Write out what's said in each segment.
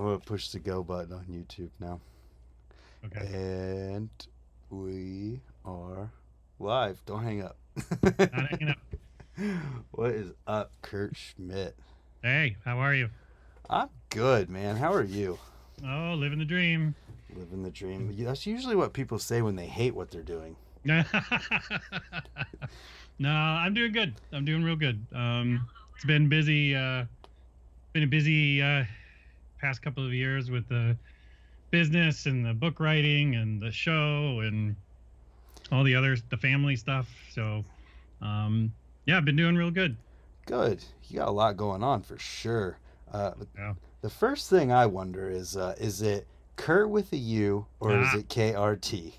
I'm gonna push the go button on YouTube now. Okay. And we are live. Don't hang up. Not hanging up. What is up, Kurt Schmidt? Hey, how are you? I'm good, man. How are you? Oh, living the dream. Living the dream. That's usually what people say when they hate what they're doing. no, I'm doing good. I'm doing real good. Um, it's been busy. Uh, been a busy uh, past couple of years with the business and the book writing and the show and all the other the family stuff. So, um, yeah, I've been doing real good. Good. You got a lot going on for sure. Uh, Yeah. The first thing I wonder is, uh, is it Kurt with a U or Ah. is it KRT?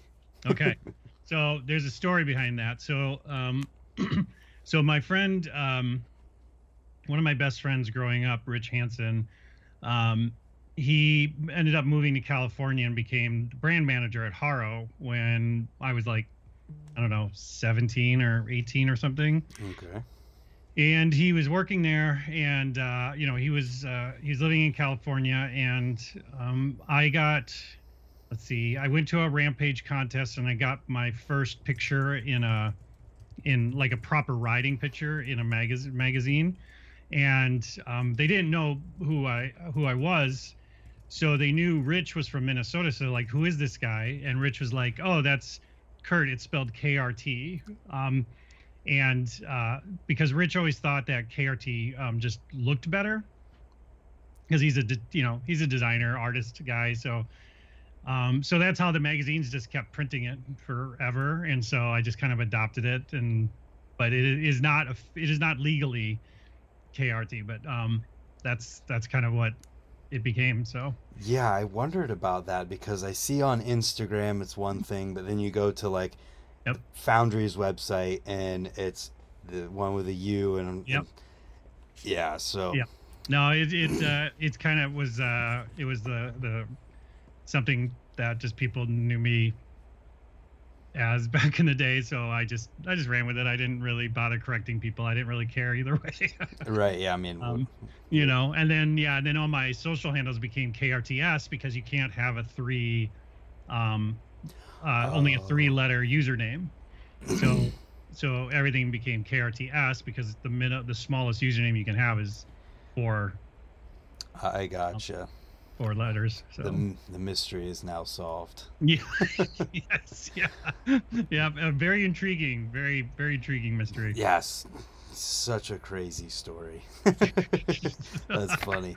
okay so there's a story behind that so um so my friend um one of my best friends growing up rich hansen um he ended up moving to california and became the brand manager at haro when i was like i don't know 17 or 18 or something Okay. and he was working there and uh, you know he was uh, he was living in california and um, i got let's see i went to a rampage contest and i got my first picture in a in like a proper riding picture in a magazine magazine and um, they didn't know who i who i was. So they knew rich was from minnesota. So like who is this guy? And rich was like oh that's kurt. It's spelled krt um, and uh, because Rich always thought that KRT um, just looked better. Because he's a de- you know he's a designer artist guy. So um, so that's how the magazines just kept printing it forever. And so I just kind of adopted it. And but it is not a, it is not legally KRT but um, that's that's kind of what it became so Yeah, I wondered about that because I see on Instagram it's one thing, but then you go to like Yep. Foundry's website and it's the one with a U and Yep. and- yeah, so Yep. no it it uh, it's kind of was uh, it was the the something that just people knew me as back in the day so i just i just ran with it. I didn't really bother correcting people. I didn't really care either way. Right, yeah, I mean Um, you know and then yeah then all my social handles became krts because you can't have a three um uh, only a Oh. three letter username. So so everything became krts because the minute the smallest username you can have is four. I gotcha. Four letters so The the mystery is now solved. Yeah. yes. Yeah. Yeah. A very intriguing. Very very intriguing mystery. Yes. Such a crazy story. That's funny.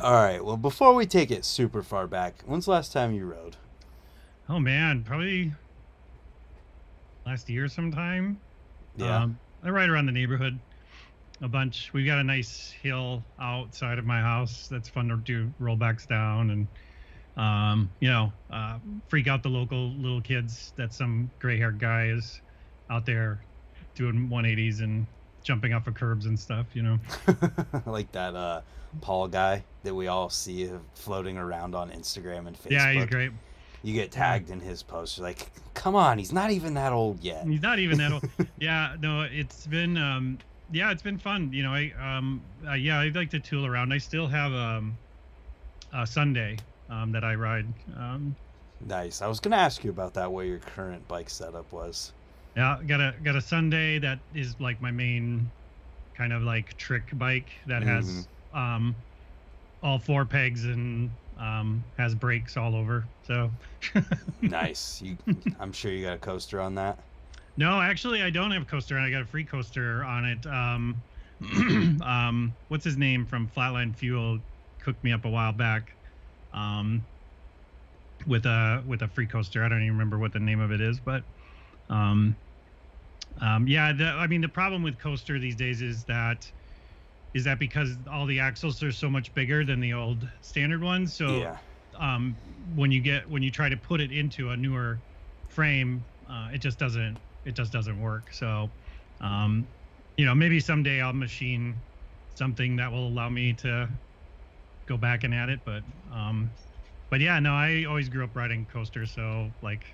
All right, well before we take it super far back, when's the last time you rode? Oh man, probably last year sometime. Yeah. Um, I ride around the neighborhood a bunch. We've got a nice hill outside of my house that's fun to do rollbacks down and um, you know, uh, freak out the local little kids that some gray-haired guy is out there doing 180s and jumping off of curbs and stuff, you know. like that uh Paul guy that we all see floating around on Instagram and Facebook. Yeah, he's great. You get tagged in his post. You're like, come on, he's not even that old yet. He's not even that old. yeah, no, it's been um yeah, it's been fun. You know, I um uh, yeah, I like to tool around. I still have um a Sunday um that I ride. Um Nice. I was gonna ask you about that. What your current bike setup was. yeah, got a got a Sunday that is like my main kind of like trick bike that has um all four pegs and um has brakes all over. So Nice. You, I'm sure you got a coaster on that. No, actually, I don't have a coaster. I got a free coaster on it. Um, um, what's his name from Flatland Fuel cooked me up a while back, um, with a with a free coaster. I don't even remember what the name of it is, but um, um, yeah. The, I mean, the problem with coaster these days is that is that because all the axles are so much bigger than the old standard ones. So yeah. um, when you get when you try to put it into a newer frame, uh, it just doesn't it just doesn't work. So, um, you know, maybe someday I'll machine something that will allow me to go back and add it. But um, but yeah, no, I always grew up riding coasters, so like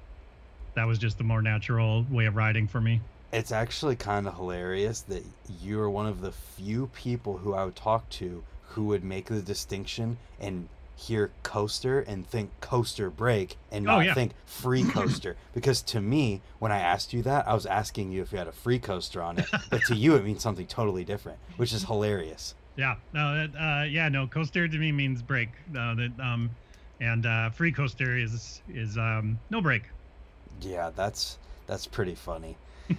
that was just the more natural way of riding for me. It's actually kind of hilarious that you are one of the few people who I would talk to who would make the distinction and hear coaster and think coaster break and Oh, not yeah. think free coaster because to me when i asked you that i was asking you if you had a free coaster on it but to you it means something totally different which is hilarious Yeah, no, that, uh, yeah, no. Coaster to me means break. Uh, that um, and uh, free coaster is is um, no break. yeah that's that's pretty funny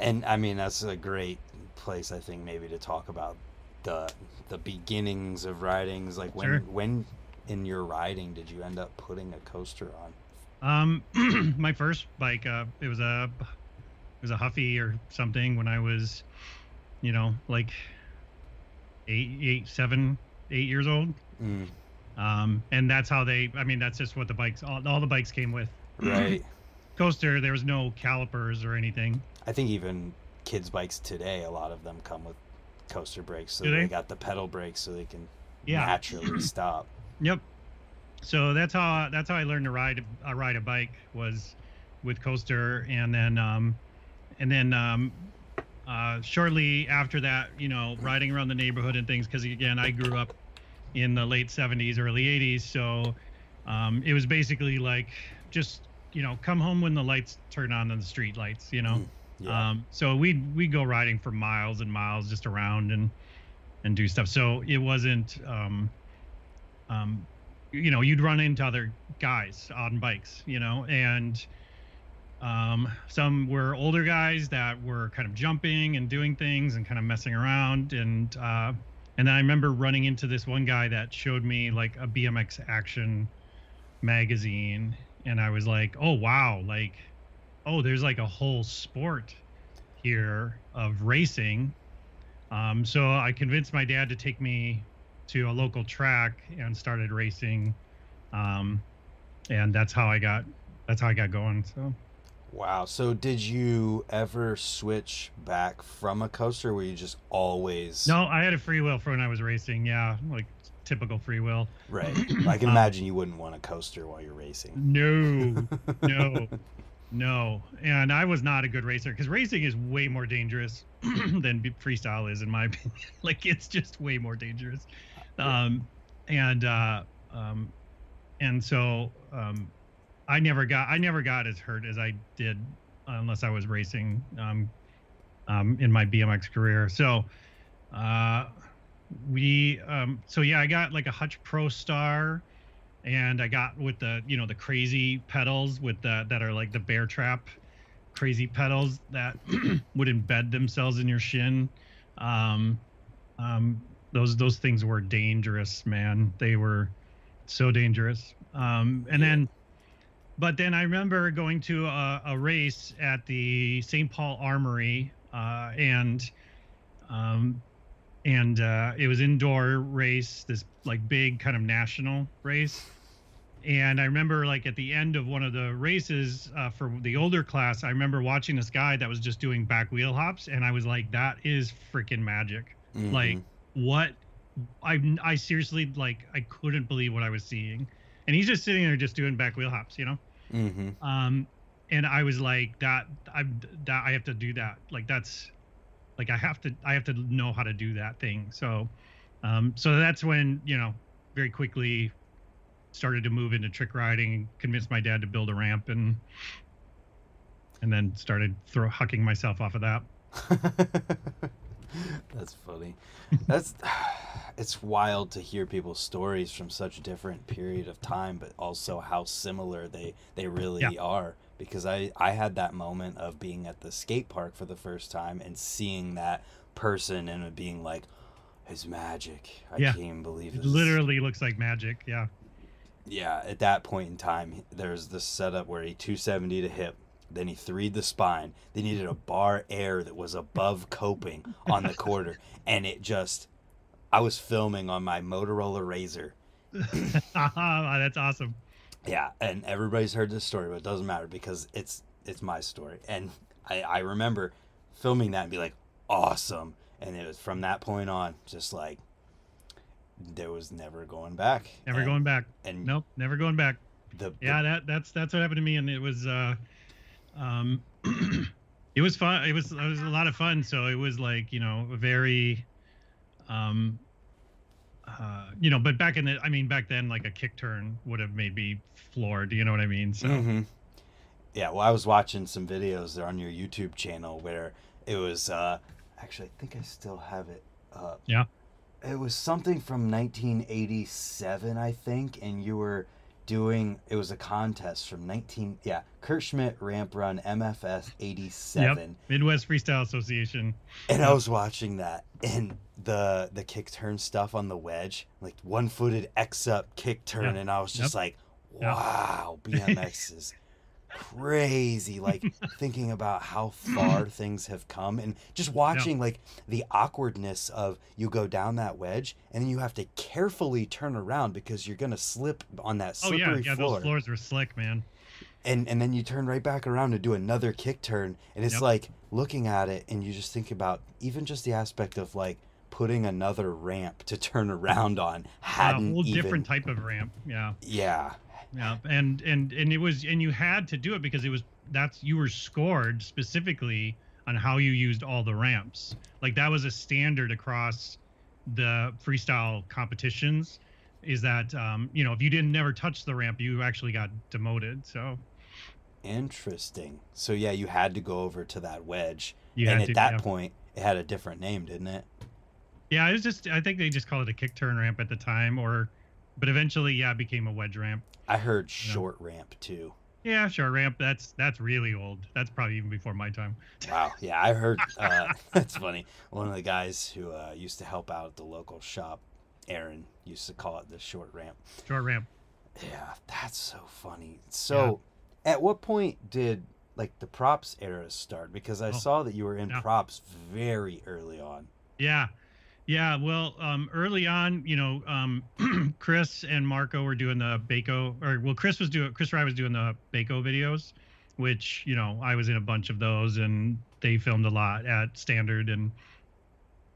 and i mean that's a great place i think maybe to talk about the the beginnings of ridings like when Sure. when in your riding did you end up putting a coaster on Um, my first bike, uh, it was a it was a Huffy or something when I was, you know, like eight, eight, seven, eight years old. Mm, Um, and that's how they. I mean, that's just what the bikes. All, all the bikes came with. right Coaster, there was no calipers or anything. I think even kids' bikes today, a lot of them come with coaster brakes. So they? they? got the pedal brakes so they can Yeah. naturally stop. Yep. So that's how that's how I learned to ride uh, ride a bike was with coaster, and then um, and then um, uh, shortly after that, you know, riding around the neighborhood and things. Because again, I grew up in the late '70s, early '80s, so um, it was basically like just you know come home when the lights turn on on the street lights, you know. Yeah. Um, so we'd we go riding for miles and miles just around and and do stuff. So it wasn't um, um, you know you'd run into other guys on bikes, you know, and um, some were older guys that were kind of jumping and doing things and kind of messing around and uh, and then I remember running into this one guy that showed me like a BMX action magazine and I was like, oh wow, like oh, there's like a whole sport here of racing. Um, so I convinced my dad to take me to a local track and started racing. Um, and that's how I got that's how I got going. So wow. So did you ever switch back from a coaster? Were you just always no, I had a free wheel for when I was racing. Yeah, like typical free will. right? I can Um, imagine you wouldn't want a coaster while you're racing. No, no, no. And I was not a good racer because racing is way more dangerous than freestyle is, in my opinion. like it's just way more dangerous. Um, and uh, um, and so um, I never got I never got as hurt as I did unless I was racing um, um, in my BMX career. So. Uh, we um so yeah i got like a hutch pro star and i got with the you know the crazy pedals with the that are like the bear trap crazy pedals that would embed themselves in your shin um um those those things were dangerous man they were so dangerous um and Yeah. then but then i remember going to a, a race at the st paul armory uh and um and uh, it was indoor race, this like big kind of national race. And I remember like at the end of one of the races uh, for the older class, I remember watching this guy that was just doing back wheel hops, and I was like, that is freaking magic. Like Mhm. what? I I seriously like I couldn't believe what I was seeing, and he's just sitting there just doing back wheel hops, you know. Mhm. Um, and I was like, that I that I have to do that. Like that's like I have to I have to know how to do that thing. So, um, so that's when you know very quickly started to move into trick riding convinced my dad to build a ramp and and then started throw hucking myself off of that. That's funny. That's it's wild to hear people's stories from such a different period of time, but also how similar they they really Yeah. are. Because I I had that moment of being at the skate park for the first time and seeing that person and being like, "It's magic." I Yeah. can't even believe It this. literally looks like magic. Yeah. Yeah, at that point in time, there's this setup where he 270 to hip, then he threed the spine, They needed a bar air that was above coping on the quarter, and it just, I was filming on my Motorola Razr. Ah, that's awesome. Yeah, and everybody's heard this story, but it doesn't matter because it's it's my story, and I I remember filming that and be like, awesome, and it was from that point on, just like there was never going back. Never and, going back. And Nope. Never going back. the, the yeah that that's that's what happened to me and it was uh um it was fun it was it was a lot of fun so it was like you know a very um uh, you know, but back in the, I mean, back then, like a kick turn would have made me floored. Do you know what I mean? So, hmm Yeah, well, I was watching some videos there on your YouTube channel where it was. Uh, actually, I think I still have it up. Yeah. It was something from 1987, I think, and you were doing. It was a contest from 19. Yeah, Kurt Schmidt Ramp Run MFS 87. Midwest Freestyle Association. And I was watching that, and the the kick turn stuff on the wedge, like one footed X up kick turn, Yeah. and I was just Yep. like, wow, BMX is crazy. Like thinking about how far things have come, and just watching like the awkwardness of you go down that wedge, and then you have to carefully turn around because you're gonna slip on that slippery Oh yeah, yeah. floor Those floors were slick, man. and and then you turn right back around to do another kick turn and it's Yep. like looking at it and you just think about even just the aspect of like putting another ramp to turn around on A hadn't whole even different type of ramp. Yeah. yeah Yeah, and and and it was and you had to do it because it was that's you were scored specifically on how you used all the ramps. Like that was a standard across the freestyle competitions. Is that um, you know if you didn't never touch the ramp, you actually got demoted. So interesting so yeah you had to go over to that wedge you and at to, that yeah. point it had a different name didn't it yeah, it was just I think they just called it a kick turn ramp at the time, or but eventually yeah, it became a wedge ramp. i heard Yeah. short ramp too Yeah, sure, ramp. That's that's really old. That's probably even before my time. wow yeah i heard uh that's funny one of the guys who uh used to help out at the local shop aaron used to call it the short ramp Short ramp. Yeah, that's so funny. So, at what point did like the props era start? Because I Oh, saw that you were in yeah. props very early on. Yeah. Yeah. Well, um, early on, you know, um, Chris and Marco were doing the Baco, or well, Chris was doing, Chris Rye was doing the Baco videos, which, you know, I was in a bunch of those and they filmed a lot at Standard and,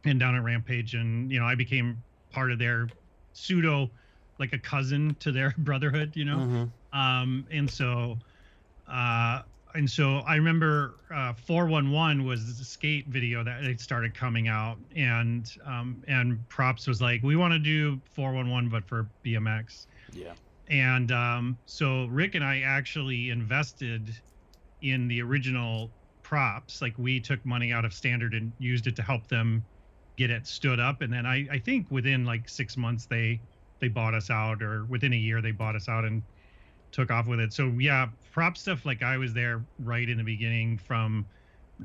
and down at Rampage. And, you know, I became part of their pseudo, like a cousin to their brotherhood, you know? Mhm. um and so uh and so i remember uh 411 was the skate video that it started coming out. And um and props was like we want to do 411 but for bmx Yeah. and um so rick and i actually invested in the original props. Like we took money out of standard and used it to help them get it stood up. And then i i think within like six months they they bought us out or within a year they bought us out. And took off with it so yeah prop stuff like i was there right in the beginning from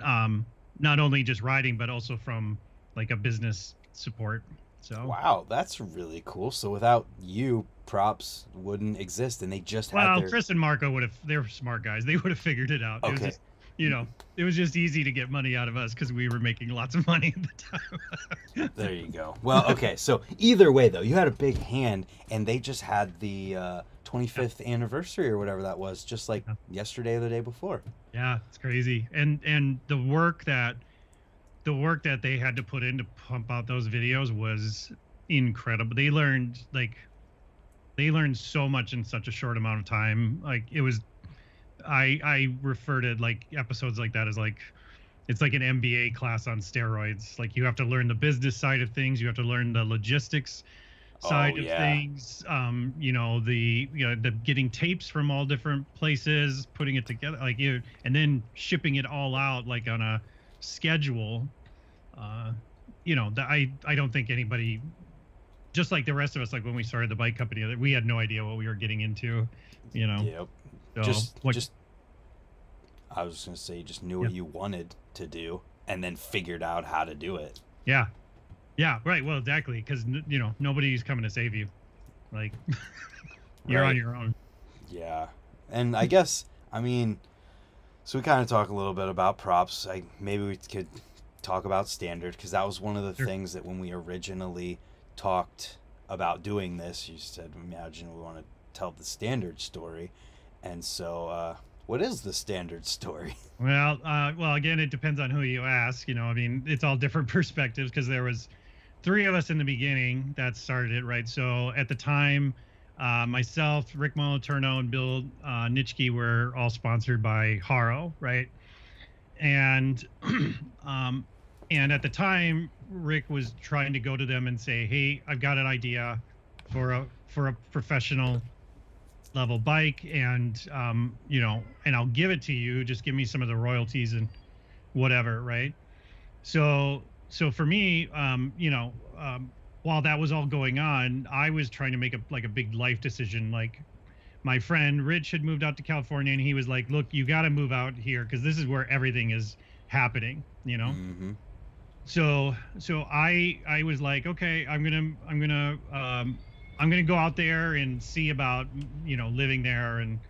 um not only just riding but also from like a business support so Wow, that's really cool. So without you, props wouldn't exist, and they just had well their. chris and marco would have they're smart guys they would have figured it out it was Okay. just you know it was just easy to get money out of us because we were making lots of money at the time There you go. Well, okay. So either way, though, you had a big hand, and they just had the uh, 25th anniversary or whatever that was, just like Yeah. yesterday or the day before. Yeah, it's crazy. And and the work that the work that they had to put in to pump out those videos was incredible. They learned like they learned so much in such a short amount of time. Like it was I I refer to like episodes like that as like it's like an MBA class on steroids. Like you have to learn the business side of things, you have to learn the logistics side Oh, of yeah. things um you know the you know the getting tapes from all different places putting it together like you and then shipping it all out like on a schedule uh you know that i i don't think anybody just like the rest of us like when we started the bike company we had no idea what we were getting into you know Yep. so, just just I was just gonna say you just knew what you wanted to do and then figured out how to do it. yeah yeah right well exactly because you know nobody's coming to save you like you're Right. on your own Yeah. And I guess I mean so we kind of talk a little bit about props. I maybe we could talk about standard because that was one of the Sure. things that when we originally talked about doing this, you said imagine we want to tell the standard story. And so uh what is the standard story? Well, uh, well, again, it depends on who you ask. You know, I mean, it's all different perspectives because there was three of us in the beginning that started it, right? So at the time, uh, myself, Rick Moliterno, and Bill uh, Nitschke were all sponsored by Haro, right? And um, and at the time, Rick was trying to go to them and say, "Hey, I've got an idea for a for a professional level bike, and um, you know, and I'll give it to you. Just give me some of the royalties and whatever, right?" So, so for me, um, you know, um, while that was all going on, I was trying to make a like a big life decision. Like, my friend Rich had moved out to California, and he was like, "Look, you got to move out here because this is where everything is happening." You know. Mm-hmm. so so i i was like okay i'm gonna i'm gonna um i'm gonna go out there and see about you know living there and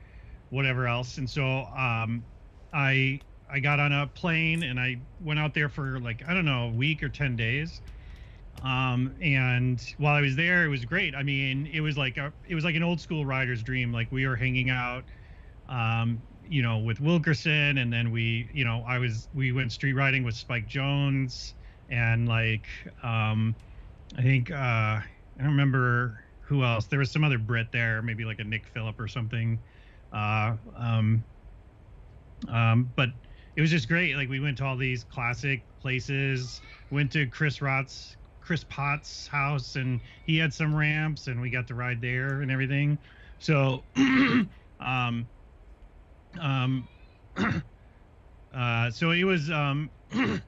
whatever else and so um i i got on a plane and i went out there for like i don't know a week or 10 days. Um and while i was there it was great. I mean it was like a it was like an old school rider's dream. Like we were hanging out um you know with wilkerton and then we you know i was we went street riding with spike jonze and like um i think uh i don't remember who else. There was some other brit there maybe like a nick phillip or something. Uh um um but it was just great. Like we went to all these classic places went to chris rott's chris potts house and he had some ramps and we got to ride there and everything. So um um uh so it was um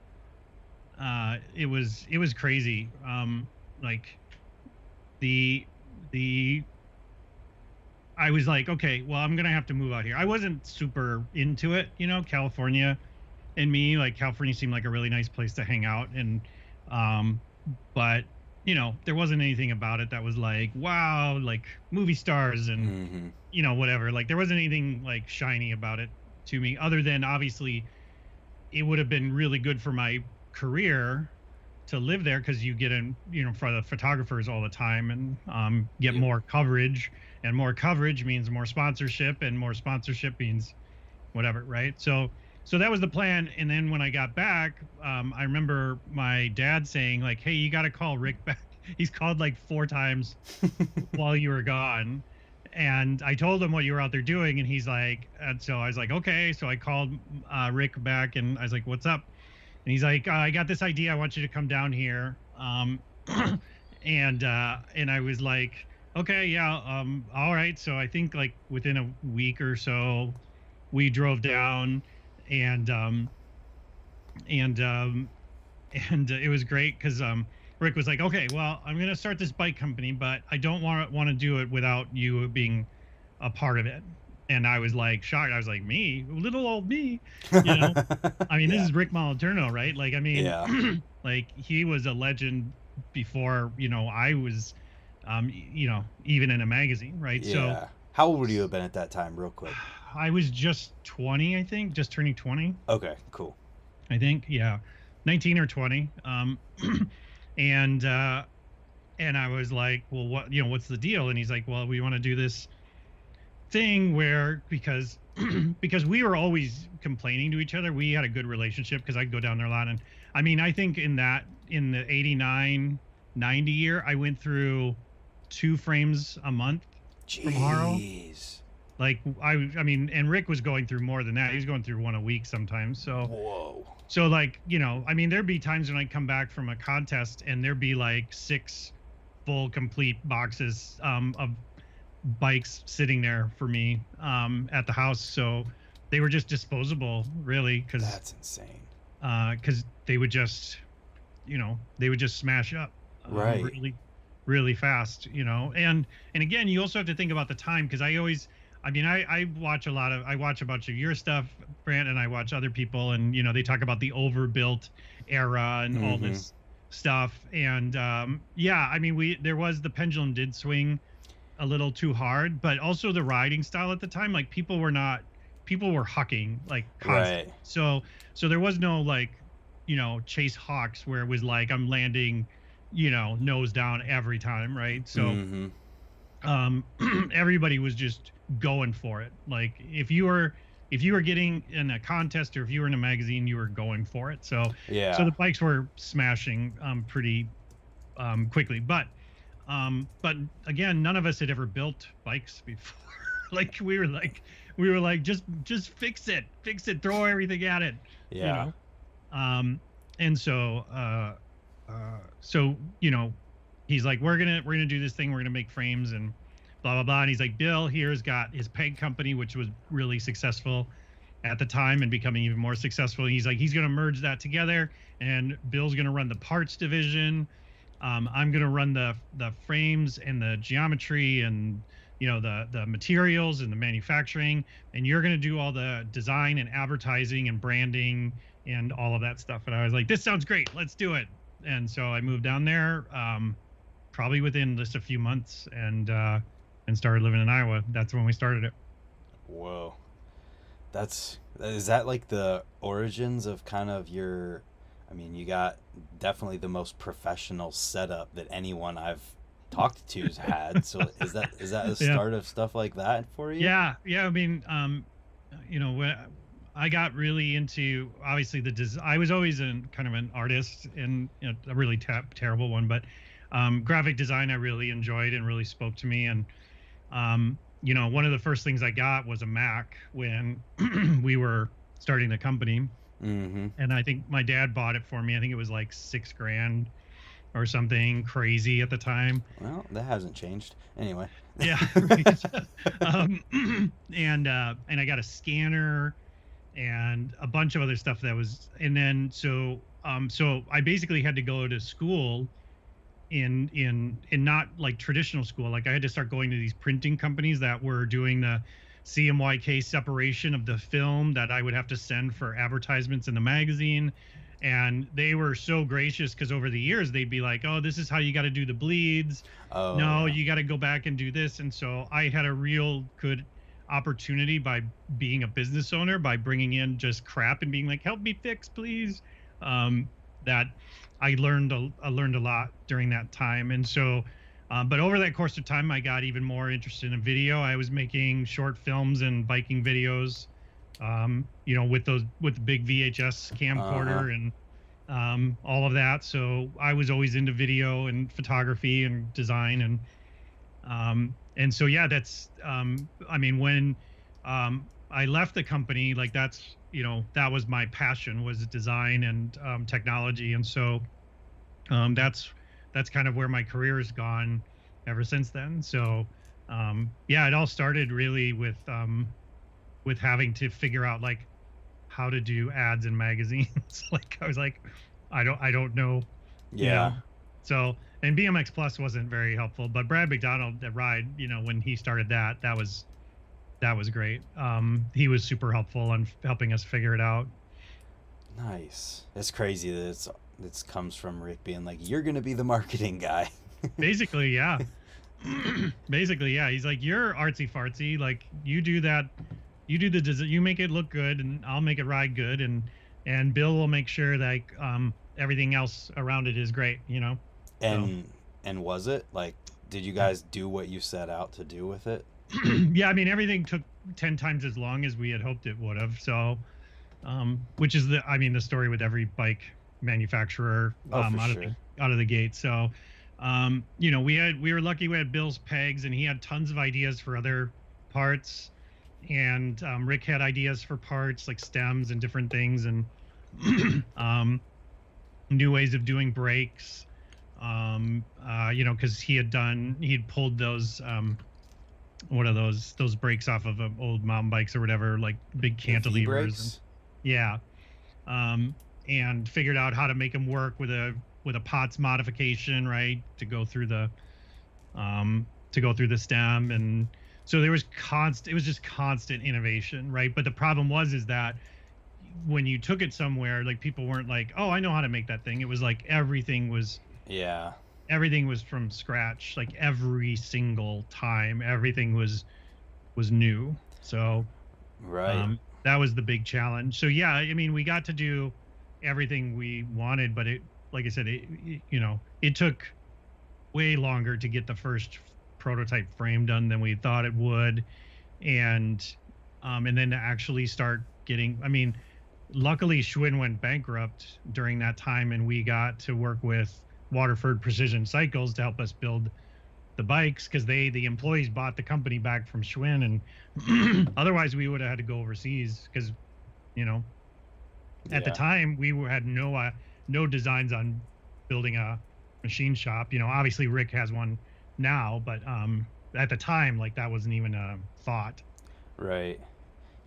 uh it was it was crazy. Um like the the i was like okay well i'm gonna have to move out here i wasn't super into it you know california and me like california seemed like a really nice place to hang out and um but you know there wasn't anything about it that was like wow like movie stars and Mm-hmm. you know whatever like there wasn't anything like shiny about it to me other than obviously it would have been really good for my career to live there because you get in you know for the photographers all the time and um, get Yeah. more coverage. And more coverage means more sponsorship and more sponsorship means whatever right? So so that was the plan. And then when i got back um, i remember my dad saying like hey you got to call rick back. He's called like four times while you were gone. And i told him what you were out there doing and he's like and so i was like okay. So i called uh, rick back and i was like what's up and he's like uh, i got this idea. I want you to come down here. Um, and uh, and i was like okay yeah um, all right. So i think like within a week or so we drove down and um, and um, and it was great because um, Rick was like, "Okay, well, I'm gonna start this bike company, but I don't want want to do it without you being a part of it." And I was like shocked. I was like, "Me, little old me." You know? I mean, Yeah. this is Rick Moliterno, right? Like, I mean, Yeah. like he was a legend before you know I was, um, you know, even in a magazine, right? So yeah. How old would you have been at that time, real quick? I was just 20, I think, just turning 20. Okay, cool. I think, yeah, 19 or 20. Um, and uh, and I was like, well, what, you know, what's the deal? And he's like, well, we want to do this thing where because because we were always complaining to each other. We had a good relationship because I'd go down there a lot. And I mean, I think in that in the 89, 90 year, I went through two frames a month From Haro? Like I, I mean, and Rick was going through more than that. He was going through one a week sometimes. So, Whoa. so like you know, I mean, there'd be times when I'd come back from a contest and there'd be like six full complete boxes um, of bikes sitting there for me um, at the house. So they were just disposable, really, because That's insane. because they would just, you know, they would just smash up, um, Right. Really, really fast, you know. And and again, you also have to think about the time because I always, I mean, I I watch a lot of, I watch a bunch of your stuff, Brant, and I watch other people, and you know, they talk about the overbuilt era and all Mhm. this stuff. And um, yeah, I mean, we there was the pendulum did swing a little too hard, but also the riding style at the time, like people were not, people were hucking like constantly. Right. So so there was no like, you know, chase hawks where it was like I'm landing, you know, nose down every time, right? So Mhm. um everybody was just going for it. Like if you were if you were getting in a contest or if you were in a magazine, you were going for it. So Yeah. so the bikes were smashing um pretty um quickly. But um but again, none of us had ever built bikes before. like we were like we were like just just fix it, fix it, throw everything at it yeah. you know um and so uh, uh, so you know, he's like, we're gonna we're gonna do this thing. We're gonna make frames and blah blah blah. And he's like, Bill here's got his peg company, which was really successful at the time and becoming even more successful. And he's like, he's gonna merge that together, and Bill's gonna run the parts division. Um, I'm gonna run the the frames and the geometry and you know the the materials and the manufacturing, and you're gonna do all the design and advertising and branding and all of that stuff. And I was like, this sounds great. Let's do it. And so I moved down there, um, probably within just a few months, and uh, and started living in Iowa. That's when we started it. Whoa, that's is that like the origins of kind of your I mean, you got definitely the most professional setup that anyone I've talked to's had. So is that is that the Yeah. start of stuff like that for you? Yeah, yeah. I mean, um, you know, when I got really into obviously the des- I was always an kind of an artist and you know, a really ta- terrible one, but um, graphic design I really enjoyed and really spoke to me. And um, you know, one of the first things I got was a Mac when we were starting the company, Mm-hmm. and I think my dad bought it for me. I think it was like six grand or something crazy at the time. Well, that hasn't changed. Anyway. yeah um, and uh and i got a scanner and a bunch of other stuff that was and then so um so i basically had to go to school in in in not like traditional school like i had to start going to these printing companies that were doing the cmyk separation of the film that i would have to send for advertisements in the magazine. And they were so gracious because over the years they'd be like oh this is how you got to do the bleeds. Oh no yeah. you got to go back and do this. And so i had a real good opportunity by being a business owner by bringing in just crap and being like help me fix please. Um, that i learned a, I learned a lot during that time. And so um, but over that course of time i got even more interested in video i was making short films and biking videos um, you know with those with the big vhs camcorder Uh-huh. and um, all of that. So I was always into video and photography and design and um, and so yeah, that's um, I mean when um, I left the company, like that's you know that was my passion was design and um, technology, and so um, that's that's kind of where my career has gone ever since then. So um, yeah, it all started really with um, with having to figure out like how to do ads in magazines. like I was like, I don't I don't know. you Yeah. know? So and BMX Plus wasn't very helpful, but Brad McDonald at Ride, you know, when he started that, that was that was great. Um, he was super helpful on f- helping us figure it out. Nice. It's crazy that it's this comes from Rick being like, "You're gonna be the marketing guy." Basically, yeah. Basically, yeah. He's like, you're artsy fartsy. Like you do that, you do the des- you make it look good, and I'll make it ride good, and and Bill will make sure that um everything else around it is great. You know. And and was it like? Did you guys do what you set out to do with it? yeah, I mean everything took ten times as long as we had hoped it would have. So, um, which is the I mean the story with every bike manufacturer Oh, um, out sure. of the out of the gate. So, um, you know, we had we were lucky we had Bill's pegs, and he had tons of ideas for other parts, and um, Rick had ideas for parts like stems and different things, and um, new ways of doing brakes. Um, uh, you know, because he had done he had pulled those um, what are those those brakes off of uh, old mountain bikes or whatever, like big cantilevers. and- yeah, um, and figured out how to make them work with a with a Potts modification, right, to go through the um, to go through the stem, and so there was constant. It was just constant innovation, right? But the problem was is that when you took it somewhere, like people weren't like, "Oh, I know how to make that thing." It was like everything was Yeah. everything was from scratch like every single time everything was was new so Right. um, that was the big challenge so yeah i mean we got to do everything we wanted but it like i said it, you know it took way longer to get the first prototype frame done than we thought it would. And um, and then to actually start getting i mean luckily schwinn went bankrupt during that time and we got to work with waterford precision cycles to help us build the bikes because they the employees bought the company back from schwinn and otherwise we would have had to go overseas because you know at the time we were, had no uh, no designs on building a machine shop. You know, obviously Rick has one now, but um, at the time, like that wasn't even a thought. Right.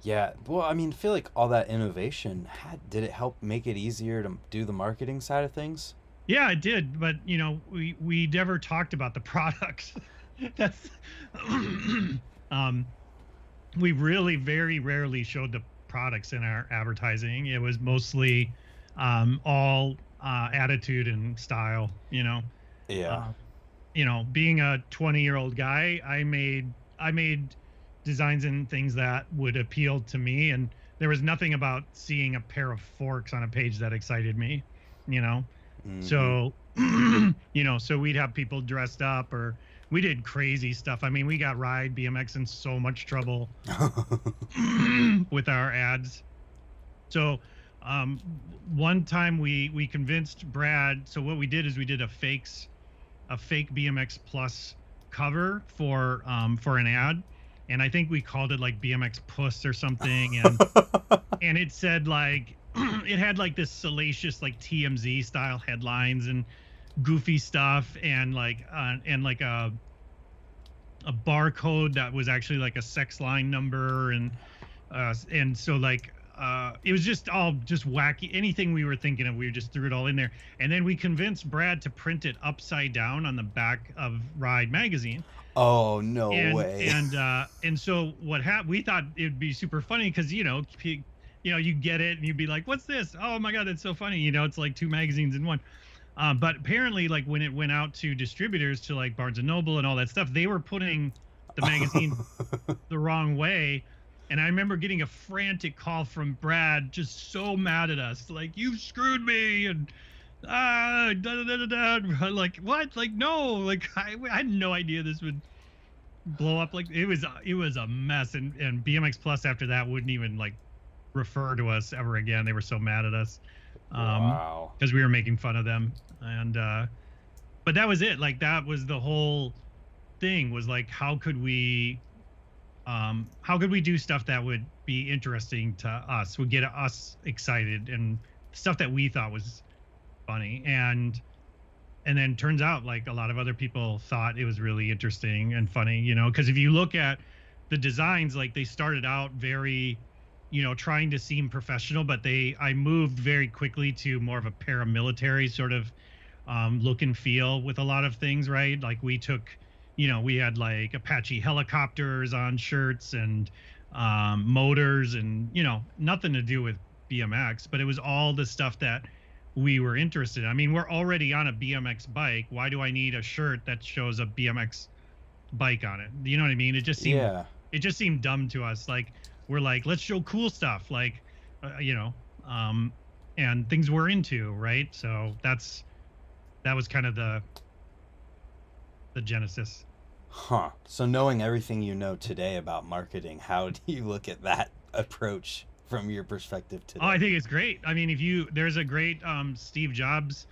Yeah. Well, I mean, I feel like all that innovation had did it help make it easier to do the marketing side of things? Yeah, it did, but you know, we we never talked about the products. That's um we really very rarely showed the products in our advertising. It was mostly um all uh attitude and style, you know. Yeah. Uh, you know, being a 20-year-old guy, I made I made designs and things that would appeal to me and there was nothing about seeing a pair of forks on a page that excited me, you know. Mhm. So, you know, so we'd have people dressed up or we did crazy stuff. I mean, we got Ride BMX in so much trouble with our ads. So, um, one time we we convinced Brad. So what we did is we did a fakes, a fake BMX Plus cover for um, for an ad, and I think we called it like BMX Puss or something, and and it said like it had like this salacious like TMZ style headlines and goofy stuff and like uh, and like a a barcode that was actually like a sex line number and uh and so like uh it was just all just wacky. Anything we were thinking of we just threw it all in there. And then we convinced Brad to print it upside down on the back of Ride magazine. Oh no and way. and uh and so what happened we thought it'd be super funny because you know you know you get it and you'd be like what's this? Oh my god that's so funny. You know it's like two magazines in one um, but apparently like when it went out to distributors to like barnes and noble and all that stuff they were putting the magazine the wrong way. And i remember getting a frantic call from brad just so mad at us like you screwed me and ah da, da, da, da, da. like what? Like no like I, I had no idea this would blow up like it was it was a mess. And and bmx plus after that wouldn't even like refer to us ever again. They were so mad at us um wow. because we were making fun of them and uh but that was it. Like that was the whole thing was like how could we um how could we do stuff that would be interesting to us would get us excited and stuff that we thought was funny. And and then turns out like a lot of other people thought it was really interesting and funny you know? Because if you look at the designs like they started out very you know trying to seem professional but they i moved very quickly to more of a paramilitary sort of um, look and feel with a lot of things right? Like we took you know we had like apache helicopters on shirts and um, motors and you know nothing to do with bmx but it was all the stuff that we were interested in. i mean we're already on a bmx bike. Why do i need a shirt that shows a bmx bike on it? You know what i mean? It just seemed Yeah. it just seemed dumb to us. Like we're like let's show cool stuff like uh, you know um and things we're into right so that's that was kind of the the genesis Huh. So knowing everything you know today about marketing, how do you look at that approach from your perspective today? oh i think it's great i mean if you there's a great um steve jobs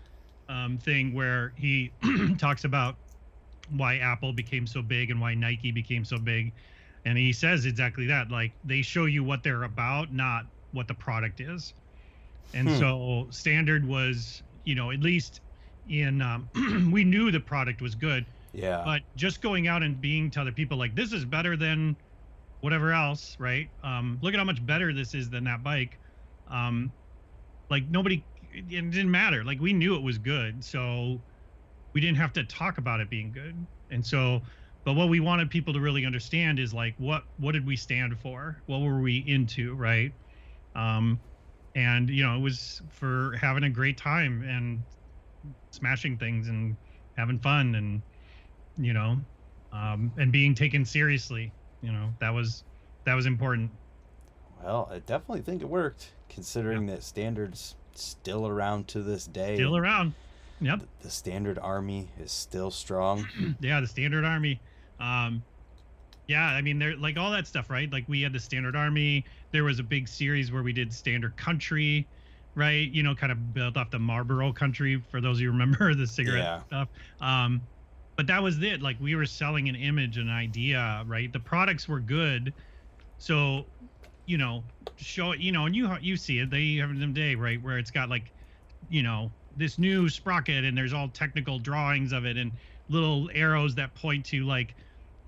um thing where he talks about why apple became so big and why nike became so big and he says exactly that like they show you what they're about not what the product is. And Hmm. so standard was you know at least in um, we knew the product was good. Yeah. but just going out and being to other people like this is better than whatever else right? Um look at how much better this is than that bike. Um like nobody it it didn't matter. Like we knew it was good. So we didn't have to talk about it being good. And so but what we wanted people to really understand is like what what did we stand for? What were we into right? Um and you know it was for having a great time and smashing things and having fun and you know um and being taken seriously you know that was that was important. Well, I definitely think it worked, considering that standards still around to this day. still around yep. The- standard army is still strong. yeah the standard army. Um yeah i mean they're like all that stuff right? Like we had the standard army. There was a big series where we did standard country right? You know kind of built off the marlboro country for those of you who remember the cigarette Yeah. stuff. Um but that was it. Like we were selling an image an idea right? The products were good. So you know show it you know and you you see it. They have them day right? Where it's got like you know this new sprocket and there's all technical drawings of it and little arrows that point to like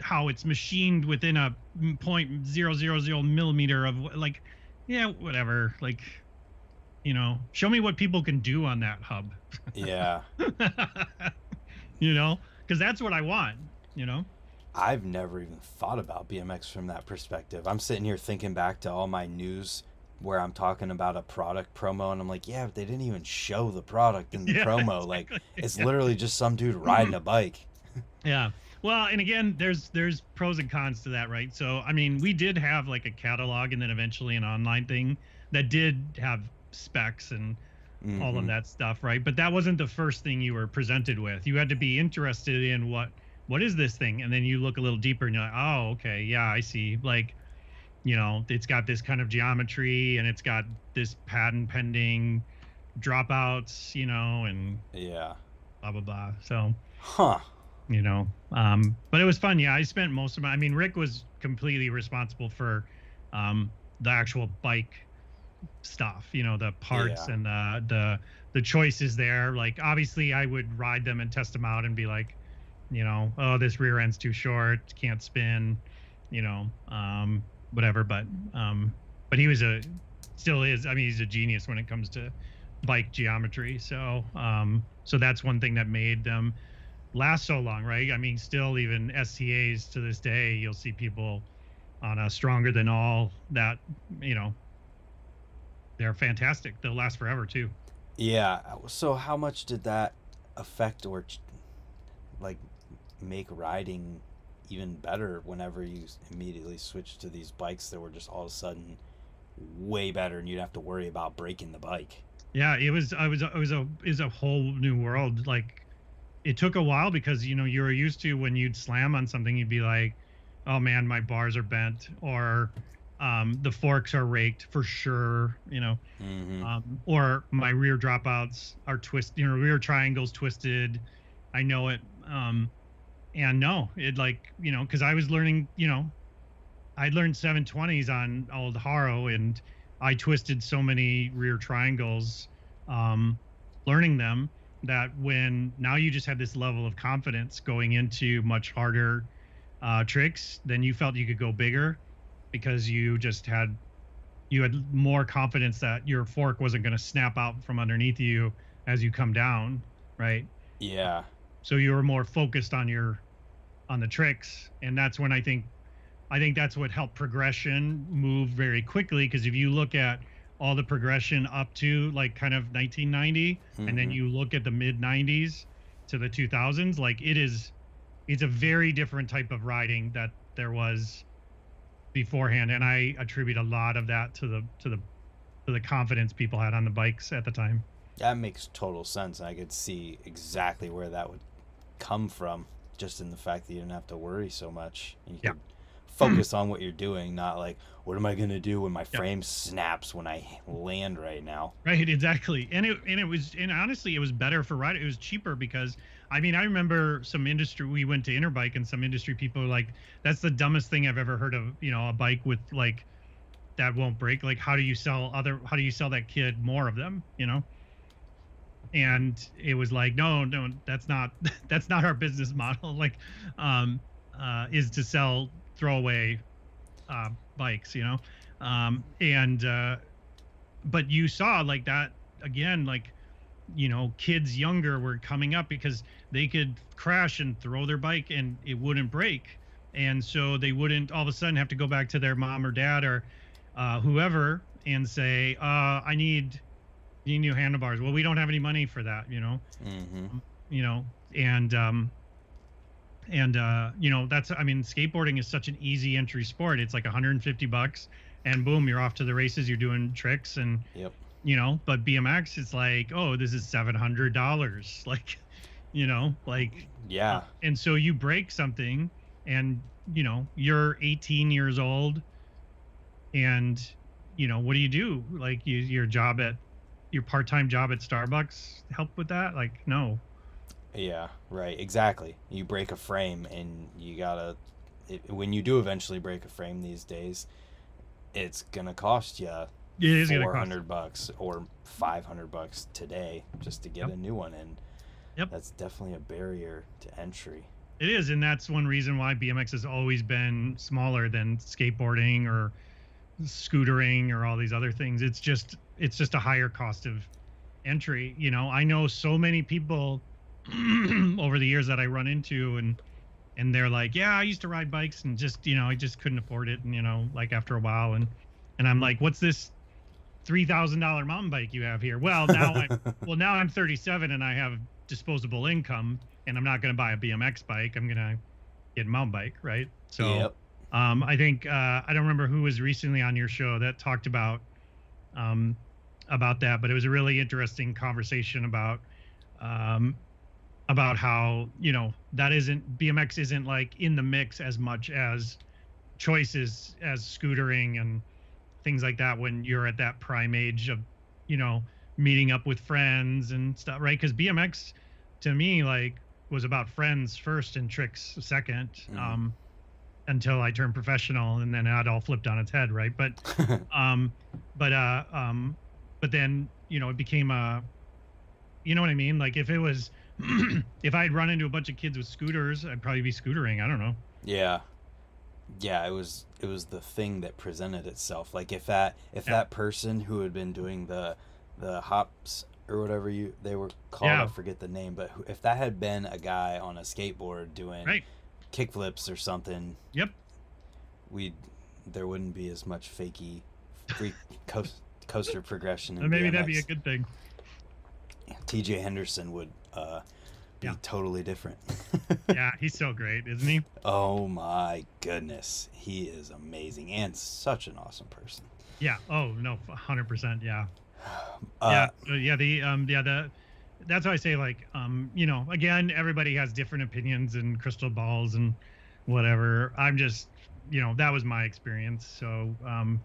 how it's machined within a point zero zero zero millimeter of like yeah whatever like you know show me what people can do on that hub Yeah. you know because that's what i want you know I've never even thought about BMX from that perspective. I'm sitting here thinking back to all my news where I'm talking about a product promo and I'm like, yeah, but they didn't even show the product in the Yeah, promo. Like exactly. it's literally just some dude riding a bike. Yeah. Well, and again, there's there's pros and cons to that, right? So, I mean, we did have like a catalog and then eventually an online thing that did have specs and all of Mhm. that stuff, right? But that wasn't the first thing you were presented with. You had to be interested in what what is this thing, and then you look a little deeper and you're like, oh, okay, yeah, I see. Like, you know, it's got this kind of geometry and it's got this patent pending dropouts, you know, and Yeah. blah blah blah. So Huh. you know um but it was fun yeah i spent most of my i mean rick was completely responsible for um the actual bike stuff you know the parts Yeah. and the the the choices there like obviously i would ride them and test them out and be like you know oh this rear end's too short can't spin you know um whatever but um but he was a still is i mean he's a genius when it comes to bike geometry so um so that's one thing that made them last so long, right? I mean, still even STAs to this day, you'll see people on a stronger than all that, you know, they're fantastic. They'll last forever too. Yeah. So how much did that affect or like make riding even better whenever you immediately switched to these bikes that were just all of a sudden way better and you'd have to worry about breaking the bike? Yeah, it was. I was. It was a. Is a whole new world. Like, it took a while because you know you were used to when you'd slam on something, you'd be like, "Oh man, my bars are bent," or um, "The forks are raked for sure." You know, Mm-hmm. um, or my rear dropouts are twisted, you know, rear triangles twisted. I know it. Um, and no, it like, you know, cause I was learning, you know, I learned 720s on old Haro and I twisted so many rear triangles, um, learning them that when now you just have this level of confidence going into much harder uh, tricks, then you felt you could go bigger because you just had you had more confidence that your fork wasn't going to snap out from underneath you as you come down, right? Yeah. So you were more focused on your on the tricks, and that's when I think I think that's what helped progression move very quickly. Because if you look at all the progression up to like kind of 1990, and then Mhm. you look at the mid 90s to the 2000s, like it is, it's a very different type of riding that there was beforehand, and I attribute a lot of that to the to the to the confidence people had on the bikes at the time. That makes total sense. I could see exactly where that would come from, just in the fact that you didn't have to worry so much. And you Yeah. could focus on what you're doing, not like, what am I gonna do when my Yeah. frame snaps when I land right now? Right, exactly. And it and it was and honestly it was better for riding. It was cheaper because I mean I remember some industry we went to Interbike and some industry people were like, that's the dumbest thing I've ever heard of, you know, a bike with like that won't break. Like how do you sell other how do you sell that kid more of them, you know? And it was like, no, no, that's not that's not our business model. Like um uh is to sell throwaway uh bikes, you know? Um and uh but you saw like that again like you know kids younger were coming up because they could crash and throw their bike and it wouldn't break and so they wouldn't all of a sudden have to go back to their mom or dad or uh, whoever and say uh, i need you need new handlebars well we don't have any money for that you know Mm-hmm. you know and um and uh you know that's i mean skateboarding is such an easy entry sport it's like 150 bucks and boom you're off to the races you're doing tricks and Yep. you know but bmx it's like oh this is $700 like you know like Yeah. and so you break something and you know you're 18 years old and you know what do you do like you, your job at your part-time job at starbucks help with that like no Yeah. Right. Exactly. You break a frame, and you gotta. It, when you do eventually break a frame these days, it's gonna cost you It is four hundred bucks or five hundred bucks today just to get Yep. a new one, and Yep. that's definitely a barrier to entry. It is, and that's one reason why BMX has always been smaller than skateboarding or scootering or all these other things. It's just it's just a higher cost of entry. You know, I know so many people over the years that I run into and and they're like, "Yeah, I used to ride bikes and just, you know, I just couldn't afford it." And you know, like after a while and and I'm like, "What's this $3,000 mountain bike you have here?" Well, now I'm well, now I'm 37 and I have disposable income and I'm not going to buy a BMX bike. I'm going to get a mountain bike, right? So yep. um, I think uh, I don't remember who was recently on your show that talked about um, about that, but it was a really interesting conversation about um, about how you know that isn't BMX isn't like in the mix as much as choices as scootering and things like that when you're at that prime age of you know meeting up with friends and stuff, right? Because BMX to me like was about friends first and tricks second. Mhm. Um, until I turned professional, and then it all flipped on its head, right? But um, but uh, um, but then you know it became a, you know what I mean? Like if it was, if I'd run into a bunch of kids with scooters, I'd probably be scootering. I don't know. Yeah. Yeah, it was it was the thing that presented itself. Like if that if Yeah. that person who had been doing the the hops or whatever you they were called, Yeah. I forget the name, but if that had been a guy on a skateboard doing Right. kickflips or something, Yep. we'd there wouldn't be as much fakey freak coast, coaster progression. And maybe that'd be a good thing. TJ Henderson would uh, be Yeah. totally different. Yeah, he's so great, isn't he? Oh my goodness, he is amazing and such an awesome person. Yeah. Oh no, hundred percent. Yeah. Uh, yeah. yeah. The um. Yeah. The. That's why I say like um. You know, again, everybody has different opinions and crystal balls and whatever. I'm just, you know, that was my experience. So um.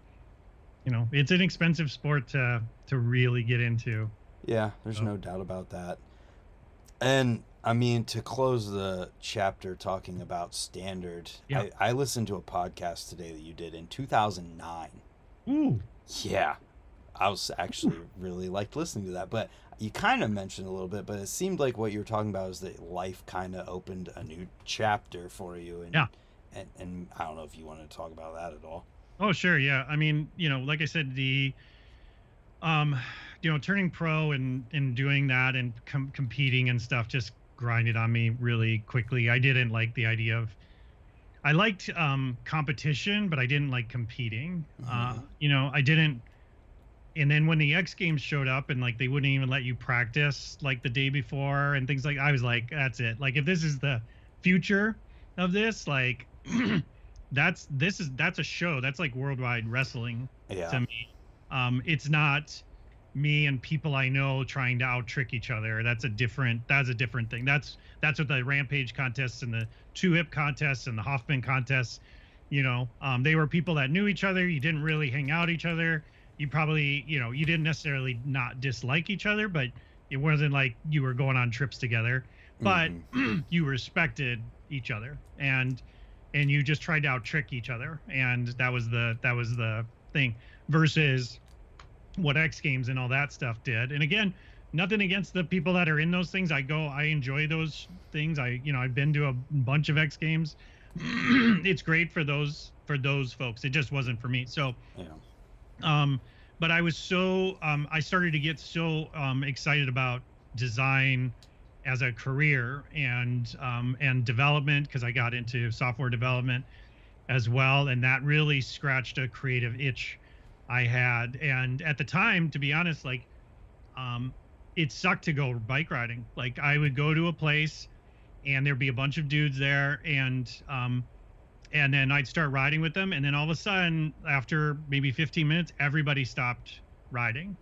You know, it's an expensive sport to to really get into. Yeah, there's So- no doubt about that. And I mean, to close the chapter talking about standard, Yeah. I, I listened to a podcast today that you did in 2009. Ooh. Yeah, I was actually really liked listening to that. But you kind of mentioned a little bit, but it seemed like what you were talking about is that life kind of opened a new chapter for you. And, Yeah. And, and I don't know if you want to talk about that at all. Oh sure, yeah. I mean, you know, like I said, the um, you know, turning pro and and doing that and com- competing and stuff just grinded on me really quickly. I didn't like the idea of I liked um competition, but I didn't like competing. Uh, Mhm. you know, I didn't and then when the X Games showed up and like they wouldn't even let you practice like the day before and things like I was like, that's it. Like if this is the future of this, like that's this is that's a show. That's like worldwide wrestling Yeah. to me. Um, it's not me and people I know trying to out trick each other. That's a different that's a different thing. That's that's what the Rampage contests and the two hip contests and the Hoffman contests, you know, um, they were people that knew each other. You didn't really hang out each other. You probably, you know, you didn't necessarily not dislike each other, but it wasn't like you were going on trips together. But Mhm. you respected each other and and you just tried to out trick each other and that was the that was the thing versus what X Games and all that stuff did. And again, nothing against the people that are in those things. I go, I enjoy those things. I, you know, I've been to a bunch of X Games. it's great for those for those folks. It just wasn't for me. So, yeah. um, but I was so um, I started to get so um, excited about design as a career and um, and development because I got into software development as well, and that really scratched a creative itch I had. And at the time, to be honest, like um, it sucked to go bike riding. Like I would go to a place, and there'd be a bunch of dudes there, and um, and then I'd start riding with them, and then all of a sudden, after maybe 15 minutes, everybody stopped riding,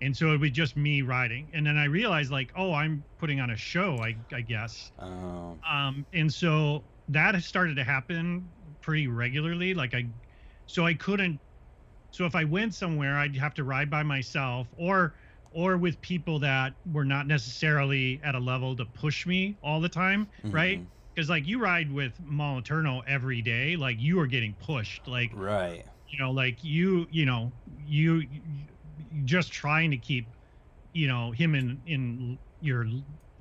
and so it was just me riding. And then I realized, like, oh, I'm putting on a show, I, I guess. Um, Um, and so that started to happen pretty regularly. Like I, so I couldn't. So if I went somewhere, I'd have to ride by myself, or or with people that were not necessarily at a level to push me all the time, right? mhm. because like you ride with Moliterno every day, like you are getting pushed. Like Right. you know like you you know you just trying to keep you know him in in your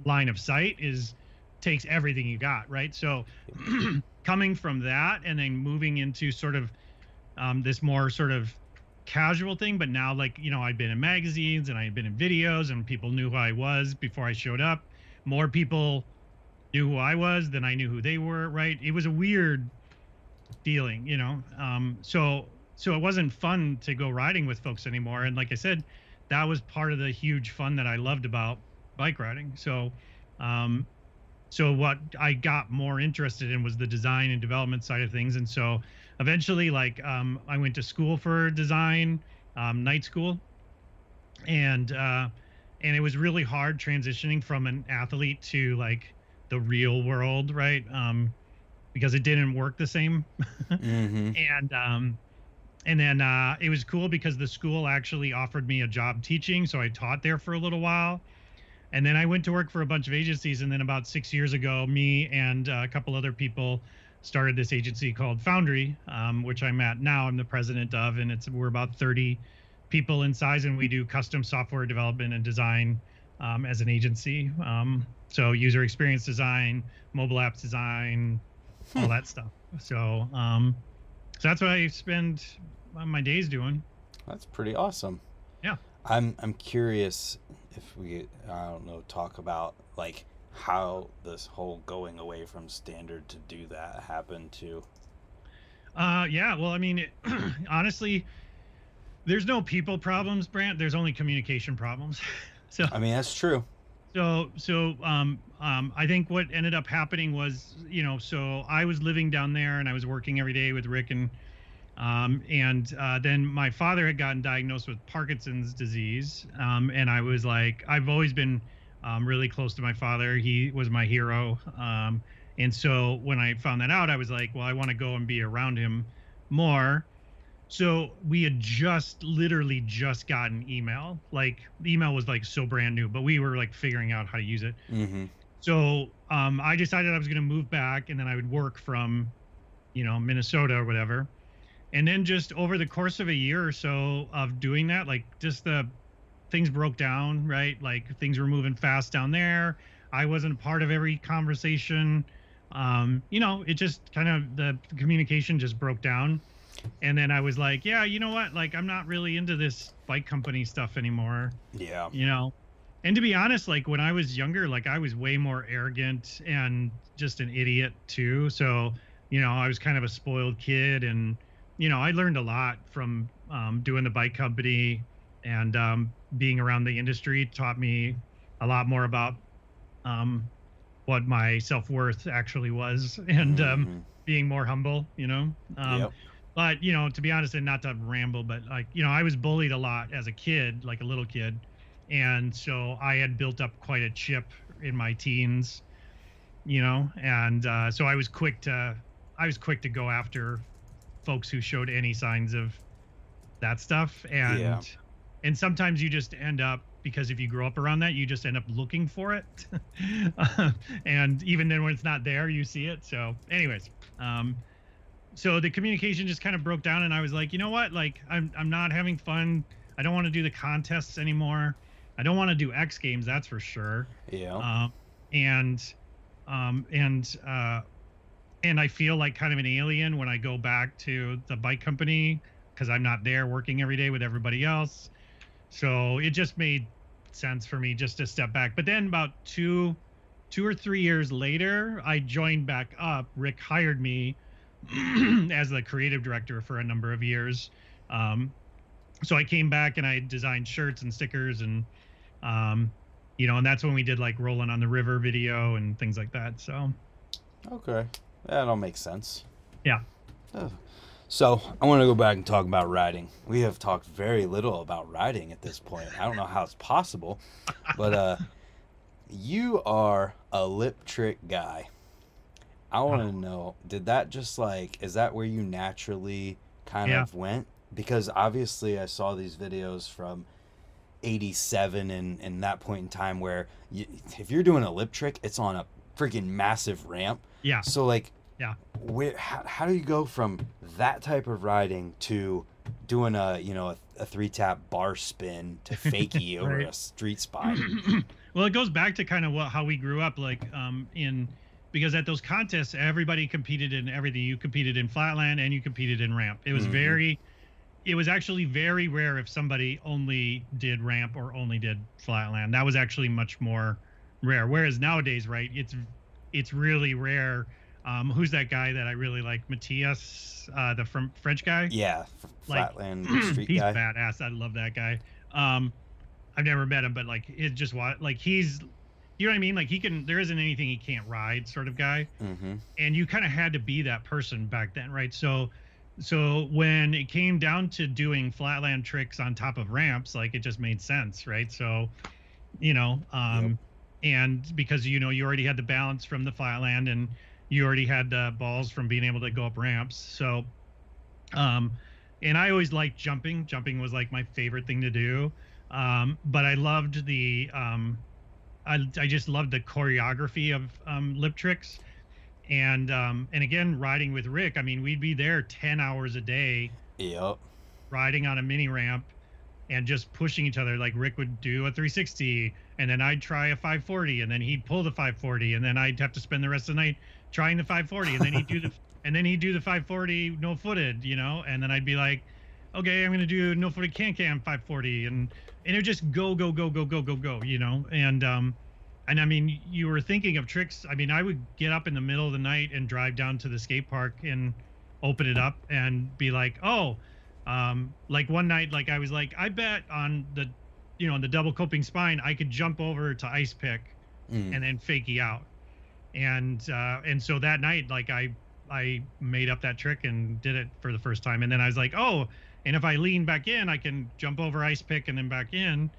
line of sight is takes everything you got right? So coming from that and then moving into sort of um, this more sort of casual thing but now like you know I've been in magazines and i had been in videos and people knew who i was before i showed up. More people knew who i was than i knew who they were right? It was a weird feeling you know? Um, so so it wasn't fun to go riding with folks anymore. And like i said that was part of the huge fun that i loved about bike riding. So um, so what i got more interested in was the design and development side of things. And so eventually like um, i went to school for design um, night school. And uh, and it was really hard transitioning from an athlete to like the real world right? Um, because it didn't work the same. Mm-hmm. and um, and then uh, it was cool because the school actually offered me a job teaching so i taught there for a little while. And then i went to work for a bunch of agencies and then about six years ago me and uh, a couple other people started this agency called foundry um, which i'm at now. I'm the president of and it's we're about 30 people in size and we do custom software development and design um, as an agency. Um, so user experience design mobile apps design all that stuff. So um, so that's what i spend my days doing. That's pretty awesome. Yeah. I'm I'm curious if we I don't know talk about like how this whole going away from standard to do that happened too. Uh yeah, well I mean it, honestly there's no people problems, Brant, there's only communication problems. so I mean that's true. So so um um I think what ended up happening was, you know, so I was living down there and I was working every day with Rick and um, and uh, then my father had gotten diagnosed with Parkinson's disease. Um, and I was like, I've always been um, really close to my father. He was my hero. Um, and so when I found that out, I was like, well, I want to go and be around him more. So we had just literally just gotten email. Like the email was like so brand new, but we were like figuring out how to use it. Mm-hmm. So um, I decided I was going to move back and then I would work from, you know, Minnesota or whatever and then just over the course of a year or so of doing that like just the things broke down right like things were moving fast down there i wasn't a part of every conversation um, you know it just kind of the communication just broke down and then i was like yeah you know what like i'm not really into this bike company stuff anymore Yeah. you know and to be honest like when i was younger like i was way more arrogant and just an idiot too so you know i was kind of a spoiled kid and you know, I learned a lot from um, doing the bike company and um, being around the industry taught me a lot more about um, what my self worth actually was and um, Mhm. being more humble, you know. Um, Yep. But, you know, to be honest, and not to ramble, but like, you know, I was bullied a lot as a kid, like a little kid. And so I had built up quite a chip in my teens, you know, and uh, so I was quick to, I was quick to go after folks who showed any signs of that stuff and Yeah. and sometimes you just end up because if you grow up around that you just end up looking for it and even then when it's not there you see it so anyways um so the communication just kind of broke down and i was like you know what like i'm, I'm not having fun i don't want to do the contests anymore i don't want to do x games that's for sure Yeah. um, and um, and uh, and I feel like kind of an alien when I go back to the bike company because I'm not there working every day with everybody else. So it just made sense for me just to step back. But then about two two or three years later, I joined back up. Rick hired me as the creative director for a number of years. Um, so I came back and I designed shirts and stickers and um, you know, and that's when we did like rolling on the river video and things like that. So Okay. That all makes sense. Yeah. Oh. So I want to go back and talk about riding. We have talked very little about riding at this point. I don't know how it's possible, but uh, you are a lip trick guy. I want to know, did that just like, is that where you naturally kind Yeah. of went? Because obviously I saw these videos from 87 and, and that point in time where you, if you're doing a lip trick, it's on a freaking massive ramp. yeah, So like, Yeah. Where how, how do you go from that type of riding to doing a you know a, a three tap bar spin to fakie over Right. a street spot? well, it goes back to kind of what how we grew up, like um, in because at those contests, everybody competed in everything. You competed in flatland and you competed in ramp. It was Mhm. very, it was actually very rare if somebody only did ramp or only did flatland. That was actually much more rare. Whereas nowadays, right, it's it's really rare. Um, who's that guy that I really like? Matthias, uh, the from French guy. Yeah, Like, flatland street he's guy. badass. I love that guy. Um, I've never met him, but like it just like he's, you know what I mean? Like he can. There isn't anything he can't ride, sort of guy. hmm And you kind of had to be that person back then, right? So, so when it came down to doing flatland tricks on top of ramps, like it just made sense, right? So, you know, um, and because you know you already had the balance from the flatland and you already had the balls from being able to go up ramps, so um, and I always liked jumping. Jumping was like my favorite thing to do. Um, but I loved the um, I, I just loved the choreography of um, lip tricks. And um, and again, riding with Rick, I mean, we'd be there ten hours a day Yep. riding on a mini ramp and just pushing each other. Like Rick would do a 360, and then I'd try a 540, and then he'd pull the 540, and then I'd have to spend the rest of the night trying the 540, and then he'd do the and then he'd do the 540 no footed, you know, and then I'd be like, okay, I'm gonna do no footed can can 540, and and it would just go go go go go go go, you know, and um. And I mean, you were thinking of tricks. I mean, I would get up in the middle of the night and drive down to the skate park and open it up and be like, "Oh, um, like one night, like I was like, I bet on the, you know, on the double coping spine, I could jump over to ice pick Mm. and then fakey out. And uh, and so that night, like I I made up that trick and did it for the first time. And then I was like, oh, and if I lean back in, I can jump over ice pick and then back in.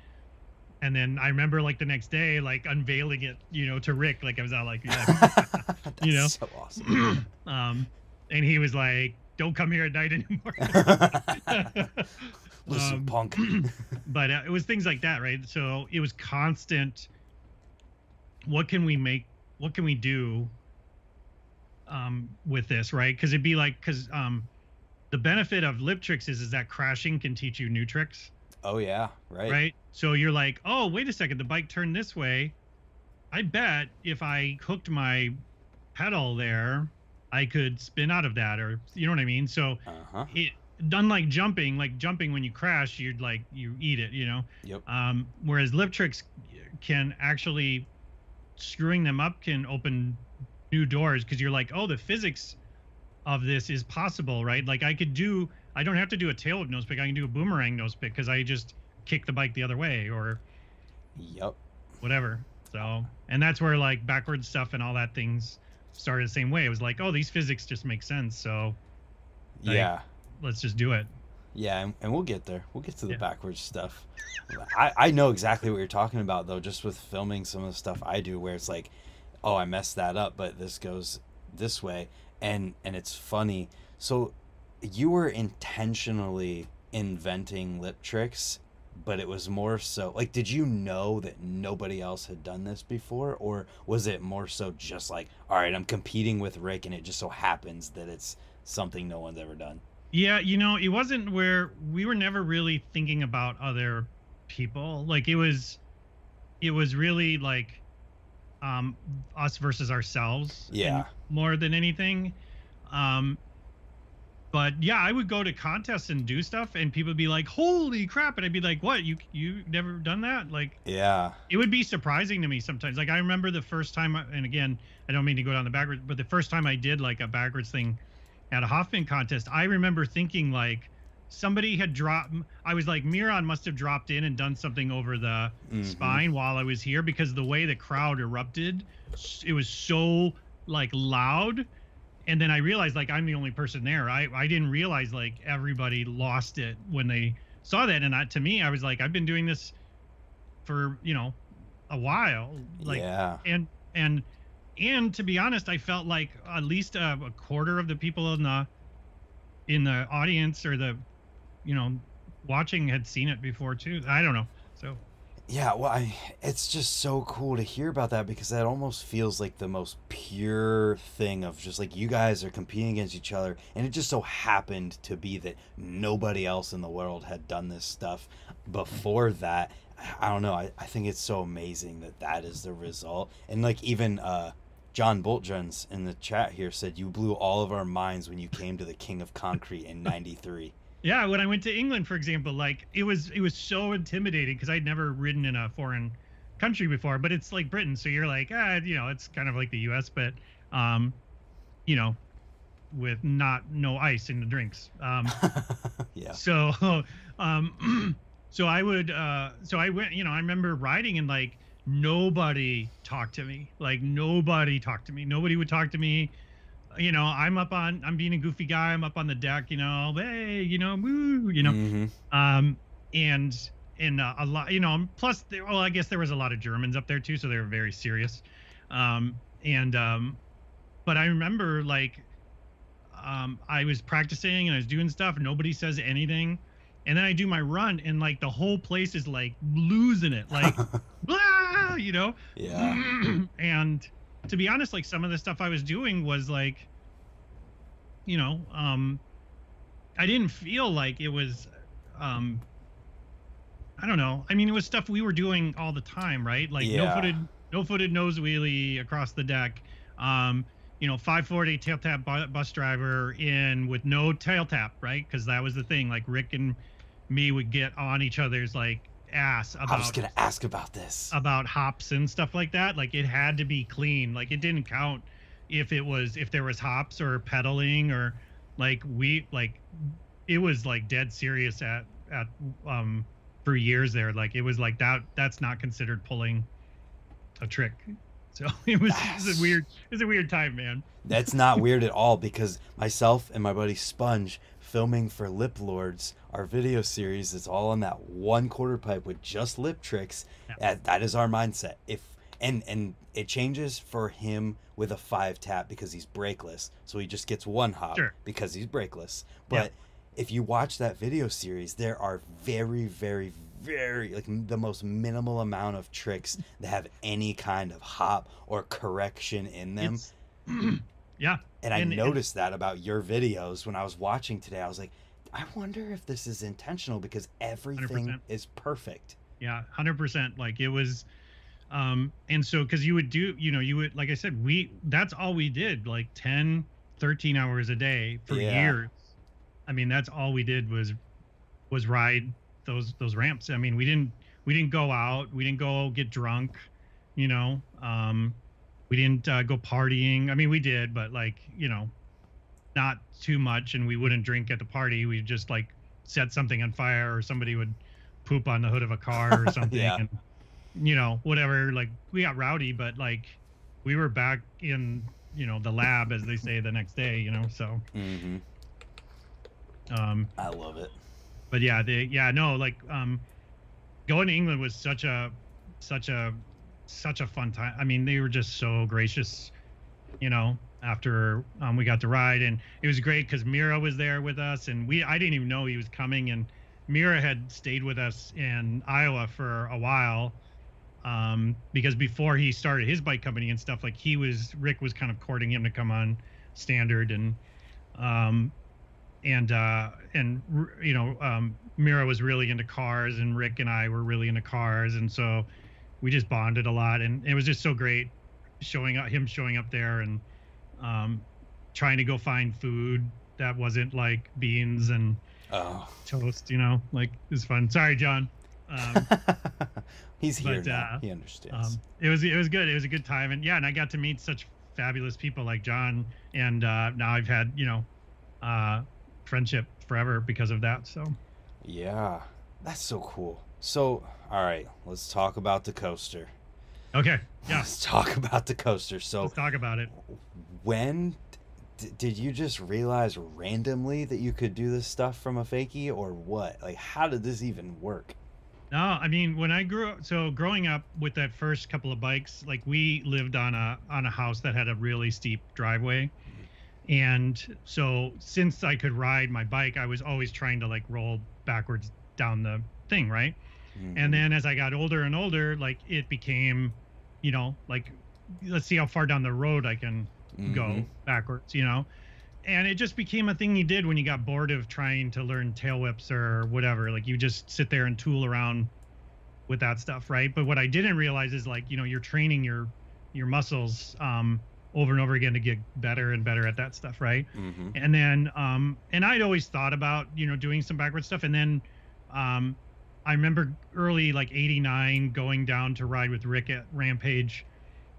And then I remember like the next day, like unveiling it, you know, to Rick, like I was out like, yeah. You know? so awesome. um, and he was like, don't come here at night anymore. Listen, Um, punk. but uh, it was things like that right so it was constant what can we make what can we do um with this right because it'd be like because um the benefit of lip tricks is is that crashing can teach you new tricks oh yeah, right. right so you're like oh wait a second the bike turned this way i bet if i hooked my pedal there i could spin out of that or you know what i mean so Uh huh. it unlike jumping like jumping when you crash you'd like you eat it you know Yep. um whereas lip tricks can actually screwing them up can open new doors because you're like oh the physics of this is possible right like i could do i don't have to do a tail whip nose pick i can do a boomerang nose pick because i just kick the bike the other way or Yep. whatever so and that's where like backwards stuff and all that things started the same way it was like oh these physics just make sense so Like, Yeah. let's just do it Yeah, and, and we'll get there. We'll get to the Yeah. backwards stuff. I, I know exactly what you're talking about though, just with filming some of the stuff I do where it's like, oh I messed that up, but this goes this way and and it's funny. So you were intentionally inventing lip tricks, but it was more so like did you know that nobody else had done this before? Or was it more so just like, all right, I'm competing with Rick and it just so happens that it's something no one's ever done? Yeah, you know, it wasn't where we were never really thinking about other people. Like it was it was really like um us versus ourselves. Yeah. More than anything. Um but yeah, I would go to contests and do stuff and people would be like, "Holy crap." And I'd be like, "What? You you never done that?" Like Yeah. it would be surprising to me sometimes. Like I remember the first time, and again, I don't mean to go down the backwards, but the first time I did like a backwards thing at a Hoffman contest, I remember thinking like somebody had dropped. I was like, Miron must have dropped in and done something over the Mhm. spine while I was here because the way the crowd erupted, it was so like loud. And then I realized like I'm the only person there. I I didn't realize like everybody lost it when they saw that. And I, to me, I was like, I've been doing this for you know a while like yeah. and and and to be honest i felt like at least a, a quarter of the people in the in the audience or the you know watching had seen it before too i don't know so Yeah, well, I, it's just so cool to hear about that because that almost feels like the most pure thing of just like you guys are competing against each other, and it just so happened to be that nobody else in the world had done this stuff before that. I don't know. I, I think it's so amazing that that is the result, and like even uh, John Boltjans in the chat here said you blew all of our minds when you came to the King of Concrete in '93. Yeah, when I went to England, for example, like it was it was so intimidating because I'd never ridden in a foreign country before, but it's like Britain, so you're like, ah, you know, it's kind of like the U.S., but um, you know, with not no ice in the drinks. Um, yeah. So, um, so I would, uh, so I went, you know, I remember riding and like nobody talked to me, like nobody talked to me, nobody would talk to me you know, I'm up on, I'm being a goofy guy. I'm up on the deck, you know, hey, you know, woo, you know, Mm-hmm. um, and and uh, a lot, you know, plus, there, well, I guess there was a lot of Germans up there too, so they were very serious, um, and um, but I remember like, um, I was practicing and I was doing stuff, and nobody says anything, and then I do my run, and like the whole place is like losing it, like, blah, you know, Yeah. and to be honest, like some of the stuff I was doing was like, you know, um, I didn't feel like it was, um, I don't know. I mean, it was stuff we were doing all the time, right? Like no footed, no footed nose wheelie across the deck. Um, you know, 540 tail tap bus driver in with no tail tap, right? Because that was the thing. Like Rick and me would get on each other's like ass about I was gonna ask about this. about hops and stuff like that. Like it had to be clean. Like it didn't count if it was if there was hops or pedaling or like we like it was like dead serious at at um for years there. Like it was like that that's not considered pulling a trick. So it was, it was a weird it was a weird time man. That's not weird at all because myself and my buddy Sponge filming for Lip Lords, our video series is all on that one quarter pipe with just lip tricks. Yeah. That, is our mindset. If and and it changes for him with a five tap because he's brakeless, so he just gets one hop Sure. because he's brakeless. Yeah. But if you watch that video series, there are very, very, very like the most minimal amount of tricks that have any kind of hop or correction in them. Yeah And I And- and- noticed that about your videos when I was watching today. I was like, I wonder if this is intentional because everything 100%. is perfect. yeah 100% like it was um and so because you would do you know you would like i said we that's all we did like 10 13 hours a day for Yeah. years i mean that's all we did was was ride those those ramps i mean we didn't we didn't go out we didn't go get drunk you know um we didn't uh, go partying i mean we did but like you know not too much and we wouldn't drink at the party we just like set something on fire or somebody would poop on the hood of a car or something Yeah. and you know whatever like we got rowdy but like we were back in you know the lab as they say the next day you know so Mm-hmm. um I love it. but yeah they yeah no like um going to england was such a such a such a fun time. I mean they were just so gracious you know after um, we got to ride. And it was great because Miron was there with us and we i didn't even know he was coming. And Miron had stayed with us in iowa for a while um, because before he started his bike company and stuff like he was rick was kind of courting him to come on standard. And um, and uh and you know um Miron was really into cars and rick and i were really into cars. And so we just bonded a lot and it was just so great showing up him showing up there and um trying to go find food that wasn't like beans and Oh. toast you know like it was fun sorry john um He's here But, now. uh, he understands. um, it was it was good. It was a good time, and yeah, and I got to meet such fabulous people like John, and uh, now I've had you know, uh, friendship forever because of that. So yeah. That's so cool. So, all right, let's talk about the coaster. okay, yeah, Let's talk about the coaster. So, let's talk about it. when d- did you just realize randomly that you could do this stuff from a fakie or what? Like, how did this even work? No, I mean when I grew up, so growing up with that first couple of bikes, like we lived on a on a house that had a really steep driveway, and so since I could ride my bike, I was always trying to like roll backwards down the thing, right? Mhm. and then as i got older and older like it became you know like let's see how far down the road i can go Mhm. backwards you know and it just became a thing you did when you got bored of trying to learn tail whips or whatever like you just sit there and tool around with that stuff right but what i didn't realize is like you know you're training your your muscles um over and over again to get better and better at that stuff right Mhm. and then um and i'd always thought about you know doing some backward stuff and then um i remember early like 89 going down to ride with rick at rampage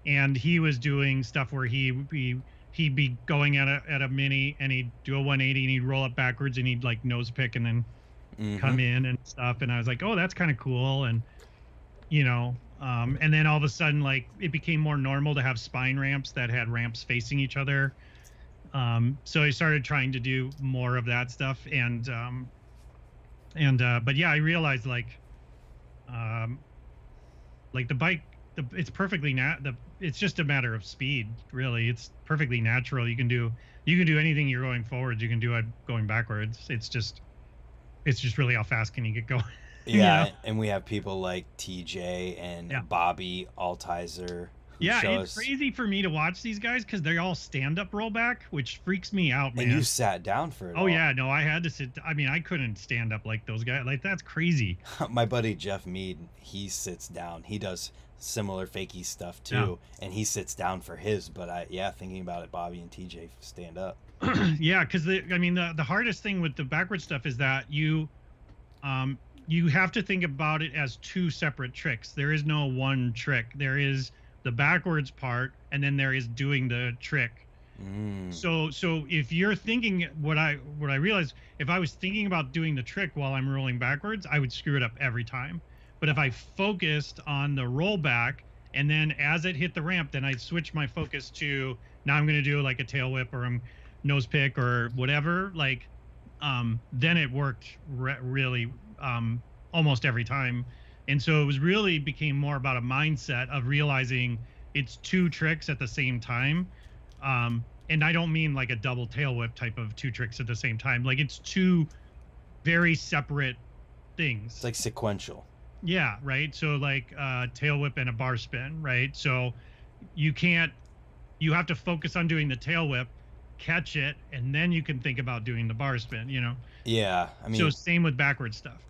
and he was doing stuff where he would be he'd be going at a at a mini and he'd do a 180 and he'd roll up backwards and he'd like nose pick and then Mhm. come in and stuff and i was like oh that's kind of cool and you know um, and then all of a sudden like it became more normal to have spine ramps that had ramps facing each other um, so i started trying to do more of that stuff and um, and uh, but yeah i realized like um, like the bike the, it's perfectly nat the it's just a matter of speed really it's perfectly natural you can do you can do anything you're going forwards you can do it going backwards it's just it's just really how fast can you get going you Yeah, know? and we have people like TJ and Yeah. Bobby Altizer. Yeah show it's crazy for me to watch these guys because they're all stand-up rollback which freaks me out man And you sat down for it. oh all. yeah no i had to sit i mean i couldn't stand up like those guys like that's crazy My buddy Jeff Mead, he sits down. He does similar fakey stuff too, Yeah. and he sits down for his. But I, yeah, thinking about it, Bobby and TJ stand up. yeah because the i mean the, the hardest thing with the backward stuff is that you um you have to think about it as two separate tricks there is no one trick there is the backwards part and then there is doing the trick. Mm. so so if you're thinking what i what i realized if i was thinking about doing the trick while i'm rolling backwards i would screw it up every time. But if i focused on the rollback and then as it hit the ramp then i'd switch my focus to now i'm going to do like a tail whip or i'm nose pick or whatever like um then it worked re- really um almost every time and so it was really became more about a mindset of realizing it's two tricks at the same time. Um and i don't mean like a double tail whip type of two tricks at the same time. Like it's two very separate things. It's like sequential. yeah right? So like uh tail whip and a bar spin right? So you can't you have to focus on doing the tail whip catch it and then you can think about doing the bar spin you know? Yeah, I mean, so same with backward stuff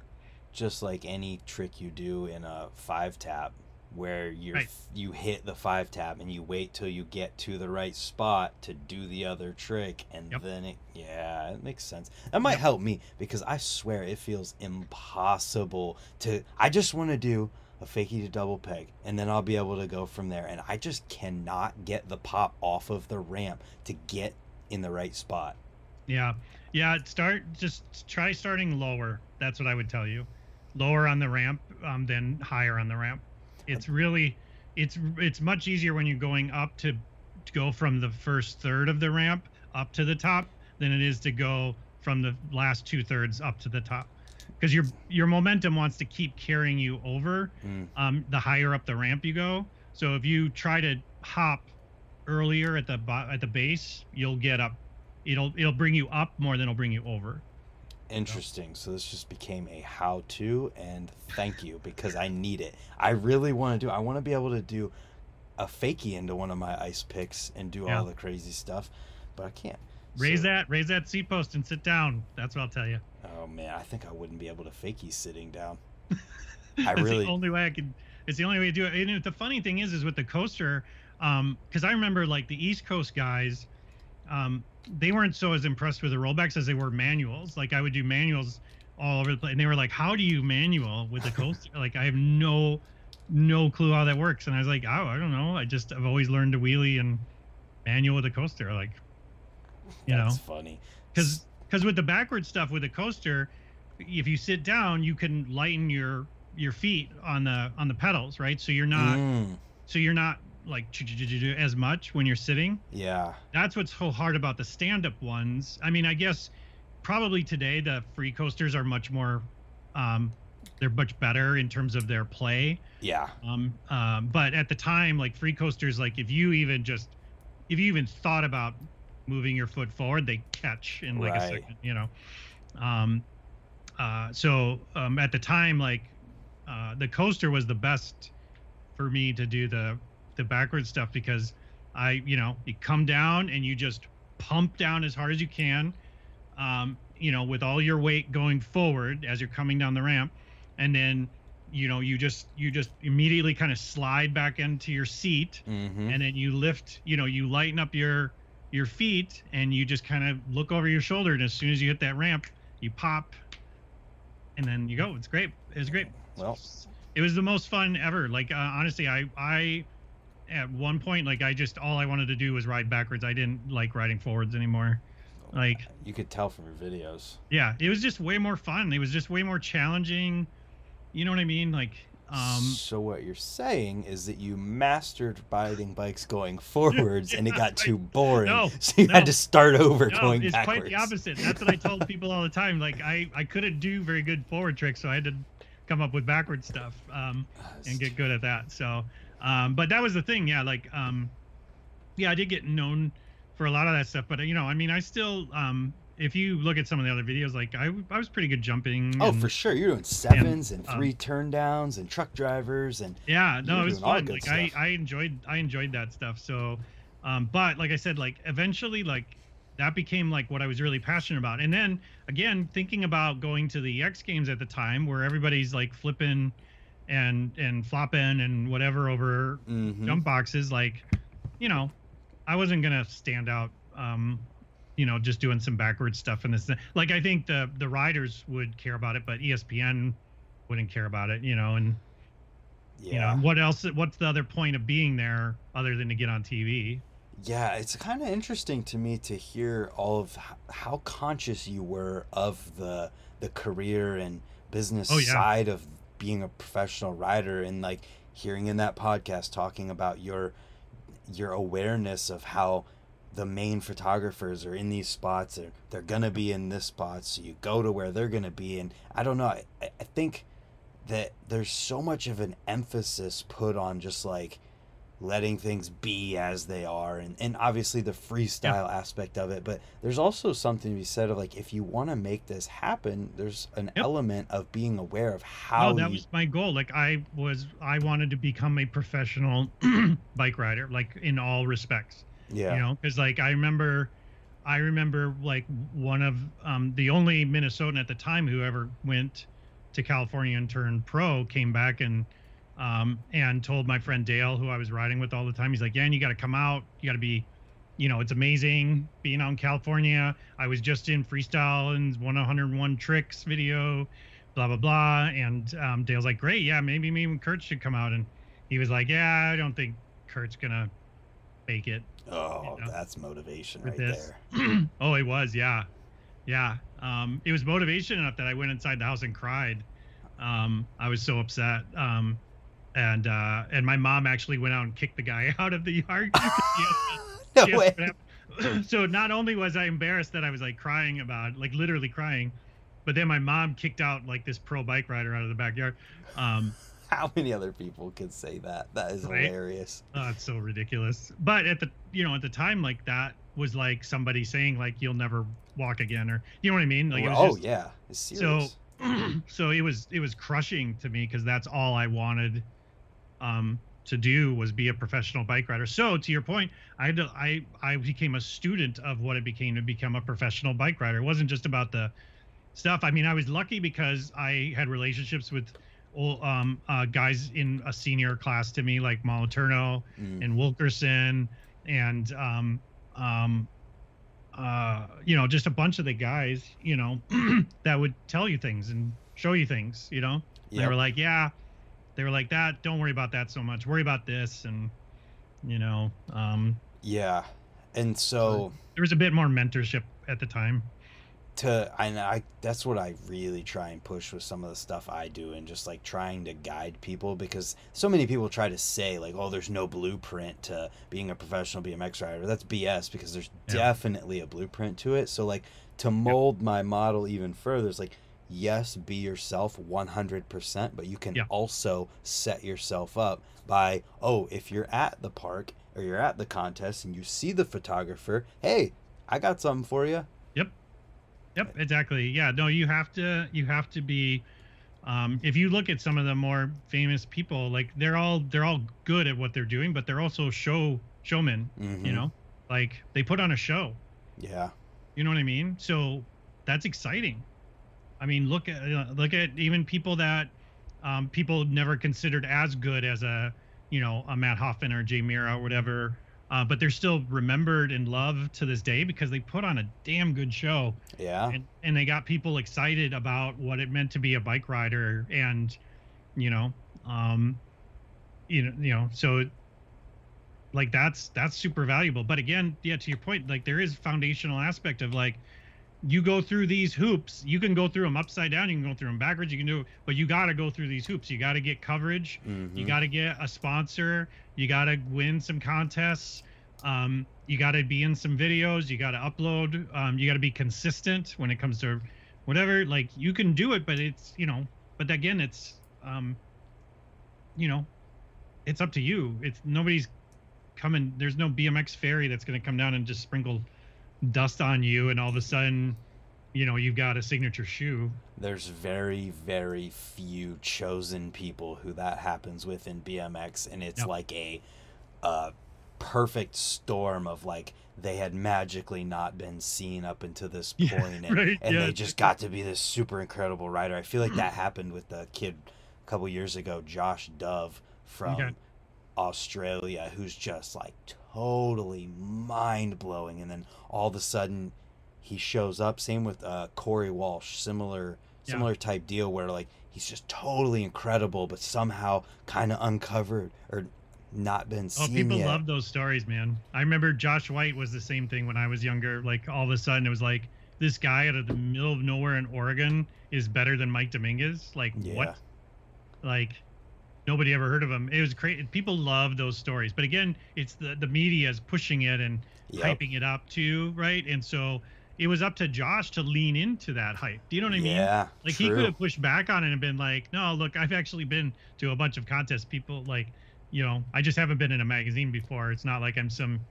just like any trick you do in a five tap, where you Right. you hit the five tap and you wait till you get to the right spot to do the other trick, and Yep. then it yeah, it makes sense. That might Yep. help me because I swear it feels impossible to. I just want to do a fakie to double peg, and then I'll be able to go from there, and I just cannot get the pop off of the ramp to get in the right spot. Yeah. Yeah. Start just try starting lower. That's what I would tell you. Lower on the ramp um, than higher on the ramp. It's really, it's it's much easier when you're going up to, to go from the first third of the ramp up to the top than it is to go from the last two thirds up to the top, because your your momentum wants to keep carrying you over. Mm. Um, the higher up the ramp you go. So if you try to hop earlier at the at the base, you'll get up it'll it'll bring you up more than it'll bring you over. Interesting. So this just became a how-to, and thank you because I need it. I really want to do. I want to be able to do a fakie into one of my ice picks and do Yeah. all the crazy stuff, but I can't. Raise So- that raise that seat post and sit down. That's what I'll tell you. Oh man, I think I wouldn't be able to fakie sitting down. I really. the only way I can. It's the only way to do it. And the funny thing is, is with the coaster, um, because I remember like the East Coast guys, um, they weren't so as impressed with the rollbacks as they were manuals. Like I would do manuals all over the place, and they were like, "How do you manual with the coaster?" like I have no, no clue how that works. And I was like, "Oh, I don't know. I just I've always learned to wheelie and manual with a coaster." Like you know. That's funny. because because with the backward stuff with the coaster if you sit down you can lighten your your feet on the on the pedals right so you're not Mm, so you're not like as much when you're sitting yeah. that's what's so hard about the stand-up ones i mean i guess probably today the free coasters are much more um they're much better in terms of their play Yeah. um, um, but at the time, like free coasters, like if you even just if you even thought about moving your foot forward, they catch in like a second, you know. Um, uh, so um, at the time, like uh, the coaster was the best for me to do the the backwards stuff because I, you know, you come down and you just pump down as hard as you can, um, you know, with all your weight going forward as you're coming down the ramp, and then you know you just you just immediately kind of slide back into your seat Mm-hmm. and then you lift you know you lighten up your your feet and you just kind of look over your shoulder and as soon as you hit that ramp you pop and then you go. It's great. It's great. Well, it was the most fun ever. Like uh, honestly i i at one point like i just all i wanted to do was ride backwards i didn't like riding forwards anymore like you could tell from your videos. yeah it was just way more fun it was just way more challenging you know what i mean like um so what you're saying is that you mastered riding bikes going forwards, and it got too boring, No, so you no. had to start over No, going it's backwards. quite the opposite. That's what I told people all the time. Like I, I couldn't do very good forward tricks, so I had to come up with backward stuff um, and get good at that. So, um, but that was the thing. Yeah, like, um, yeah, I did get known for a lot of that stuff. But you know, I mean, I still, um, if you look at some of the other videos, like I, I was pretty good jumping. Oh, and- for sure. You're doing sevens and, um, three turn downs and truck drivers and yeah no it was fun like I, I enjoyed i enjoyed that stuff so um but like i said like eventually like that became like what i was really passionate about and then again thinking about going to the x games at the time where everybody's like flipping and and flopping and whatever over Mhm. jump boxes like you know i wasn't gonna stand out um you know just doing some backwards stuff in this like i think the the riders would care about it but espn wouldn't care about it you know and yeah. you know what else what's the other point of being there other than to get on tv Yeah, it's kind of interesting to me to hear all of how conscious you were of the the career and business Oh, yeah. side of being a professional rider and like hearing in that podcast talking about your your awareness of how the main photographers are in these spots or they're gonna be in this spot so you go to where they're gonna be. And i don't know i, I think that there's so much of an emphasis put on just like letting things be as they are and, and obviously the freestyle aspect of it but there's also something to be said of like if you want to make this happen there's an Yep. element of being aware of how oh that you, was my goal like i was i wanted to become a professional bike rider like in all respects. Yeah. You know because like i remember i remember like one of um the only minnesotan at the time who ever went to california and turned pro came back and um and told my friend dale who i was riding with all the time he's like yeah you got to come out. You got to be you know it's amazing being out in california. I was just in freestyle and 101 tricks video blah blah blah. And um, dale's like great. Yeah maybe me and kurt should come out. And he was like yeah i don't think kurt's gonna make it. Oh you know, that's motivation right this. there. Oh, it was, yeah, yeah. Um, it was motivation enough that I went inside the house and cried. Um, I was so upset. And uh, and my mom actually went out and kicked the guy out of the yard. no way so not only was I embarrassed that I was like crying about, like literally crying, but then my mom kicked out like this pro bike rider out of the backyard. Um, how many other people could say that that is Right? hilarious Oh, it's so ridiculous. But at the you know at the time like that was like somebody saying like you'll never walk again or you know what I mean? Like it was oh just, yeah it's so so it was it was crushing to me because that's all I wanted um to do was be a professional bike rider. So to your point, I had to, I I became a student of what it became to become a professional bike rider. It wasn't just about the stuff. I mean, I was lucky because I had relationships with ol- um uh, guys in a senior class to me like Moliterno Mm. and Wilkerton and um um uh you know just a bunch of the guys you know that would tell you things and show you things you know they were like yeah they were like that don't worry about that so much. Worry about this and you know um yeah. And so there was a bit more mentorship at the time. To and I that's what I really try and push with some of the stuff I do and just like trying to guide people because so many people try to say like oh there's no blueprint to being a professional BMX rider. That's BS because there's Yeah. definitely a blueprint to it. So like to mold my model even further it's like yes be yourself 100% but you can Yeah. also set yourself up by oh if you're at the park or you're at the contest and you see the photographer hey I got something for you Yep, Yep, exactly. Yeah, no, you have to you have to be um, if you look at some of the more famous people, like they're all they're all good at what they're doing, but they're also show showmen. Mhm. You know, like they put on a show. Yeah. You know what I mean? So that's exciting. I mean, look at uh, look at even people that um, people never considered as good as a you know a Matt Hoffman or Jay Miron or whatever, uh, but they're still remembered and loved to this day because they put on a damn good show Yeah. and, and they got people excited about what it meant to be a bike rider and you know um you know you know so like that's that's super valuable but again yeah to your point like there is foundational aspect of like you go through these hoops you can go through them upside down you can go through them backwards you can do but you got to go through these hoops. You got to get coverage. You Mhm. got to get a sponsor. You got to win some contests. Um, you got to be in some videos. You got to upload. Um, you got to be consistent when it comes to whatever. Like you can do it but it's you know but again it's um, you know it's up to you. It's nobody's coming there's no bmx fairy that's going to come down and just sprinkle dust on you and all of a sudden you know you've got a signature shoe There's very, very few chosen people who that happens with in BMX, and it's Yep. like a, uh, perfect storm of like they had magically not been seen up until this Yeah, point, and, right, and yeah. they just got to be this super incredible rider. I feel like that happened with the kid a couple years ago, Josh Dove from Okay. Australia, who's just like totally mind blowing, and then all of a sudden he shows up. Same with uh, Corey Walsh, similar Yeah. similar type deal where like he's just totally incredible, but somehow kind of uncovered or not been Oh, seen people yet. love those stories, man. I remember Josh White was the same thing when I was younger. Like all of a sudden, it was like this guy out of the middle of nowhere in Oregon is better than Mike Dominguez. Like Yeah. what? Like nobody ever heard of him. It was crazy. People love those stories, but again, it's the the media is pushing it and Yep. hyping it up too, right? And so it was up to Josh to lean into that hype. Do you know what I mean? Yeah, Like he could have pushed back on it and been like, "No, look, I've actually been to a bunch of contests. People like, you know, I just haven't been in a magazine before. It's not like I'm some.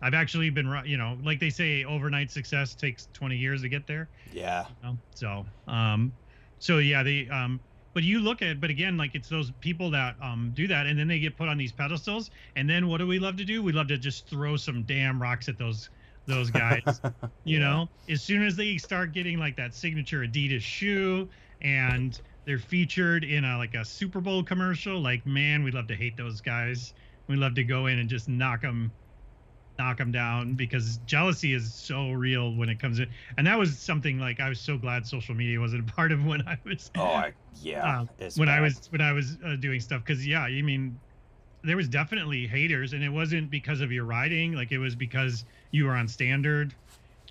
I've actually been, you know, like they say, overnight success takes 20 years to get there. Yeah, You know? So, um, so yeah, the um, but you look at, but again, like it's those people that um do that, and then they get put on these pedestals, and then what do we love to do? We love to just throw some damn rocks at those those guys you Yeah. know as soon as they start getting like that signature adidas shoe and they're featured in a like a super bowl commercial like man we love to hate those guys we love to go in and just knock them knock them down because jealousy is so real when it comes in and that was something like i was so glad social media wasn't a part of when i was Oh, I, yeah. um, when I was when I was uh, doing stuff because yeah, I mean, there was definitely haters, and it wasn't because of your riding, like it was because you were on standard,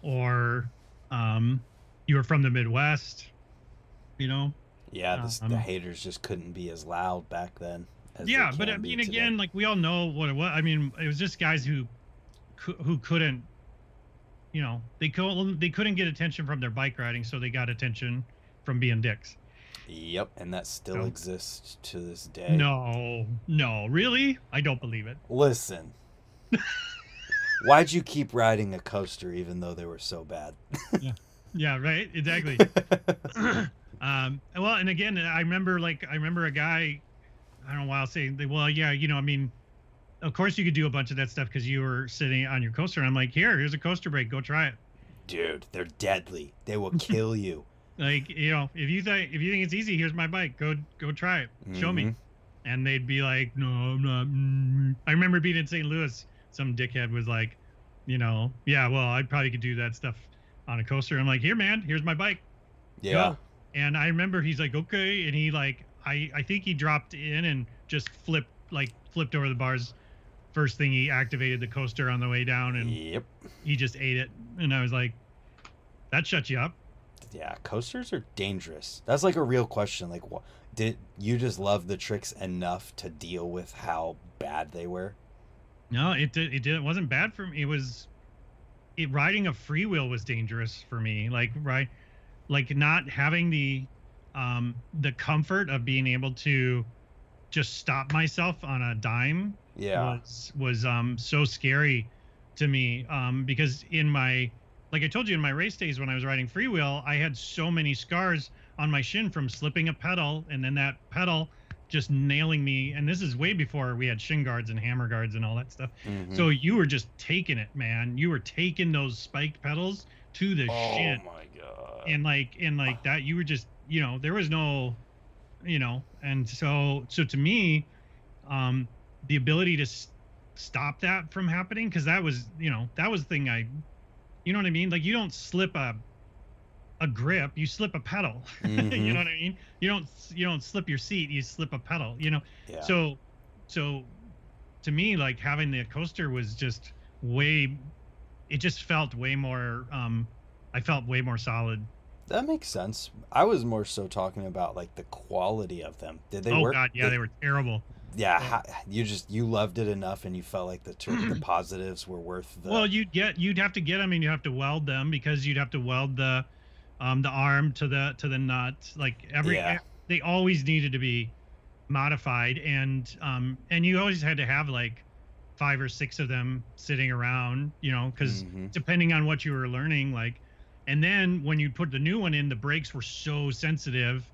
or um, you were from the Midwest, you know. yeah, this, um, the haters just couldn't be as loud back then. As Yeah, but I mean, again, like we all know what it was. I mean, it was just guys who who couldn't, you know, they couldn't they couldn't get attention from their bike riding, so they got attention from being dicks. Yep, and that still No. exists to this day. No, no, really, I don't believe it. Listen. Why'd you keep riding a coaster even though they were so bad? Yeah, Yeah, right. Exactly. um, well, and again, I remember like I remember a guy, I don't know why I'll say, well, yeah, you know, I mean, of course you could do a bunch of that stuff because you were sitting on your coaster. And I'm like, here, here's a coaster brake. go try it. Dude, they're deadly. They will kill you. Like, you know, if you think if you think it's easy, here's my bike, go go try it, show me. Mhm. And they'd be like, no, I'm not. mm." I remember being in St. Louis, some dickhead was like, you know, yeah, well, I probably could do that stuff on a coaster. I'm like, here, man, here's my bike. Yeah. go. And I remember he's like, okay, and he like, I I think he dropped in and just flipped like flipped over the bars. First thing he activated the coaster on the way down, and Yep. he just ate it. And I was like, that shuts you up. Yeah, coasters are dangerous. That's like a real question. Like, what did you just love the tricks enough to deal with how bad they were? No, it did. It did. It wasn't bad for me. It was, it riding a freewheel was dangerous for me. Like right, like not having the, um, the comfort of being able to, just stop myself on a dime Yeah. was was um so scary to me um because in my like I told you in my race days when I was riding freewheel, I had so many scars on my shin from slipping a pedal and then that pedal just nailing me. And this is way before we had shin guards and hammer guards and all that stuff. Mhm. So you were just taking it, man. You were taking those spiked pedals to the oh shin Oh my god. and like and like that you were just you know there was no you know and so so to me um the ability to s- stop that from happening because that was you know that was the thing i you know what i mean like you don't slip a a grip you slip a pedal you Mhm. know what i mean you don't you don't slip your seat you slip a pedal you know yeah. so so to me like having the coaster was just way it just felt way more um i felt way more solid that makes sense. I was more so talking about like the quality of them. Did they oh work? god yeah they were terrible Yeah, Yeah. ha- you just you loved it enough, and you felt like the ter- the positives were worth the. well you'd get you'd have to get them and you have to weld them because you'd have to weld the um the arm to the to the nut like every Yeah. they always needed to be modified and um and you always had to have like five or six of them sitting around you know because Mhm. depending on what you were learning like and then when you put the new one in the brakes were so sensitive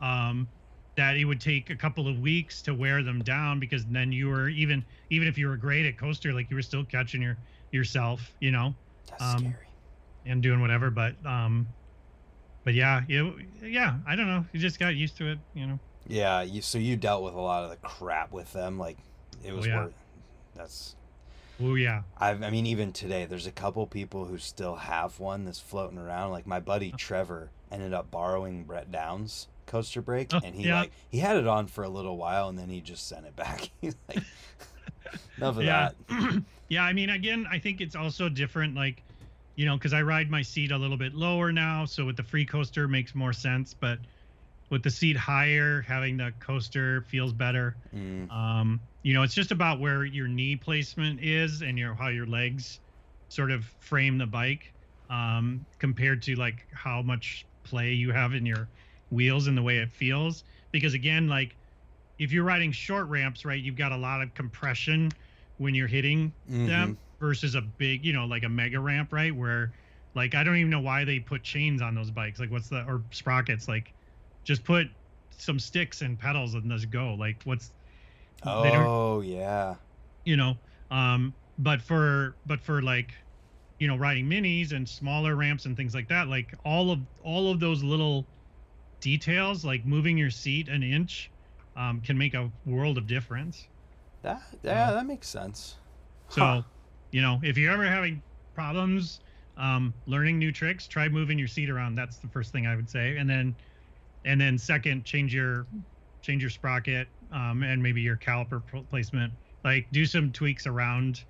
um that it would take a couple of weeks to wear them down because then you were even even if you were great at coaster like you were still catching your yourself you know That's um, scary. and doing whatever but um but yeah it, yeah i don't know you just got used to it you know Yeah, you so you dealt with a lot of the crap with them, like it was Oh, yeah. worth. That's oh yeah I've, I mean, even today, there's a couple people who still have one that's floating around. Like my buddy Trevor ended up borrowing Brett Downs coaster brake, Oh, and he yeah. like he had it on for a little while, and then he just sent it back. He's like, enough of yeah that. yeah i mean again i think it's also different like you know because i ride my seat a little bit lower now so with the free coaster makes more sense but with the seat higher having the coaster feels better Mm, um you know it's just about where your knee placement is and your how your legs sort of frame the bike um compared to like how much play you have in your wheels and the way it feels. Because again like if you're riding short ramps right you've got a lot of compression when you're hitting mhm. them versus a big you know like a mega ramp right where like i don't even know why they put chains on those bikes. Like what's the or sprockets like just put some sticks and pedals and let's go. Like what's Oh yeah. you know um but for but for like you know riding minis and smaller ramps and things like that like all of all of those little details like moving your seat an inch um, can make a world of difference That yeah, that makes sense. so Huh. you know if you're ever having problems um, learning new tricks try moving your seat around that's the first thing i would say and then and then second change your change your sprocket um, and maybe your caliper placement like do some tweaks around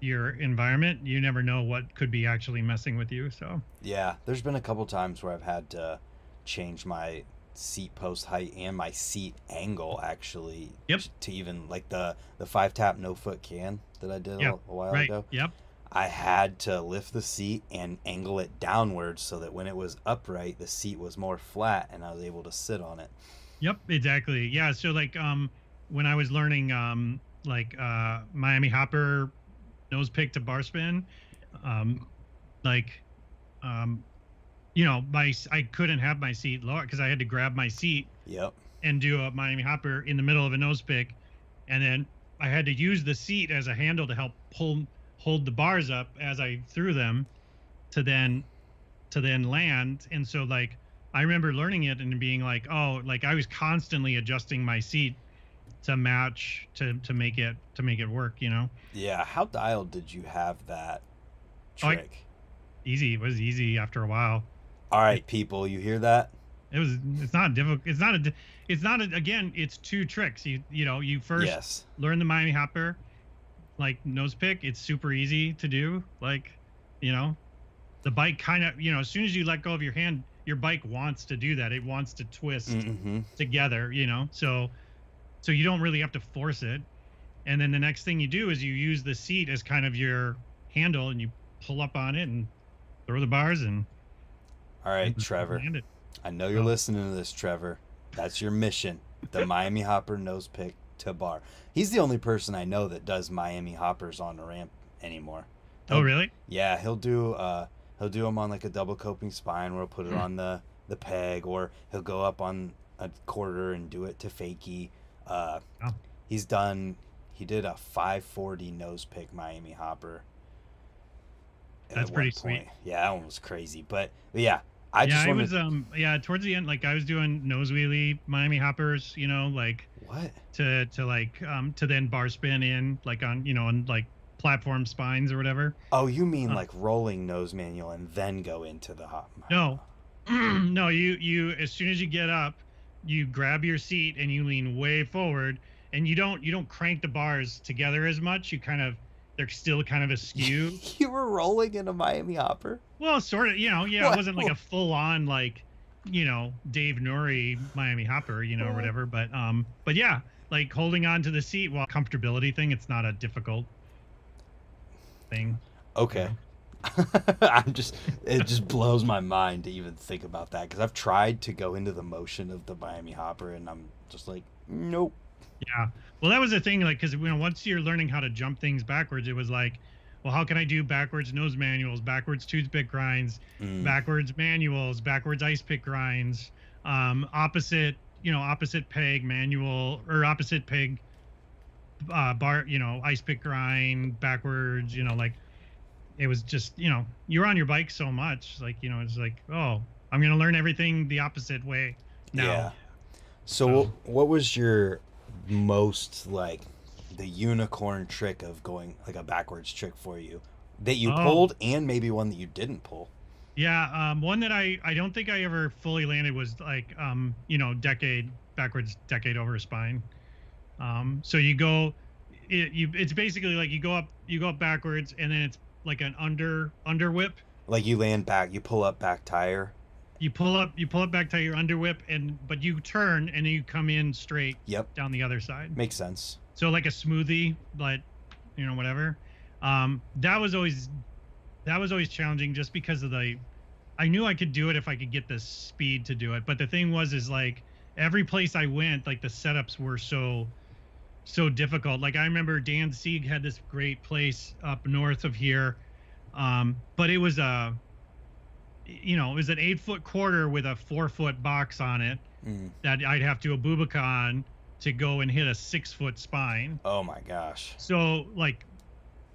your environment you never know what could be actually messing with you so Yeah, there's been a couple times where I've had to change my seat post height and my seat angle actually Yep. to even like the the five tap no foot can that I did Yep, a, a while right ago. yep I had to lift the seat and angle it downwards so that when it was upright, the seat was more flat and I was able to sit on it. Yep, exactly. Yeah, so like um when I was learning um like uh Miami Hopper nose pick to bar spin, um like um you know, my I couldn't have my seat lower because I had to grab my seat Yep. and do a Miami Hopper in the middle of a nose pick and then I had to use the seat as a handle to help pull hold the bars up as I threw them to then to then land and so like I remember learning it and being like oh like I was constantly adjusting my seat to match to to make it to make it work you know Yeah. How dialed did you have that Oh, I- trick? easy it was easy after a while All right, people, you hear that? it was it's not difficult it's not a it's not a, again it's two tricks you you know you first Yes. learn the Miami Hopper, like nose pick. It's super easy to do. Like, you know, the bike kind of, you know, as soon as you let go of your hand, your bike wants to do that. It wants to twist Mm-hmm. together, you know. So, so you don't really have to force it. And then the next thing you do is you use the seat as kind of your handle, and you pull up on it and throw the bars and All right, and Trevor. I know you're Oh. listening to this, Trevor. That's your mission. The Miami Hopper nose pick to bar. He's the only person I know that does Miami Hoppers on the ramp anymore. Oh, really? Yeah, he'll do uh He'll do them on like a double coping spine where he'll put it Mm. on the the peg, or he'll go up on a quarter and do it to fakie. Uh, Oh. He's done. He did a 540 nose pick Miami hopper. That's pretty sweet. point. Yeah, that one was crazy. But, but yeah, I yeah, just I was um yeah towards the end like I was doing nose wheelie Miami hoppers, you know, like what? to to like um to then bar spin in like on you know on like platform spines or whatever. Oh, you mean Uh. like rolling nose manual and then go into the hop? No. no, you you as soon as you get up, you grab your seat and you lean way forward and you don't you don't crank the bars together as much. You kind of they're still kind of askew. you were rolling in a Miami hopper. well, sort of, you know, yeah, What? it wasn't like a full on like, you know, Dave Nourie Miami Hopper, you know, or whatever, but um but yeah, like holding on to the seat while comfortability thing, it's not a difficult thing. Okay. I'm just it just blows my mind to even think about that because I've tried to go into the motion of the Miami Hopper and I'm just like nope. Yeah. Well, that was the thing, like, because you know, once you're learning how to jump things backwards, it was like, well, how can I do backwards nose manuals, backwards toothpick grinds, Mm. backwards manuals, backwards ice pick grinds, um, opposite, you know, opposite peg manual or opposite peg uh, bar, you know, ice pick grind backwards, you know, like it was just, you know, you're on your bike so much, like, you know, it's like, oh, I'm gonna learn everything the opposite way now. Yeah. So, So- what was your most like the unicorn trick of going like a backwards trick for you that you Oh. pulled and maybe one that you didn't pull? Yeah, um, one that I I don't think I ever fully landed was like um, you know decade backwards decade over a spine. Um, so you go, it, you it's basically like you go up you go up backwards and then it's like an under under whip. Like you land back, you pull up back tire. You pull up you pull up back tire, your under whip and but you turn and then you come in straight Yep, down the other side. makes sense. So like a smoothie, but you know whatever. Um, that was always that was always challenging just because of the. I knew I could do it if I could get the speed to do it, but the thing was is like every place I went, like the setups were so so difficult. Like I remember Dan Sieg had this great place up north of here, um, but it was a you know it was an eight foot quarter with a four foot box on it Mm. that I'd have to abubaca on to go and hit a six foot spine. Oh my gosh. So like,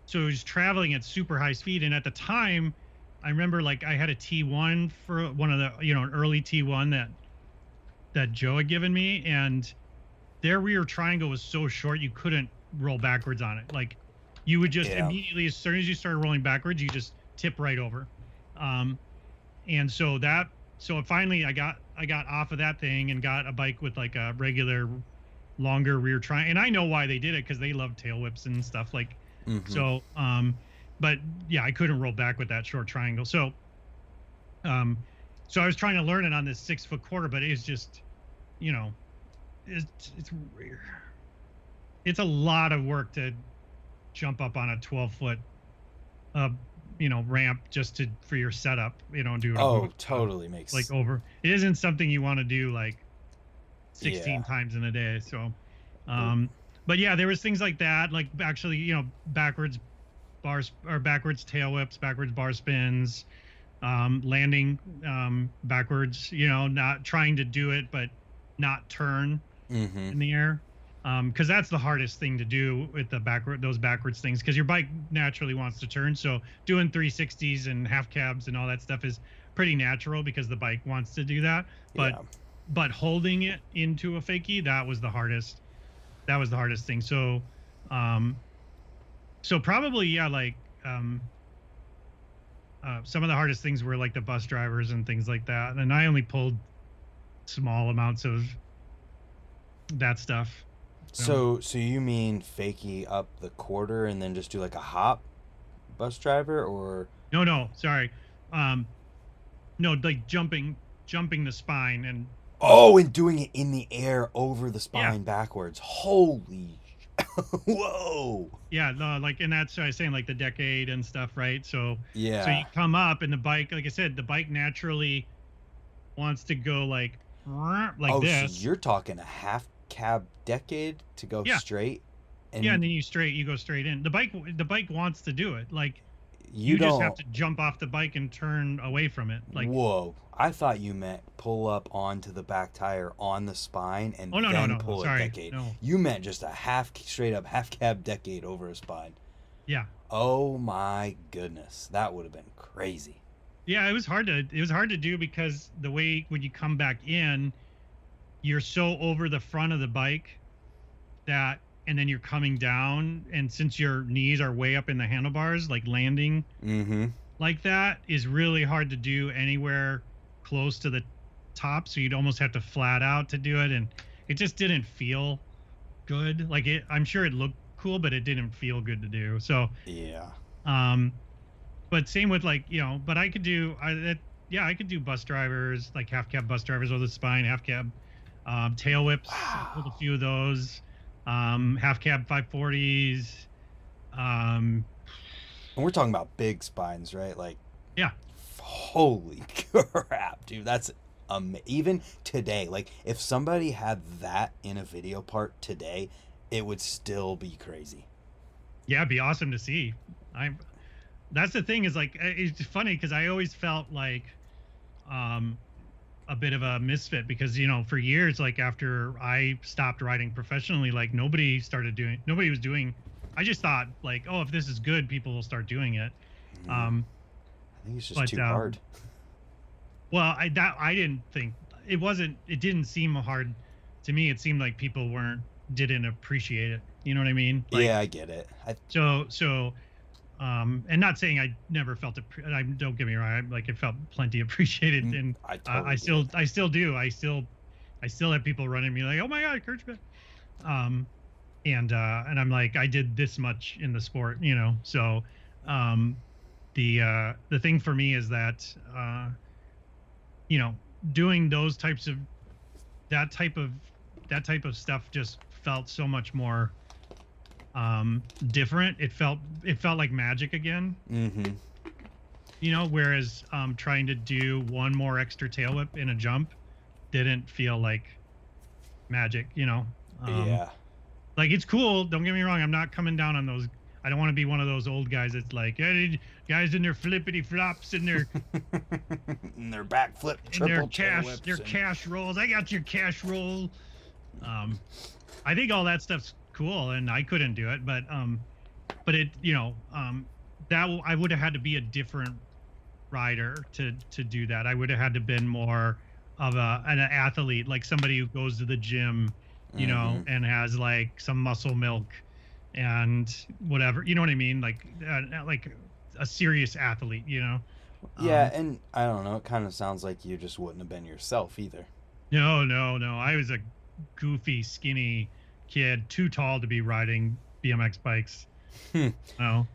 so it was traveling at super high speed, and at the time, I remember like I had a T1 for one of the you know an early T1 that that Joe had given me, and their rear triangle was so short you couldn't roll backwards on it. Like, you would just Yeah. immediately as soon as you started rolling backwards, you just tip right over. Um, and so that so finally I got I got off of that thing and got a bike with like a regular longer rear triangle and I know why they did it because they love tail whips and stuff like Mhm. so um but yeah I couldn't roll back with that short triangle so um so I was trying to learn it on this six foot quarter but it's just you know it's it's rare. it's a lot of work to jump up on a 12 foot uh you know ramp just to for your setup you know and do a oh, move, uh, totally makes like over it isn't something you want to do like 16 Yeah. times in a day so um but yeah there was things like that like actually you know backwards bars or backwards tail whips backwards bar spins um landing um backwards you know not trying to do it but not turn hmm in the air because that's the hardest thing to do with the backward those backwards things because your bike naturally wants to turn. So doing 360s and half cabs and all that stuff is pretty natural because the bike wants to do that. But yeah. but holding it into a fakie that was the hardest that was the hardest thing. So um so probably yeah like um uh, some of the hardest things were like the bus drivers and things like that. And i only pulled small amounts of that stuff So, so you mean fakie up the quarter and then just do like a hop, bus driver, or no no sorry um no like jumping jumping the spine and oh, and doing it in the air over the spine backwards? Holy, whoa! yeah no, like and that's what i was saying like the decade and stuff right so Yeah. So you come up and the bike, like I said, the bike naturally wants to go like like oh, this. so you're talking a half cab decade to go Yeah. straight, and yeah, and then you straight, you go straight in. The bike, the bike wants to do it. Like you, You, just have to jump off the bike and turn away from it. Like Whoa! I thought you meant pull up onto the back tire on the spine and Oh no no then no! pull Sorry, a decade. no. You meant just a half straight up half cab decade over a spine. Yeah. Oh my goodness, that would have been crazy. Yeah, it was hard to it was hard to do because the way when you come back in, you're so over the front of the bike that and then you're coming down and since your knees are way up in the handlebars, like landing Mm-hmm. like that is really hard to do anywhere close to the top, so you'd almost have to flat out to do it and it just didn't feel good. Like it I'm sure it looked cool, but it didn't feel good to do. So Yeah. um, but same with like you know, but I could do I that yeah I could do bus drivers like half cab bus drivers with a spine, half cab, um, tail whips. I pulled a few of those. Um, half cab 540s. Um, And we're talking about big spines, right? Like, Yeah. Holy crap, dude! That's um even today. Like, if somebody had that in a video part today, it would still be crazy. yeah, it'd be awesome to see. I that's the thing is like it's funny because I always felt like um a bit of a misfit because you know for years like after I stopped riding professionally like nobody started doing nobody was doing I just thought like oh if this is good people will start doing it. Mm, um I think it's just but, too um, hard. well I that I didn't think it wasn't it didn't seem hard to me. It seemed like people weren't didn't appreciate it. You know what I mean? Like, yeah, I get it. I, So so, um, and not saying I never felt it. I don't get me wrong. I, like it felt plenty appreciated, Mm, and I, uh, I still. I still do. I still I still have people running me like, oh my god, Kirchman. Um, and uh, and I'm like, I did this much in the sport, you know. So, um, the uh, the thing for me is that uh, you know, doing those types of that type of that type of stuff just felt so much more um different. It felt it felt like magic again. Mm-hmm. you know whereas um trying to do one more extra tail whip in a jump didn't feel like magic you know? Um, yeah. like it's cool. Don't get me wrong. I'm not coming down on those. I don't want to be one of those old guys that's like hey, guys in their flippity flops and their and their backflip, and triple their cash their and- cash rolls. I got your cash roll. Um i think all that stuff's cool and i couldn't do it but um but it you know um that w- i would have had to be a different rider to to do that i would have had to been more of a an athlete like somebody who goes to the gym you know Mhm. and has like some muscle milk and whatever you know what i mean like uh, like a serious athlete you know Yeah, Um, and I don't know. It kind of sounds like you just wouldn't have been yourself either. No, no, no. I was a goofy, skinny kid, too tall to be riding BMX bikes. Hmm. No.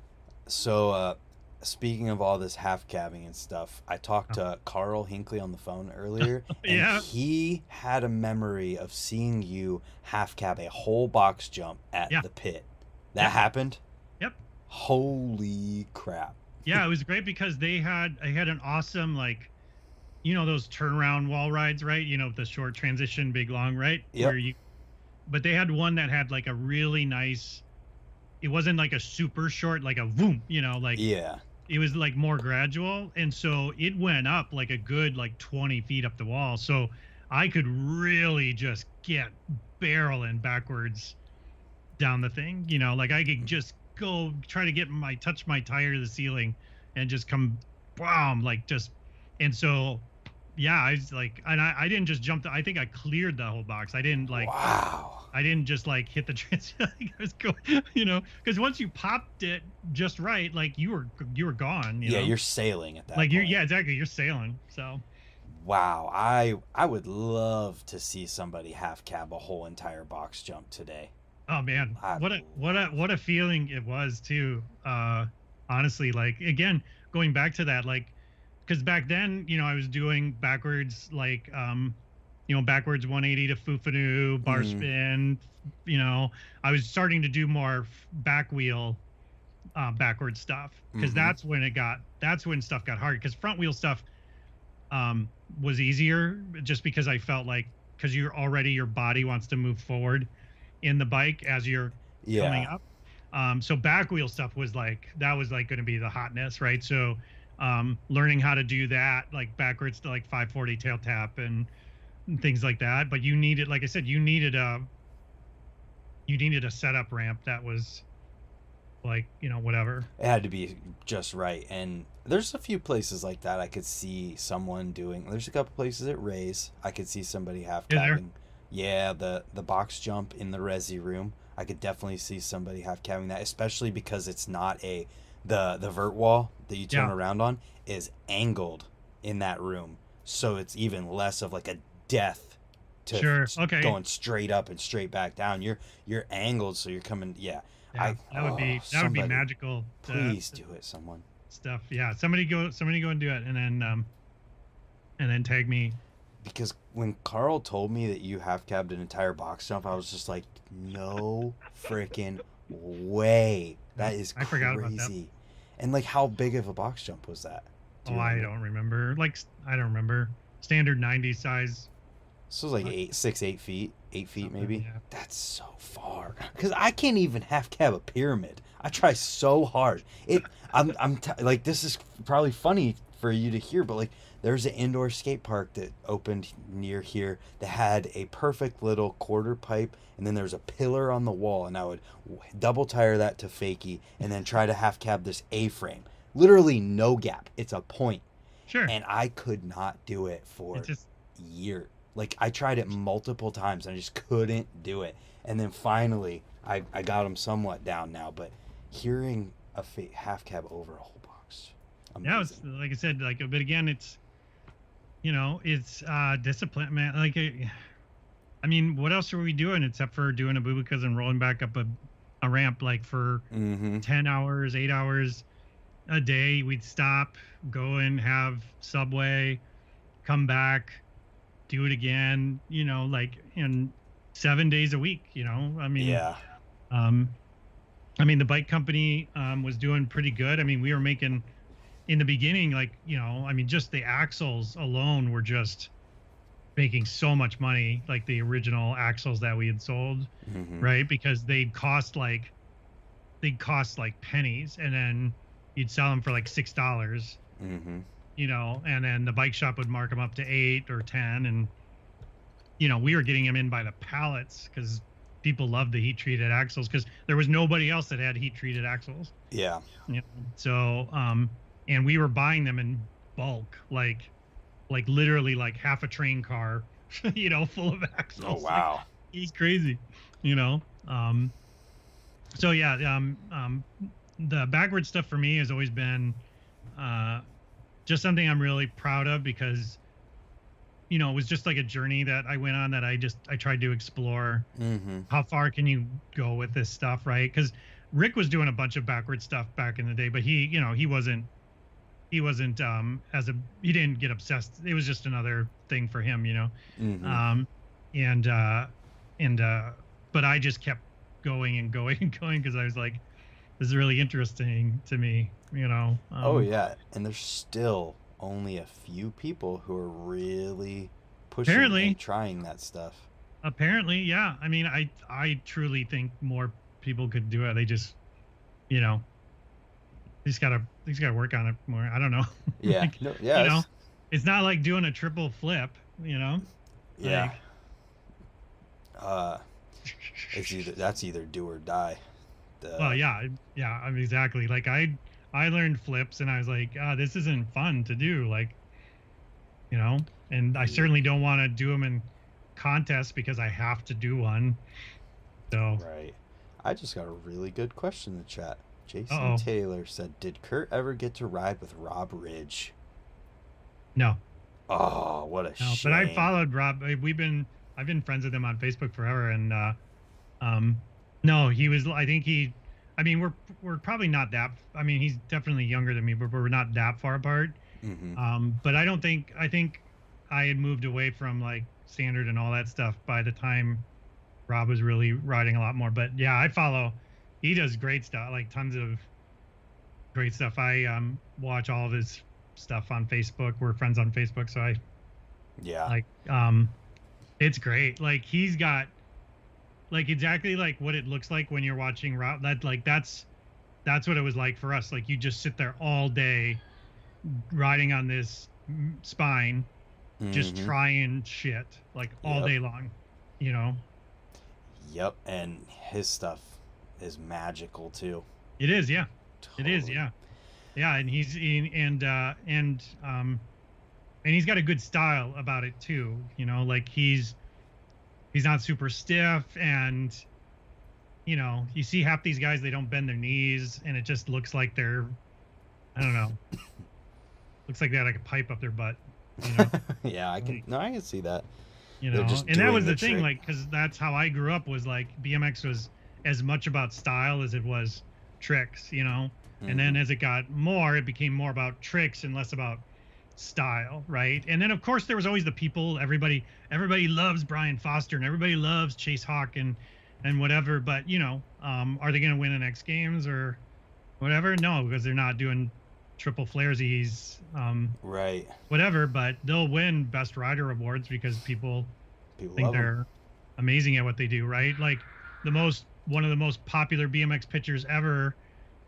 So, uh, speaking of all this half cabbing and stuff, I talked to Carl Hinkley on the phone earlier, and Yeah. he had a memory of seeing you half cab a whole box jump at Yeah. the pit. That happened. Yep. Holy crap! Yeah, it was great because they had I had an awesome like you know those turnaround wall rides, right? You know, the short transition, big long, right? Yep. Where you but they had one that had like a really nice it wasn't like a super short, like a boom, you know, like Yeah. it was like more gradual and so it went up like a good like 20 feet up the wall so i could really just get barreling backwards down the thing you know like i could mm. just go try to get my touch my tire to the ceiling and just come boom like just and so yeah i was like and i, I didn't just jump the, i think i cleared the whole box i didn't like wow. I didn't just like hit the trans. I was going, you know, because once you popped it just right, like you were you were gone. You yeah, know? you're sailing at that. like you're yeah exactly you're sailing. So Wow. I I would love to see somebody half cab a whole entire box jump today. oh man, I what a what a what a feeling it was too. Uh, honestly, like again going back to that, like because back then you know I was doing backwards like um you know backwards 180 to Fufanu bar Mhm. spin. You know I was starting to do more back wheel uh, backward stuff because Mhm. that's when it got that's when stuff got hard because front wheel stuff um was easier just because I felt like because you're already your body wants to move forward in the bike as you're coming up Um, so back wheel stuff was like that was like going to be the hotness, right? So um, learning how to do that like backwards to like 540 tail tap and, and things like that. But you needed, like I said, you needed a you needed a setup ramp that was like you know whatever. It had to be just right, and there's a few places like that I could see someone doing. There's a couple places at Rays I could see somebody half cabbing. Yeah, the the box jump in the resi room. I could definitely see somebody half cabbing that, especially because it's not a the the vert wall that you turn Yeah. around on is angled in that room, so it's even less of like a death to Sure, okay. going straight up and straight back down. You're you're angled, so you're coming. Yeah, Yeah, I- that would be oh, that would be magical. uh, please do it, someone. stuff. Yeah, somebody go somebody go and do it, and then um, and then tag me. because when Carl told me that you half cabbed an entire box jump, I was just like, no freaking way. That is I forgot about that. And like, how big of a box jump was that? Do Oh, you I don't remember. Like I don't remember. Standard 90 size. This was like eight, six, eight feet, eight feet Something, maybe. yeah. That's so far. Because I can't even half cab a pyramid. I try so hard. It. I'm. I'm t- like this is probably funny for you to hear, but like there's an indoor skate park that opened near here that had a perfect little quarter pipe, and then there's a pillar on the wall, and I would double tire that to fakie, and then try to half cab this A-frame. Literally no gap. It's a point, Sure. and I could not do it for It's just year. Like I tried it multiple times and I just couldn't do it. And then finally, I I got them somewhat down now. But hearing a fa- half cab over a box, yeah, it's like I said, like but again, it's you know, it's uh discipline, man. Like I mean, what else are we doing except for doing a boo and rolling back up a, a ramp like for mm-hmm. 10 hours, 8 hours a day. We'd stop, go and have Subway, come back, do it again, you know, like in 7 days a week, you know. I mean, Yeah. um I mean, the bike company um was doing pretty good. I mean, we were making in the beginning like, you know, I mean, just the axles alone were just making so much money like the original axles that we had sold Mm-hmm. right? Because they'd cost like they'd cost like pennies, and then you'd sell them for like six dollars, Mm-hmm. you know, and then the bike shop would mark them up to eight or ten, and you know we were getting them in by the pallets because people loved the heat treated axles because there was nobody else that had heat treated axles, Yeah. you know. So um, and we were buying them in bulk, like like literally like half a train car, you know, full of axles. Oh Like, wow. he's crazy, you know. Um, so yeah, um, um, the backward stuff for me has always been uh, just something I'm really proud of because you know it was just like a journey that I went on that I just I tried to explore Mm-hmm. how far can you go with this stuff, right? Because Rick was doing a bunch of backward stuff back in the day, but he you know he wasn't he wasn't um as a he didn't get obsessed. It was just another thing for him, you know Mm-hmm. um and uh and uh but i just kept going and going and going because i was like this is really interesting to me you know um, oh yeah, and there's still only a few people who are really pushing Apparently. and trying that stuff. apparently yeah i mean i i truly think more people could do it they just you know just gotta they just gotta work on it more i don't know Yeah. Like, no, yeah. you know it's- not like doing a triple flip you know Yeah. like- uh, it's either that's either do or die. The- well yeah yeah I mean, exactly like i i learned flips and i was like ah this isn't fun to do like you know and i Yeah. certainly don't want to do them in contests because i have to do one so Right. I just got a really good question in the chat. Jason Uh-oh. Taylor said, "Did Kurt ever get to ride with Rob Ridge?" no Oh, what a no shame. but i followed rob we've been i've been friends with him on facebook forever and uh um no he was i think he i mean we're we're probably not that i mean he's definitely younger than me but we're not that far apart hmm um but i don't think i think i had moved away from like standard and all that stuff by the time rob was really riding a lot more but yeah i follow he does great stuff like tons of great stuff i um watch all of his stuff on facebook we're friends on facebook so i Yeah. like um it's great like he's got like exactly like what it looks like when you're watching route that like that's that's what it was like for us like you just sit there all day riding on this spine just Mhm. trying shit like all Yep. day long you know Yep, and his stuff is magical too. it is yeah it is yeah yeah and he's in and uh and um and he's got a good style about it too you know like he's he's not super stiff and you know you see half these guys they don't bend their knees and it just looks like they're i don't know looks like they had like a pipe up their butt you know yeah, I can. Like- No, I can see that. you know just and that was the, the thing trick. like because that's how i grew up was like bmx was as much about style as it was tricks you know and then Mhm. as it got more it became more about tricks and less about style right and then of course there was always the people everybody everybody loves brian foster and everybody loves chase hawk and and whatever but you know um are they going to win the X games or whatever no because they're not doing triple flaresies um right. whatever but they'll win best rider awards because people People think they're amazing at what they do, right? Like the most one of the most popular BMX pictures ever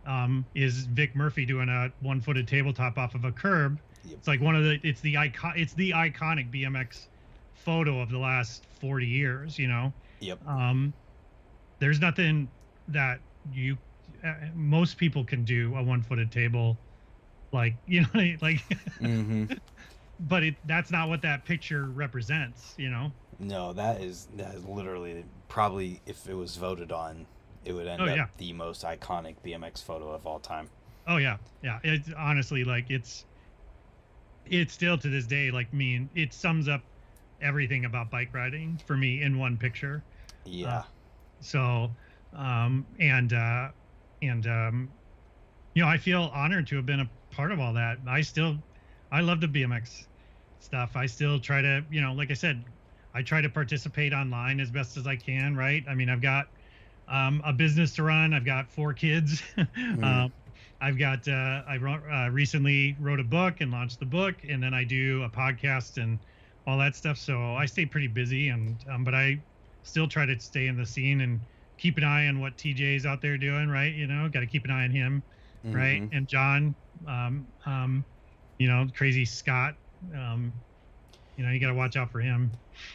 um, is Vic Murphy doing a one-footed tabletop off of a curb. Yep. It's like one of the it's the icon it's the iconic BMX photo of the last 40 years, you know. Yep. Um, there's nothing that you uh, most people can do a one-footed table like you know like hmm but it that's not what that picture represents, you know. No, that is that is literally probably if it was voted on, it would end Oh, up yeah. the most iconic BMX photo of all time. Oh yeah, yeah. It's honestly like it's it's still to this day like me and it sums up everything about bike riding for me in one picture. Yeah. So um and uh and um you know, I feel honored to have been a part of all that. I still I love the BMX stuff. I still try to, you know, like I said, I try to participate online as best as I can, right? I mean, I've got um, a business to run. I've got four kids. um, I've got uh, I wrote, uh, recently wrote a book and launched the book, and then I do a podcast and all that stuff. So I stay pretty busy, and um, but I still try to stay in the scene and keep an eye on what TJ's out there doing, right? You know, got to keep an eye on him, right? Mhm. And John, um, um, you know, crazy Scott, um, you know, you got to watch out for him.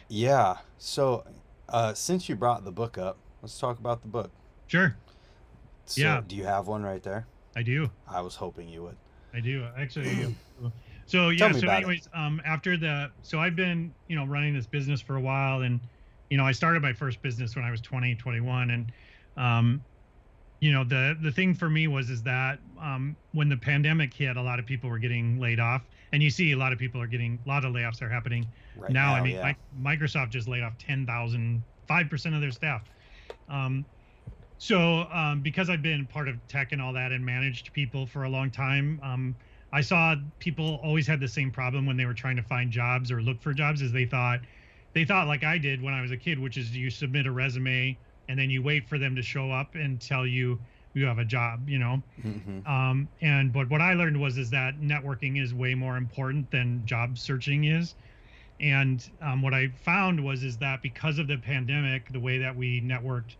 Yeah. So, uh, since you brought the book up, let's talk about the book. Sure, So, Yeah. Do you have one right there? I do. I was hoping you would. I do actually. I do. So yeah. So about it. anyways, um, after the so I've been you know running this business for a while, and you know I started my first business when I was 20, 21, and um, you know the the thing for me was is that um, when the pandemic hit, a lot of people were getting laid off, and you see a lot of people are getting a lot of layoffs are happening Right now, I mean, yeah. Mi- Microsoft just laid off 10,000, 5% of their staff. Um, so, um, because I've been part of tech and all that and managed people for a long time, um, I saw people always had the same problem when they were trying to find jobs or look for jobs is they thought, they thought like I did when I was a kid, which is you submit a resume and then you wait for them to show up and tell you you have a job, you know? Mhm. um, and but what I learned was is that networking is way more important than job searching is. And um, what I found was is that because of the pandemic, the way that we networked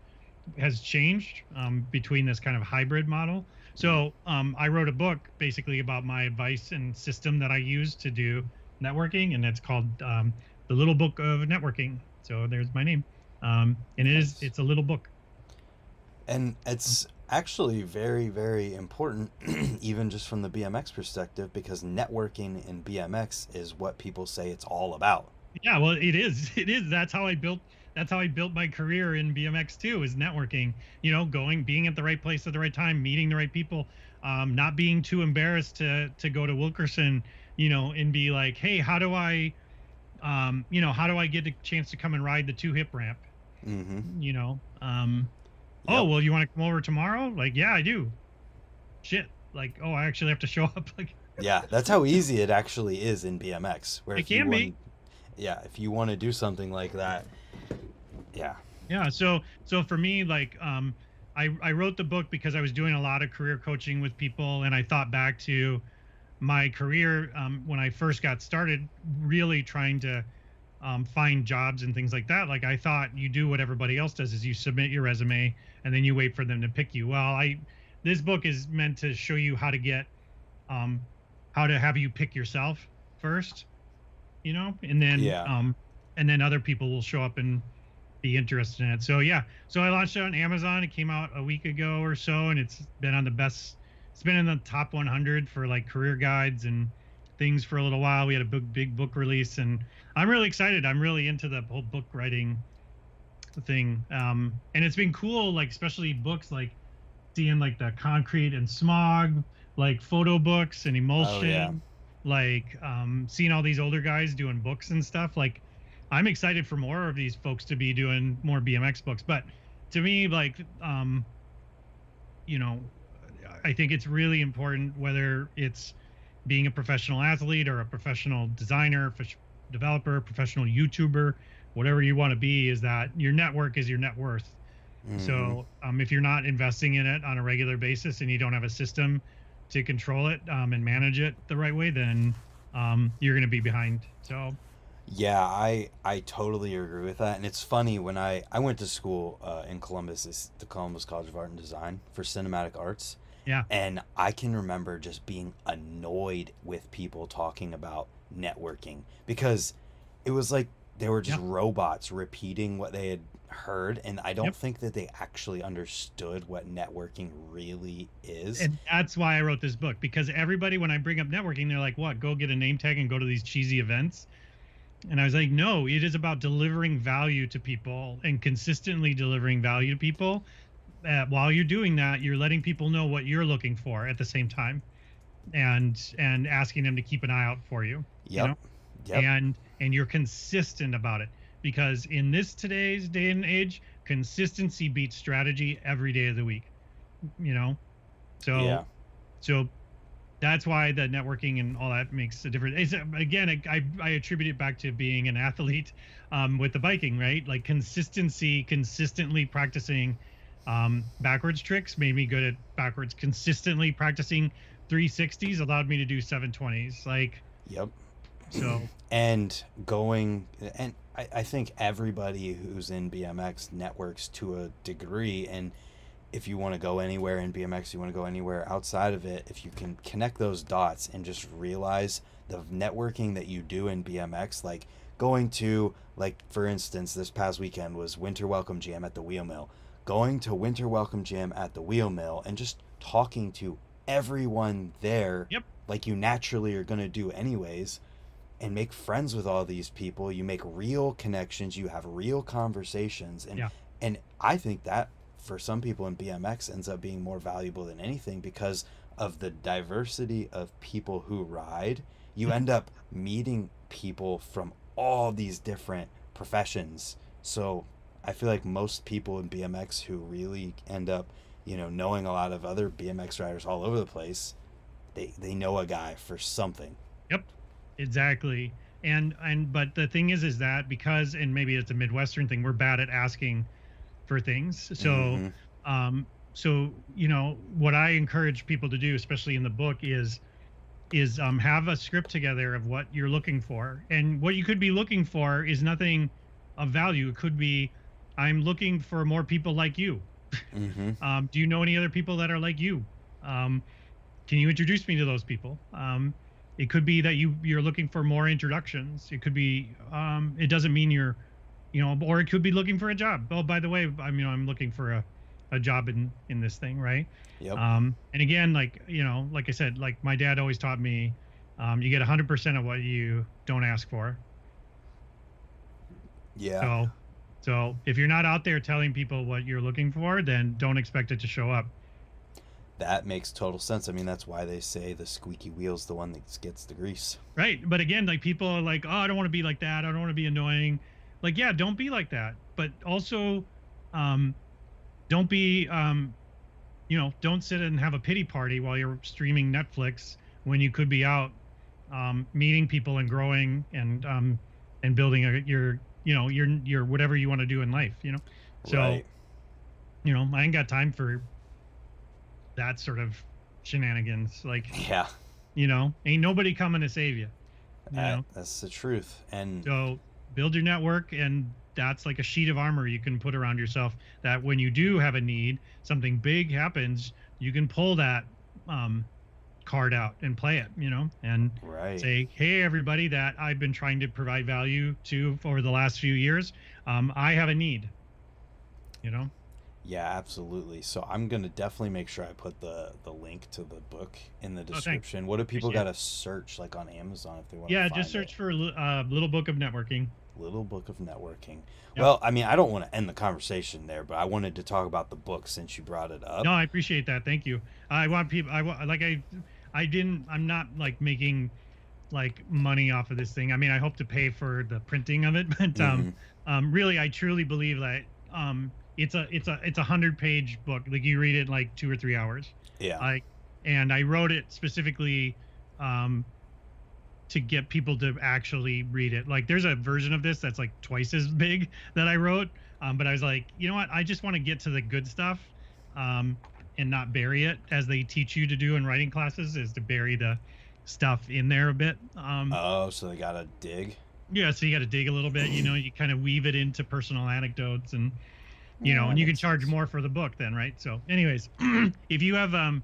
has changed um, between this kind of hybrid model. So um, I wrote a book basically about my advice and system that I use to do networking, and it's called um, the Little Book of Networking. So there's my name, um, and it is it's a little book. And it's actually very, very important, even just from the BMX perspective, because networking in BMX is what people say it's all about. Yeah, well, it is. It is. That's how I built. That's how I built my career in BMX too. Is networking. You know, going, being at the right place at the right time, meeting the right people, um, not being too embarrassed to to go to Wilkerton. You know, and be like, hey, how do I, um, you know, how do I get a chance to come and ride the two hip ramp? Mm-hmm. You know, um, oh well, you want to come over tomorrow? Like, yeah, I do. Shit. Like, oh, I actually have to show up. Like, Yeah, that's how easy it actually is in BMX. Where It can be. Yeah, if you want to do something like that, yeah. yeah so so for me like um i i wrote the book because i was doing a lot of career coaching with people and i thought back to my career um, when i first got started really trying to um, find jobs and things like that. Like I thought you do what everybody else does is you submit your resume and then you wait for them to pick you. Well, I this book is meant to show you how to get um, how to have you pick yourself first, you know, and then Yeah. um, and then other people will show up and be interested in it. So yeah, so I launched it on Amazon. It came out a week ago or so, and it's been on the best. It's been in the top 100 for like career guides and things for a little while. We had a big big book release, and I'm really excited. I'm really into the whole book writing thing, um, and it's been cool. Like especially books like seeing like the concrete and smog, like photo books and emulsion, like um, seeing all these older guys doing books and stuff. Like I'm excited for more of these folks to be doing more BMX books. But to me, like, um, you know, I think it's really important whether it's being a professional athlete or a professional designer, developer, professional YouTuber, whatever you want to be, is that your network is your net worth. Mhm. So um, if you're not investing in it on a regular basis and you don't have a system to control it um, and manage it the right way, then um, you're going to be behind. So Yeah, I I totally agree with that, and it's funny when I I went to school uh, in Columbus, the Columbus College of Art and Design for cinematic arts. Yeah. and I can remember just being annoyed with people talking about networking because it was like they were just Yeah. robots repeating what they had heard, and I don't Yep. think that they actually understood what networking really is. and that's why I wrote this book because everybody, when I bring up networking, they're like, "What? Go get a name tag and go to these cheesy events." And I was like, "No, it is about delivering value to people and consistently delivering value to people. Uh, while you're doing that, you're letting people know what you're looking for at the same time, and and asking them to keep an eye out for you. yep, know? yep, and and you're consistent about it because in this today's day and age consistency beats strategy every day of the week you know? So yeah, so that's why the networking and all that makes a difference. It's, again I, I, I attribute it back to being an athlete um, with the biking right? Like consistency consistently practicing um, backwards tricks made me good at backwards consistently practicing 360s allowed me to do 720s like yep. so and going and I, I think everybody who's in bmx networks to a degree and if you want to go anywhere in bmx you want to go anywhere outside of it if you can connect those dots and just realize the networking that you do in bmx like going to like for instance this past weekend was winter welcome jam at the wheel mill going to winter welcome jam at the wheel mill and just talking to everyone there Yep. like you naturally are going to do anyways and make friends with all these people you make real connections you have real conversations and Yeah. and i think that for some people in bmx ends up being more valuable than anything because of the diversity of people who ride you Mhm. end up meeting people from all these different professions so i feel like most people in bmx who really end up you know knowing a lot of other bmx riders all over the place they they know a guy for something. Yep. exactly. And and but the thing is is that because and maybe it's a midwestern thing we're bad at asking for things. So Mhm. um so you know what i encourage people to do especially in the book is is um have a script together of what you're looking for. And what you could be looking for is nothing of value. It could be i'm looking for more people like you. Mhm. um, do you know any other people that are like you? Um, can you introduce me to those people? Um, it could be that you you're looking for more introductions. It could be um, it doesn't mean you're you know or it could be looking for a job. Oh by the way i'm you know i'm looking for a, a job in in this thing right? Yep. um, and again like you know like i said like my dad always taught me um, you get 100% of what you don't ask for. Yeah. so so if you're not out there telling people what you're looking for then don't expect it to show up. That makes total sense. I mean, that's why they say the squeaky wheel's the one that gets the grease. right. But again like people are like oh i don't want to be like that. I don't want to be annoying. Like yeah don't be like that. But also um don't be um you know don't sit and have a pity party while you're streaming netflix when you could be out um meeting people and growing and um and building a, your you know your your whatever you want to do in life you know so right. you know i ain't got time for that sort of shenanigans like Yeah. you know ain't nobody coming to save you you that- know that's the truth. And so build your network and that's like a sheet of armor you can put around yourself that when you do have a need something big happens you can pull that um, card out and play it you know and Right. say hey everybody that i've been trying to provide value to for the last few years um, i have a need you know Yeah, absolutely. So I'm gonna definitely make sure I put the the link to the book in the Oh, description. what do people Appreciate gotta search like on Amazon if they want? yeah just search for li- uh, little book of networking Little Book of Networking. Yep. Well, I mean, I don't want to end the conversation there, but I wanted to talk about the book since you brought it up. No, I appreciate that. Thank you. I want people. I want like I, I didn't. I'm not like making like money off of this thing. I mean, I hope to pay for the printing of it, but um, um, really, I truly believe that um, it's a it's a it's a hundred page book. Like you read it in like two or three hours. yeah. I and I wrote it specifically um, to get people to actually read it. Like there's a version of this that's like twice as big that I wrote, um, but I was like, you know what? I just want to get to the good stuff um, and not bury it as they teach you to do in writing classes is to bury the stuff in there a bit. Um, oh, so they gotta dig. yeah, so you got to dig a little bit. You know, you kind of weave it into personal anecdotes and you know, and you can charge sense. more for the book then, right? So, anyways, if you have um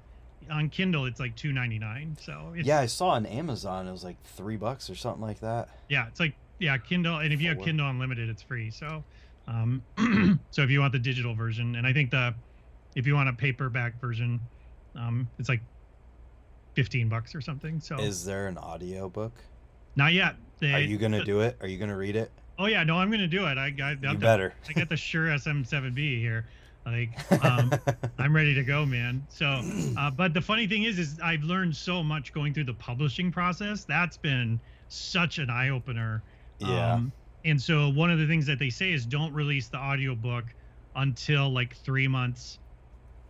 on Kindle, it's like two ninety nine. So it's, Yeah, I saw on Amazon it was like three bucks or something like that. yeah, it's like yeah, Kindle, and if you have Kindle Unlimited, it's free. So, um, so if you want the digital version, and I think the if you want a paperback version, um, it's like fifteen bucks or something. So Is there an audio book? not yet. They, Are you gonna do it? Are you gonna read it? Oh yeah, no, I'm gonna do it. I got You better. I got the Shure SM7B here. Like, um, I'm ready to go, man. So, uh, but the funny thing is, is I've learned so much going through the publishing process. That's been such an eye opener. yeah. Um, and so one of the things that they say is don't release the audiobook until like three months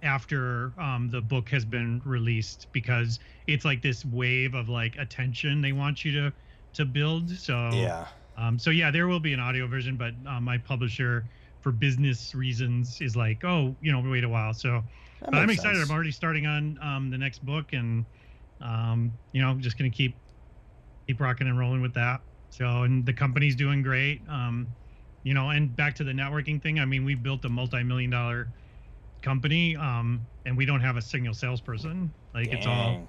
after um, the book has been released because it's like this wave of like attention they want you to to build. So yeah. um, so yeah, there will be an audio version, but uh, my publisher, for business reasons, is like, oh, you know, wait a while. So, but I'm excited. sense. I'm already starting on um, the next book, and um, you know, just gonna keep keep rocking and rolling with that. So, and the company's doing great. Um, you know, and back to the networking thing. I mean, we built a multi-million dollar company, um, and we don't have a single salesperson. Like it's all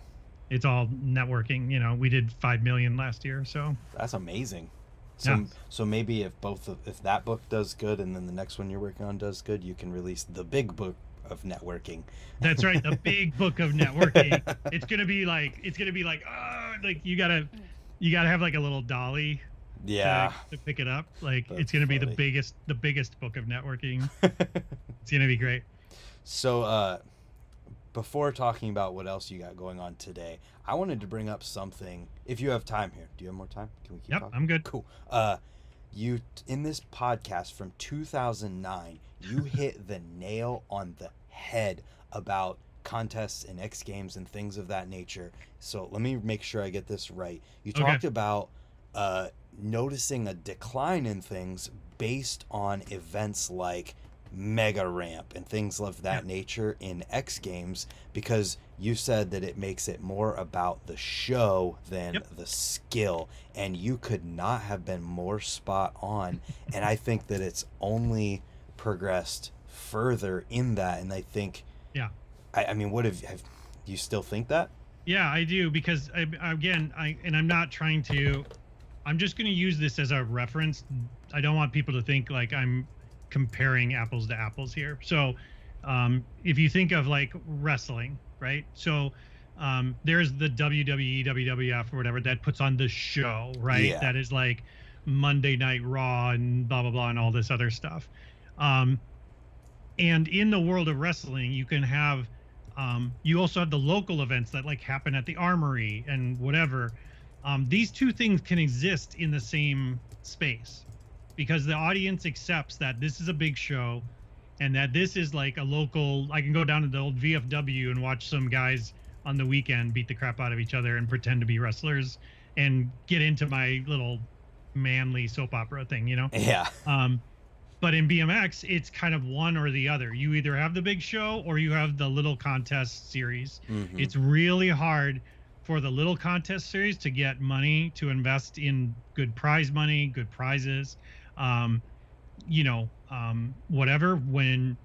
it's all networking. You know, we did five million last year, so. That's amazing. So, Yeah. so maybe if both of, if that book does good and then the next one you're working on does good, you can release the big book of networking. That's right, the big book of networking. It's gonna be like it's gonna be like oh, like you gotta you gotta have like a little dolly Yeah. to, pick it up. Like That's it's gonna be the biggest the biggest book of networking. It's gonna be great. So, uh, before talking about what else you got going on today, I wanted to bring up something. If you have time here, do you have more time? Can we keep Yep, talking? I'm good. Cool. Uh, you in this podcast from 2009, you hit the nail on the head about contests and X Games and things of that nature. So let me make sure I get this right. You Okay. talked about uh, noticing a decline in things based on events like Mega Ramp and things of that Yeah. nature in X Games because you said that it makes it more about the show than Yep. the skill. And you could not have been more spot on. and I think that it's only progressed further in that. And I think, Yeah. I, I mean, what have, have you still think that? Yeah, I do because I, again, I and I'm not trying to. I'm just going to use this as a reference. I don't want people to think like I'm comparing apples to apples here. So, um, if you think of like wrestling, right? So, um, there's the WWE, WWF, or whatever that puts on the show, right? Yeah. That is like Monday Night Raw and blah blah blah and all this other stuff. Um, and in the world of wrestling, you can have um, you also have the local events that like happen at the armory and whatever. Um, these two things can exist in the same space because the audience accepts that this is a big show and that this is like a local. I can go down to the old VFW and watch some guys on the weekend beat the crap out of each other and pretend to be wrestlers and get into my little manly soap opera thing, you know? Yeah. Um, but in BMX, it's kind of one or the other. You either have the big show or you have the little contest series. Mhm. It's really hard for the little contest series to get money to invest in good prize money, good prizes, um, you know, um, whatever. When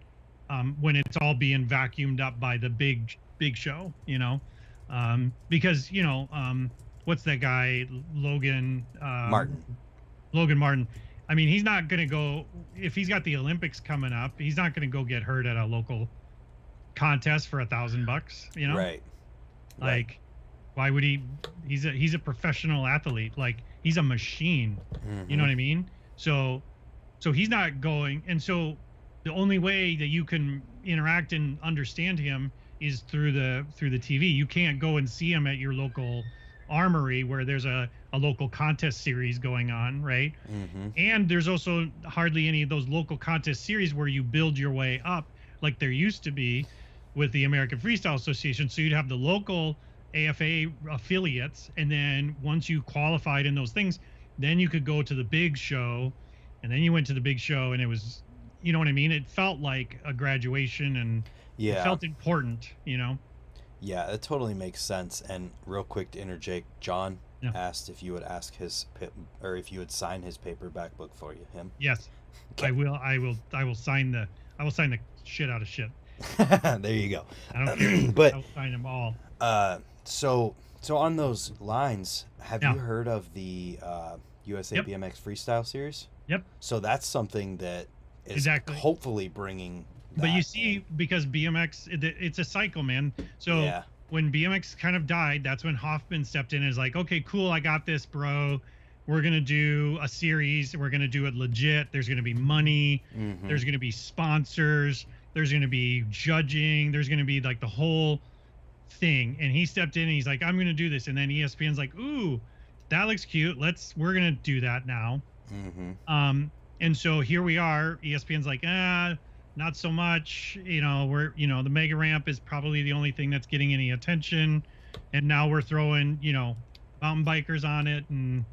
um, when it's all being vacuumed up by the big big show, you know, um, because you know, um, what's that guy Logan um, Martin. Logan Martin. I mean, he's not going to go if he's got the Olympics coming up. He's not going to go get hurt at a local contest for a thousand bucks. You know, Right. Right. like why would he? He's a he's a professional athlete. Like he's a machine. You know Mhm. what I mean? So, so he's not going, and so the only way that you can interact and understand him is through the through the TV. You can't go and see him at your local armory where there's a, a local contest series going on, right? Mhm. And there's also hardly any of those local contest series where you build your way up like there used to be with the American Freestyle Association. So you'd have the local AFA affiliates, and then once you qualified in those things, then you could go to the big show, and then you went to the big show, and it was, you know what I mean? It felt like a graduation, and it Yeah. felt important, you know? Yeah, that totally makes sense. And real quick to interject, John Yeah. asked if you would ask his or if you would sign his paperback book for you. Him. Yes, Okay. I will. I will. I will sign the. I will sign the shit out of shit. there you go. I don't care. But- I will sign them all. Uh, so so on those lines, have Yeah. you heard of the uh, USA Yep. BMX Freestyle Series? Yep. So that's something that is Exactly. hopefully bringing. But you see, in. because BMX, it, it's a cycle, man. So yeah, when BMX kind of died, that's when Hoffman stepped in and is like, okay, cool, I got this, bro. We're gonna do a series. We're gonna do it legit. There's gonna be money. mhm. There's gonna be sponsors. There's gonna be judging. There's gonna be like the whole thing. And he stepped in and he's like, I'm gonna do this. And then ESPN's like, ooh, that looks cute. Let's we're gonna do that now. Mhm. Um, and so here we are. ESPN's like, ah, not so much. You know, we're you know the mega ramp is probably the only thing that's getting any attention, and now we're throwing you know mountain bikers on it and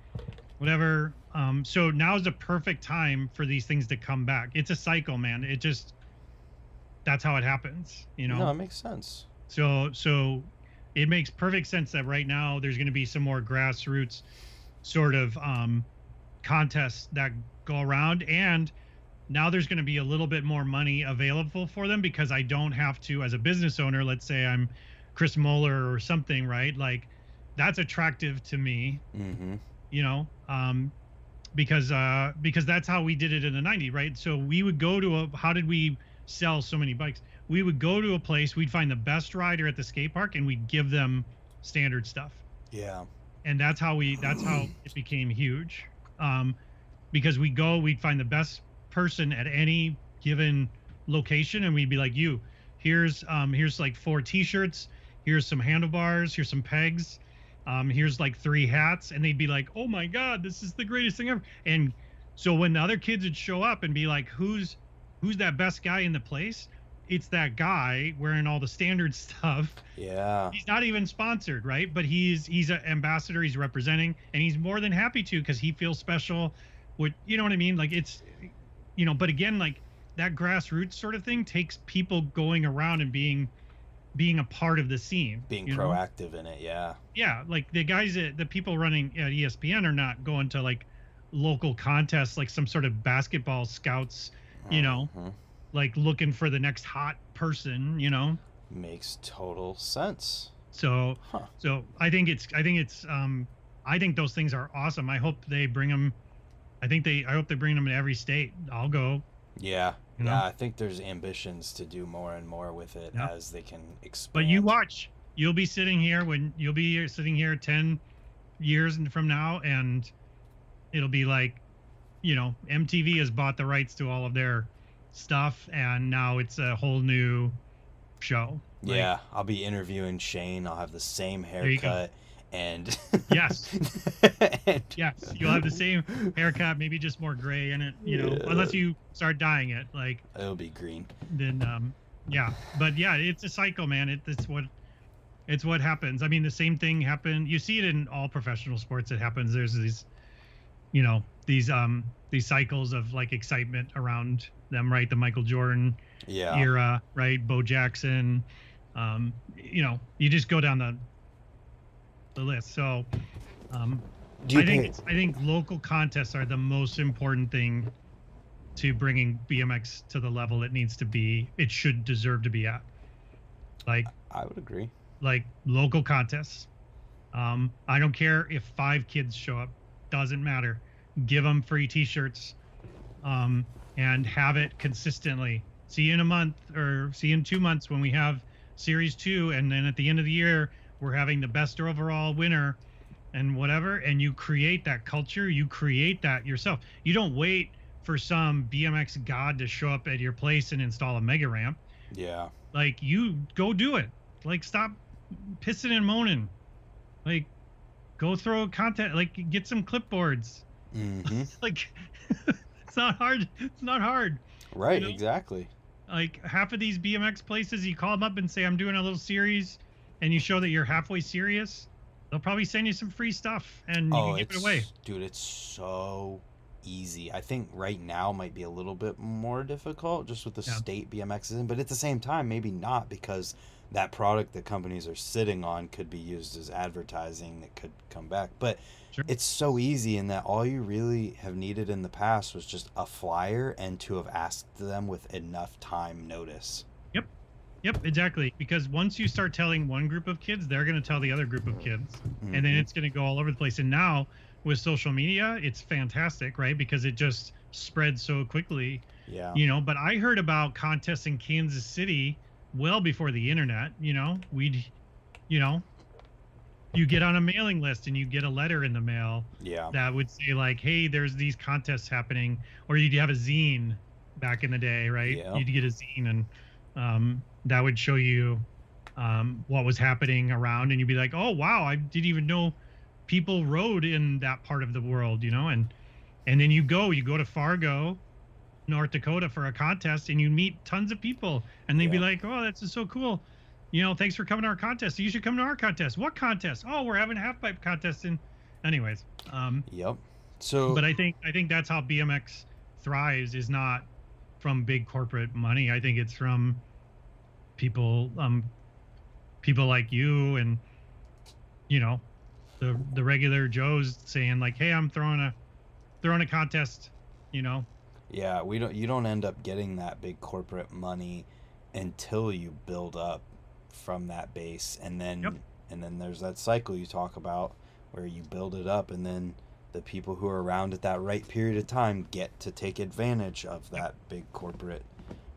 whatever. Um, so now is the perfect time for these things to come back. It's a cycle, man. It just that's how it happens. You know. No, it makes sense. So so it makes perfect sense that right now there's going to be some more grassroots sort of um, contests that go around and now there's going to be a little bit more money available for them because I don't have to as a business owner let's say I'm Chris Moeller or something right? Like that's attractive to me Mm-hmm. you know? Um because uh because that's how we did it in the 90s right? So we would go to a how did we sell so many bikes we would go to a place we'd find the best rider at the skate park and we'd give them standard stuff. Yeah. and that's how we that's how it became huge. Um because we go we'd find the best person at any given location and we'd be like you here's um here's like four t-shirts here's some handlebars here's some pegs um here's like three hats and they'd be like oh my god this is the greatest thing ever. And so when the other kids would show up and be like who's who's that best guy in the place it's that guy wearing all the standard stuff Yeah. he's not even sponsored right but he's he's an ambassador he's representing and he's more than happy to because he feels special what you know what i mean like it's you know but again like that grassroots sort of thing takes people going around and being being a part of the scene Being you know? proactive in it. Yeah. yeah like the guys that the people running at espn are not going to like local contests like some sort of basketball scouts You know, Mhm. Like looking for the next hot person you know Makes total sense. So Huh. so I think it's I think it's um I think those things are awesome. I hope they bring them. I think they I hope they bring them to every state. I'll go. Yeah. You know? Yeah, I think there's ambitions to do more and more with it Yeah. as they can expand. But you watch. You'll be sitting here when you'll be sitting here ten years from now, and it'll be like, you know, MTV has bought the rights to all of their stuff, and now it's a whole new show. Like, Yeah, I'll be interviewing Shane. I'll have the same haircut and Yes. and- Yes, you'll have the same haircut, maybe just more gray in it. You know, Yeah. unless you start dyeing it, like It'll be green. then um, yeah. But yeah, it's a cycle, man. It, it's what it's what happens. I mean, the same thing happened. You see it in all professional sports. It happens. There's these, you know, these um these cycles of like excitement around them, right? The Michael Jordan Yeah. era, right? Bo Jackson. Um, you know, you just go down the the list. So, um, Do you I think I think local contests are the most important thing to bringing BMX to the level it needs to be. It should deserve to be at. Like I would agree. like local contests. Um, I don't care if five kids show up, doesn't matter. Give them free T-shirts, um, and have it consistently. See you in a month, or see you in two months when we have Series Two, and then at the end of the year we're having the best overall winner, and whatever. And you create that culture. You create that yourself. You don't wait for some BMX god to show up at your place and install a mega ramp Yeah. like you go do it like stop pissing and moaning like go throw content like get some clipboards hmm like not hard it's not hard Right. know? Exactly. like half of these bmx places you call them up and say i'm doing a little series and you show that you're halfway serious they'll probably send you some free stuff and you oh, can give it away dude. It's so easy. I think right now might be a little bit more difficult just with the Yeah. state BMX is in, but at the same time, maybe not because that product that companies are sitting on could be used as advertising that could come back. But Sure. it's so easy in that all you really have needed in the past was just a flyer and to have asked them with enough time notice. yep Yep, exactly because once you start telling one group of kids they're going to tell the other group of kids and then Mhm. it's going to go all over the place. And now with social media, it's fantastic, right? Because it just spreads so quickly, yeah. you know. But I heard about contests in Kansas City well before the internet, you know. We'd, you know, you get on a mailing list and you get a letter in the mail Yeah. that would say like, "Hey, there's these contests happening," or you'd have a zine back in the day, right? Yeah. You'd get a zine and um, that would show you um, what was happening around, and you'd be like, "Oh wow, I didn't even know people rode in that part of the world," you know, and and then you go, you go to Fargo, North Dakota for a contest, and you meet tons of people, and they'd be like, "Oh, that's just so cool." You know, thanks for coming to our contest. You should come to our contest. What contest? Oh, we're having a half pipe contest. And, anyways, um, Yep. So but I think I think that's how BMX thrives is not from big corporate money. I think it's from people um people like you and you know the the regular Joes saying like, "Hey, I'm throwing a throwing a contest," you know. Yeah, we don't. You don't end up getting that big corporate money until you build up from that base, and then Yep. and then there's that cycle you talk about where you build it up, and then the people who are around at that right period of time get to take advantage of that big corporate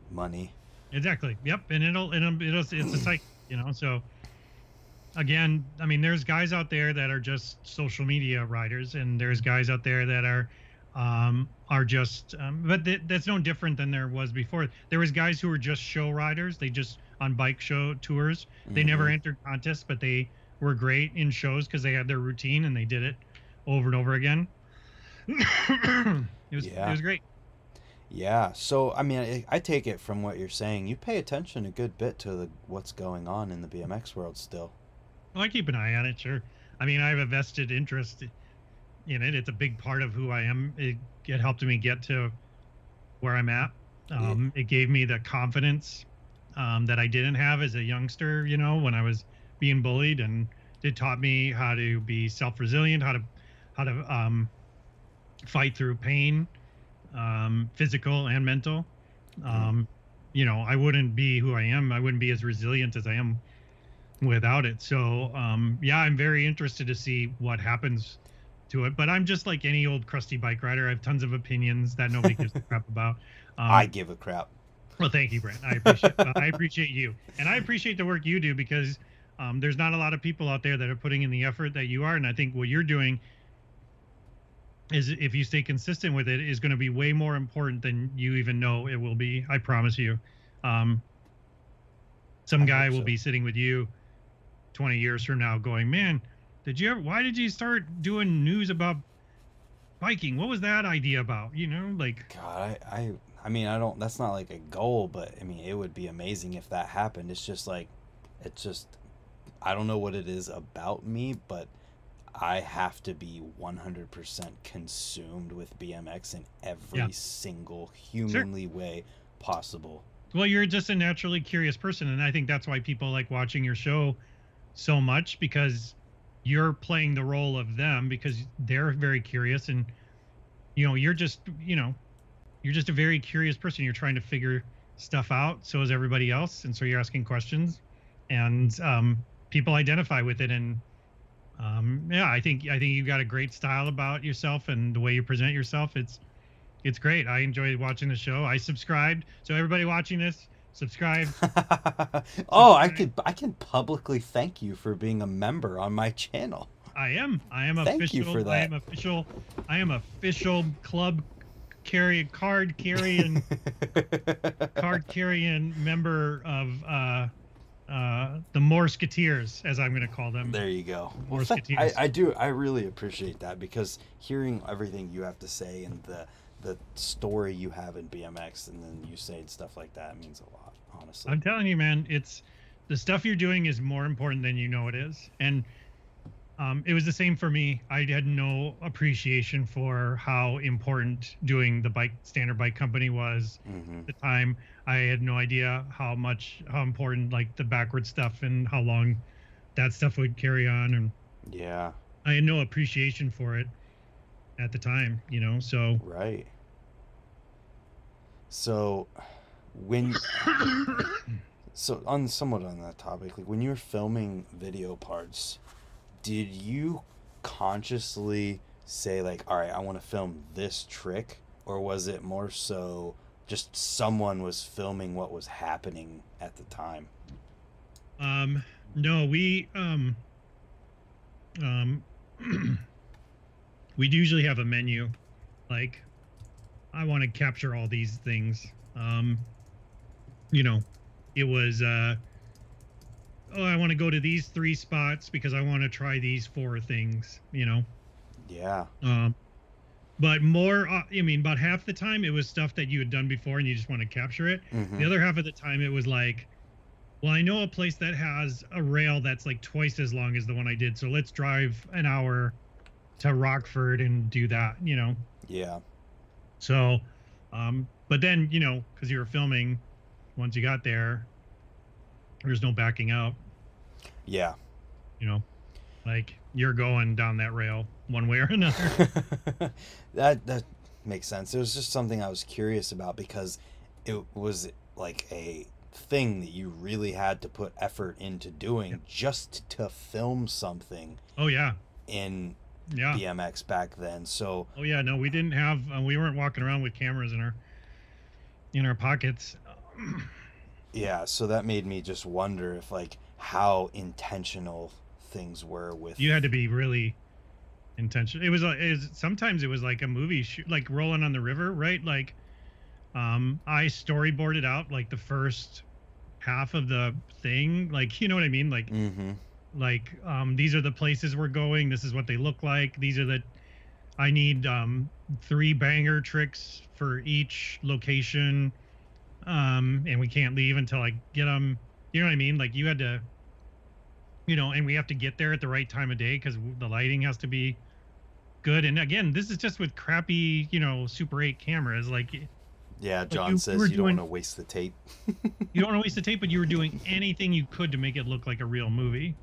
money. Exactly. Yep. And it'll it'll, it'll it's a cycle, you know. So again, I mean, there's guys out there that are just social media riders, and there's guys out there that are um are just um, but th- that's no different than there was before there was guys who were just show riders they just on bike show tours they never Mhm. entered contests but they were great in shows because they had their routine and they did it over and over again it was Yeah. it was great Yeah. So I mean, I, I take it from what you're saying. You pay attention a good bit to the what's going on in the BMX world still. Well, I keep an eye on it, sure. I mean, I have a vested interest in it. It's a big part of who I am. It, it helped me get to where I'm at. Um, It gave me the confidence um, that I didn't have as a youngster, you know, when I was being bullied, and it taught me how to be self-resilient, how to how to um, fight through pain, um, physical and mental. Um, you know, I wouldn't be who I am. I wouldn't be as resilient as I am without it. So, um, yeah, I'm very interested to see what happens to it. But I'm just like any old crusty bike rider. I have tons of opinions that nobody gives a crap about. Um, I give a crap. Well, thank you, Brent. I appreciate uh, I appreciate you, and I appreciate the work you do because um, there's not a lot of people out there that are putting in the effort that you are, and I think what you're doing is if you stay consistent with it is going to be way more important than you even know it will be. I promise you. Um, some I guy will so. be sitting with you 20 years from now, going, "Man, did you ever? Why did you start doing news about biking? What was that idea about? You know, like." God, I, I, I mean, I don't. That's not like a goal, but I mean, it would be amazing if that happened. It's just like, it's just, I don't know what it is about me, but I have to be one hundred percent consumed with BMX in every Yeah. single humanly way possible. Well, you're just a naturally curious person, and I think that's why people like watching your show so much because you're playing the role of them because they're very curious and you know you're just you know you're just a very curious person. You're trying to figure stuff out. So is everybody else. And so you're asking questions and um, people identify with it. And um, yeah i think i think you've got a great style about yourself and the way you present yourself. It's it's great. I enjoy watching the show. I subscribed. So everybody watching this subscribe. Oh i could i can publicly thank you for being a member on my channel. I am. I am Thank official you for that. i am official. I am official club carry a card carrying card carrying member of uh uh the Morsketeers, as I'm going to call them. There you go. More Well, thank- I, I do. I really appreciate that because hearing everything you have to say and the the story you have in BMX, and then you saying stuff like that means a lot. Honestly. I'm telling you, man, it's the stuff you're doing is more important than you know it is. And um, it was the same for me. I had no appreciation for how important doing the bike standard bike company was hmm at the time. I had no idea how much how important like the backward stuff and how long that stuff would carry on and Yeah. I had no appreciation for it at the time, you know. So Right. So, when so on somewhat on that topic, like when you were filming video parts, did you consciously say like, "All right, I want to film this trick," or was it more so just someone was filming what was happening at the time? Um, no, we um, um, we'd usually have a menu, like I want to capture all these things. Um, you know, it was uh, oh, I want to go to these three spots because I want to try these four things. You know, Yeah. um, but more, uh, I mean, about half the time it was stuff that you had done before and you just want to capture it. Mhm. The other half of the time, it was like, well, I know a place that has a rail that's like twice as long as the one I did. So let's drive an hour to Rockford and do that, you know? Yeah. So, um, but then, you know, because you were filming, once you got there, there's no backing out, Yeah. you know? Like you're going down that rail one way or another. that that makes sense. It was just something I was curious about because it was like a thing that you really had to put effort into doing just to film something oh, yeah. in Yeah. BMX back then. So Oh yeah, no, we didn't have. Uh, we weren't walking around with cameras in our in our pockets. yeah, so that made me just wonder if like how intentional things were with You had to be really intentional. It was like is sometimes it was like a movie shoot, like rolling on the river, right? Like, um, I storyboarded out like the first half of the thing, like you know what I mean, like mm-hmm. like um these are the places we're going this is what they look like these are the i need um three banger tricks for each location um and we can't leave until i get them you know what i mean? Like you had to you know and we have to get there at the right time of day because the lighting has to be good. And again this is just with crappy you know super 8 cameras. Like Yeah, John you says were you don't want to waste the tape. you don't want to waste the tape but you were doing anything you could to make it look like a real movie.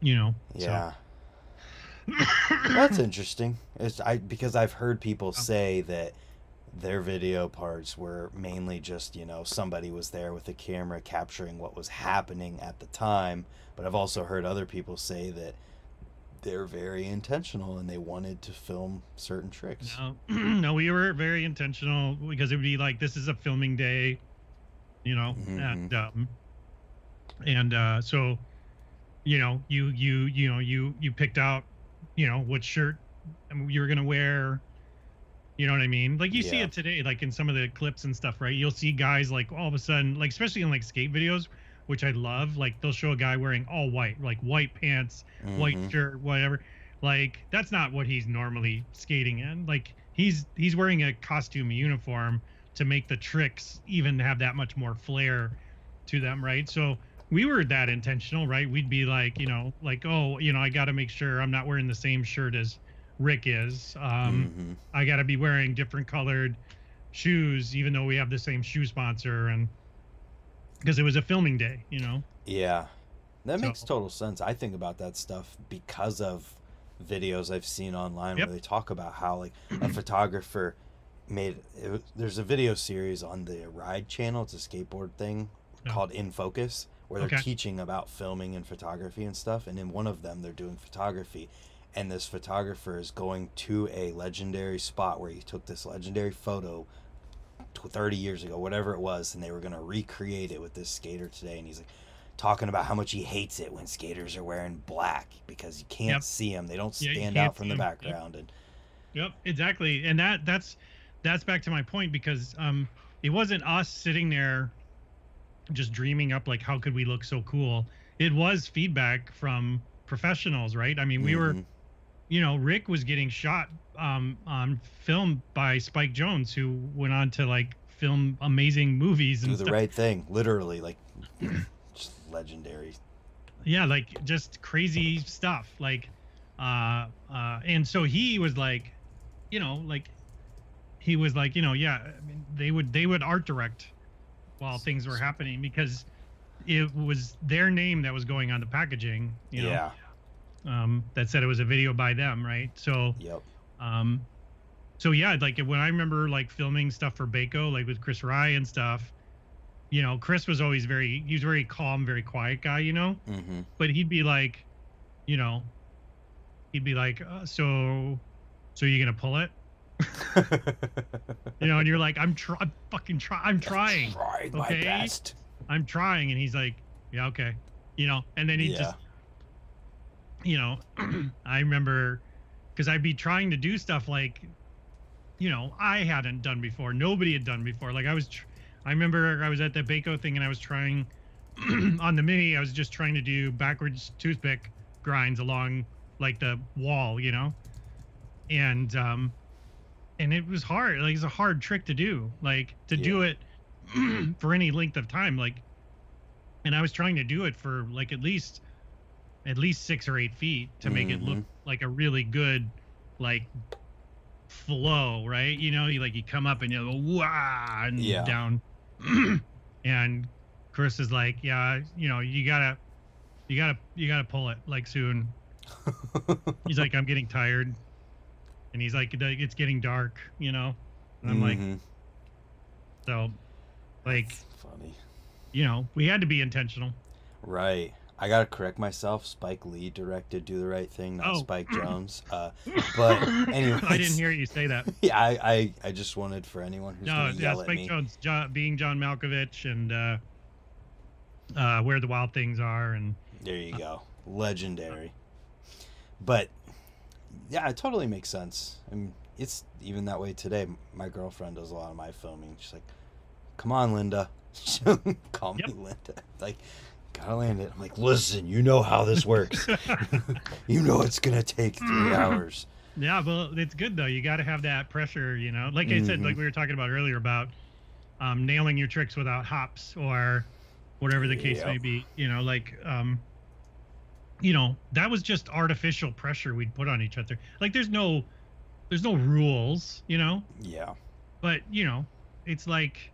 You know so- Yeah. That's interesting. It's I because I've heard people say that their video parts were mainly just, you know, somebody was there with a camera capturing what was happening at the time, but I've also heard other people say that they're very intentional and they wanted to film certain tricks. No, no, we were very intentional because it would be like this is a filming day, you know, and um, and uh, so, you know, you you you know you you picked out, you know, what shirt you were gonna wear. You know what I mean? Like you see it today, like in some of the clips and stuff, right? You'll see guys like all of a sudden, like especially in like skate videos, which I love. Like they'll show a guy wearing all white, like white pants, white Mhm. shirt, whatever. Like that's not what he's normally skating in. Like he's he's wearing a costume uniform to make the tricks even have that much more flair to them, right? So we were that intentional, right? We'd be like, you know, like, oh, you know, I got to make sure I'm not wearing the same shirt as Rick is. Um, Mhm. I got to be wearing different colored shoes, even though we have the same shoe sponsor, and because it was a filming day, you know. Yeah. That So- makes total sense. I think about that stuff because of videos I've seen online Yep. where they talk about how like a photographer made it, there's a video series on the Ride channel. It's a skateboard thing called In Focus where they're Okay. teaching about filming and photography and stuff. And in one of them, they're doing photography, and this photographer is going to a legendary spot where he took this legendary photo 30 years ago, whatever it was, and they were going to recreate it with this skater today. And he's like talking about how much he hates it when skaters are wearing black because you can't Yep. see them. They don't stand can't out from the 'em. Yep. background. And Yep, exactly. And that that's that's back to my point because um it wasn't us sitting there just dreaming up like how could we look so cool. It was feedback from professionals, right? I mean, we were Mhm. You know, Rick was getting shot um on film by Spike Jonze who went on to like film amazing movies and do the stuff. right thing, literally, like just legendary. yeah like just crazy stuff like uh uh and so he was like you know like he was like you know yeah I mean, they would they would art direct while things were happening because it was their name that was going on the packaging you know yeah. Um that said it was a video by them right so Yep. um so yeah like when i remember like filming stuff for Baco like with chris rye and stuff you know chris was always very he was very calm very quiet guy you know hmm but he'd be like, you know, he'd be like, uh, so, so you're gonna pull it? You know, and you're like, I'm try, I'm fucking try, I'm trying, Tried my okay? best. I'm trying, and he's like, yeah, okay, you know, and then he Yeah. just, you know, I remember, because I'd be trying to do stuff like, you know, I hadn't done before, nobody had done before. Like I was, tr- I remember I was at the Baco thing, and I was trying on the mini, I was just trying to do backwards toothpick grinds along like the wall, you know, and um, and it was hard. Like it's a hard trick to do, like to do it for any length of time, like. And I was trying to do it for like at least, at least six or eight feet to make it look Mhm. like a really good, like flow, right? You know, you like you come up and you go wow and Yeah. down, and Chris is like, yeah, you know, you gotta, you gotta, you gotta pull it like soon. He's like, I'm getting tired, and he's like, it's getting dark, you know. And I'm like, Mhm. so, like, That's funny. you know, we had to be intentional. Right. I gotta correct myself. Spike Lee directed "Do the Right Thing," not Oh. Spike Jonze. Uh, but anyway, I didn't hear you say that. Yeah, I, I, I just wanted for anyone who's No, gonna yeah, yell at Spike me. Jonze, John, being John Malkovich, and uh, uh, where the wild things are, and There you go, legendary. But yeah, it totally makes sense. I mean, it's even that way today. My girlfriend does a lot of my filming. She's like, "Come on, Linda." Call Yep. me Linda. Like, gotta land it. I'm like, listen, you know how this works. you know it's gonna take three hours. Yeah, well, it's good though. You got to have that pressure, you know. Like I said, Mhm. like we were talking about earlier about um, nailing your tricks without hops or whatever the case Yep. may be. You know, like um, you know, that was just artificial pressure we'd put on each other. Like there's no, there's no rules, you know. Yeah. But you know, it's like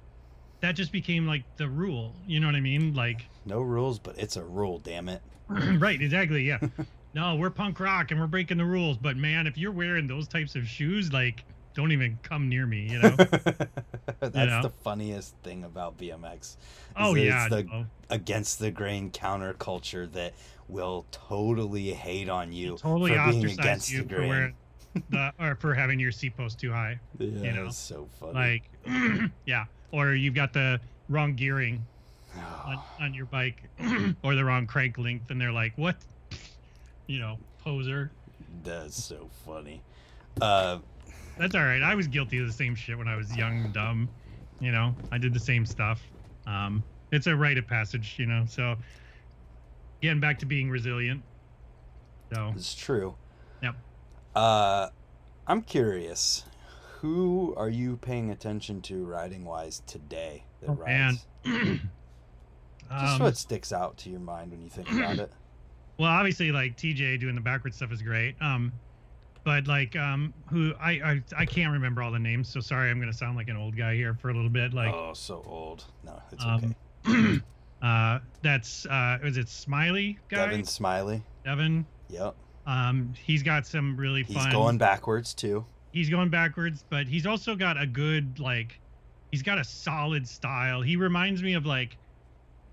that just became like the rule. You know what I mean? Like No rules, but it's a rule. Damn it. right, exactly. Yeah. no, we're punk rock and we're breaking the rules. But man, if you're wearing those types of shoes, like, don't even come near me. You know? That's know? the funniest thing about BMX. oh yeah. It's the no. against the grain counterculture that will totally hate on you totally for being against you the for grain. wearing the or for having your seat post too high. yeah, know, it's so funny. Like, yeah. Or you've got the wrong gearing on, on your bike, or the wrong crank length, and they're like, "What?" You know, poser. That's so funny. Uh, That's all right. I was guilty of the same shit when I was young and dumb. You know, I did the same stuff. Um, it's a rite of passage, you know. So, getting back to being resilient. So, it's true. Yep. Uh, I'm curious. Who are you paying attention to riding wise today? That Oh, man. rides? Just um, what sticks out to your mind when you think about it. well, obviously, like TJ doing the backward stuff is great. Um, but like, um, who I, I I can't remember all the names, so sorry. I'm gonna sound like an old guy here for a little bit. Like, oh, so old. No, it's um, okay. Uh, that's uh, is it Smillie guy? Devin Smillie. Devin. Yep. Um, he's got some really He's fun. going backwards too. He's going backwards, but he's also got a good like. He's got a solid style. He reminds me of like,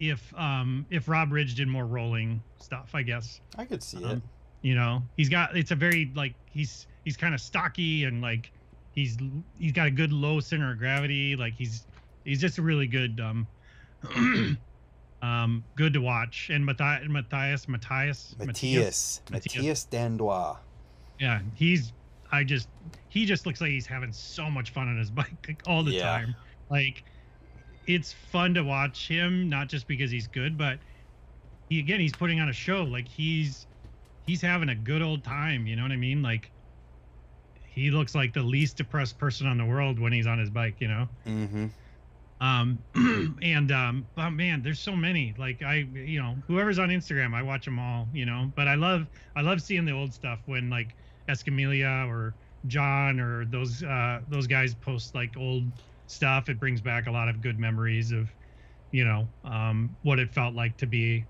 if um if Rob Ridge did more rolling stuff, I guess. I could see it. Um, you know, he's got it's a very like he's he's kind of stocky and like he's he's got a good low center of gravity. Like he's he's just a really good um um good to watch. And Matthias Matthias Matthias. Matthias. Matthias Dandois. yeah, he's I just he just looks like he's having so much fun on his bike like, all the Yeah. time. Like it's fun to watch him, not just because he's good, but he again he's putting on a show. Like he's he's having a good old time. You know what I mean? Like he looks like the least depressed person on the world when he's on his bike. You know. Mm-hmm. Um, and um, but man, there's so many. Like I, you know, whoever's on Instagram, I watch them all. You know, but I love I love seeing the old stuff when like Escamilla or John or those uh those guys post like old stuff. It brings back a lot of good memories of, you know, um, what it felt like to be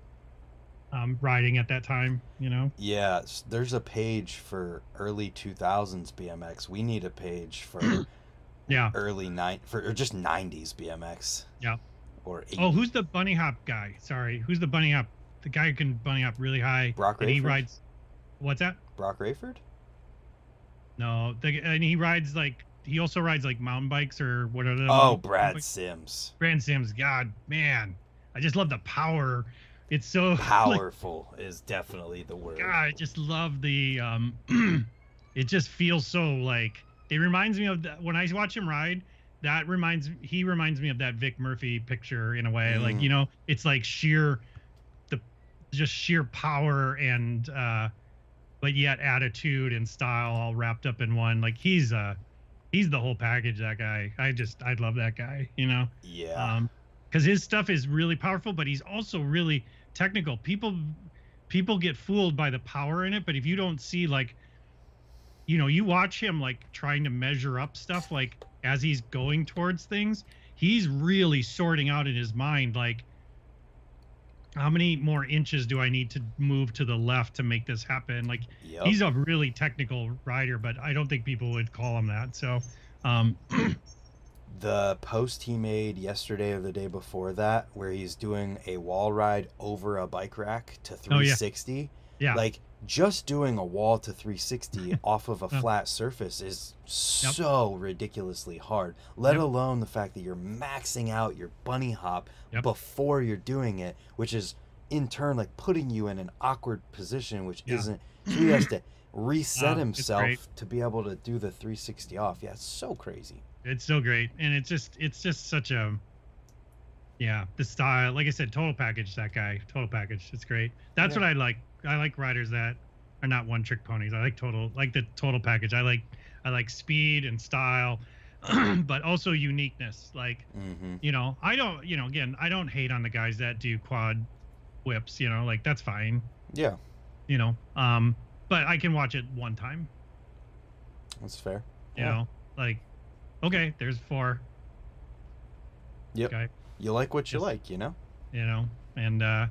um, riding at that time. You know. Yeah, there's a page for early 2000s BMX. We need a page for Yeah. early night for or just 90s BMX. Yeah. Or 80s. Oh, who's the bunny hop guy? Sorry, who's the bunny hop? The guy who can bunny hop really high. Brock and he rides. What's that? Brock Rayford? No, the, and he rides like he also rides like mountain bikes or whatever. Oh, Brad Simms. Brad Simms. God, man, I just love the power. It's so like, Powerful is definitely the word. God, I just love the. um It just feels so like it reminds me of that when I watch him ride. That reminds he reminds me of that Vic Murphy picture in a way. Like Mm. you know, it's like sheer, the just sheer power and uh but yet attitude and style all wrapped up in one. Like he's uh he's the whole package. That guy. I just I love that guy. You know Yeah. um because his stuff is really powerful but he's also really technical people people get fooled by the power in it but if you don't see like you know you watch him like trying to measure up stuff like as he's going towards things he's really sorting out in his mind like how many more inches do i need to move to the left to make this happen like yep. he's a really technical rider but i don't think people would call him that so um the post he made yesterday or the day before that where he's doing a wall ride over a bike rack to Oh, yeah. 360 yeah like just doing a wall to 360 off of a flat surface is Yep. so ridiculously hard let Yep. alone the fact that you're maxing out your bunny hop Yep. before you're doing it which is in turn like putting you in an awkward position which Yeah. isn't so he has to reset it's himself to be able to do the 360 off yeah it's so crazy it's so great and it's just it's just such a yeah the style like i said total package that guy total package it's great. That's Yeah. what i like i like riders that are not one trick ponies i like total like the total package i like i like speed and style but also uniqueness like hmm you know i don't you know again i don't hate on the guys that do quad whips you know like that's fine. Yeah. You know um but i can watch it one time. That's fair. You Yeah. know like okay there's four. Yep. okay you like what you Just- like you know? you know? And uh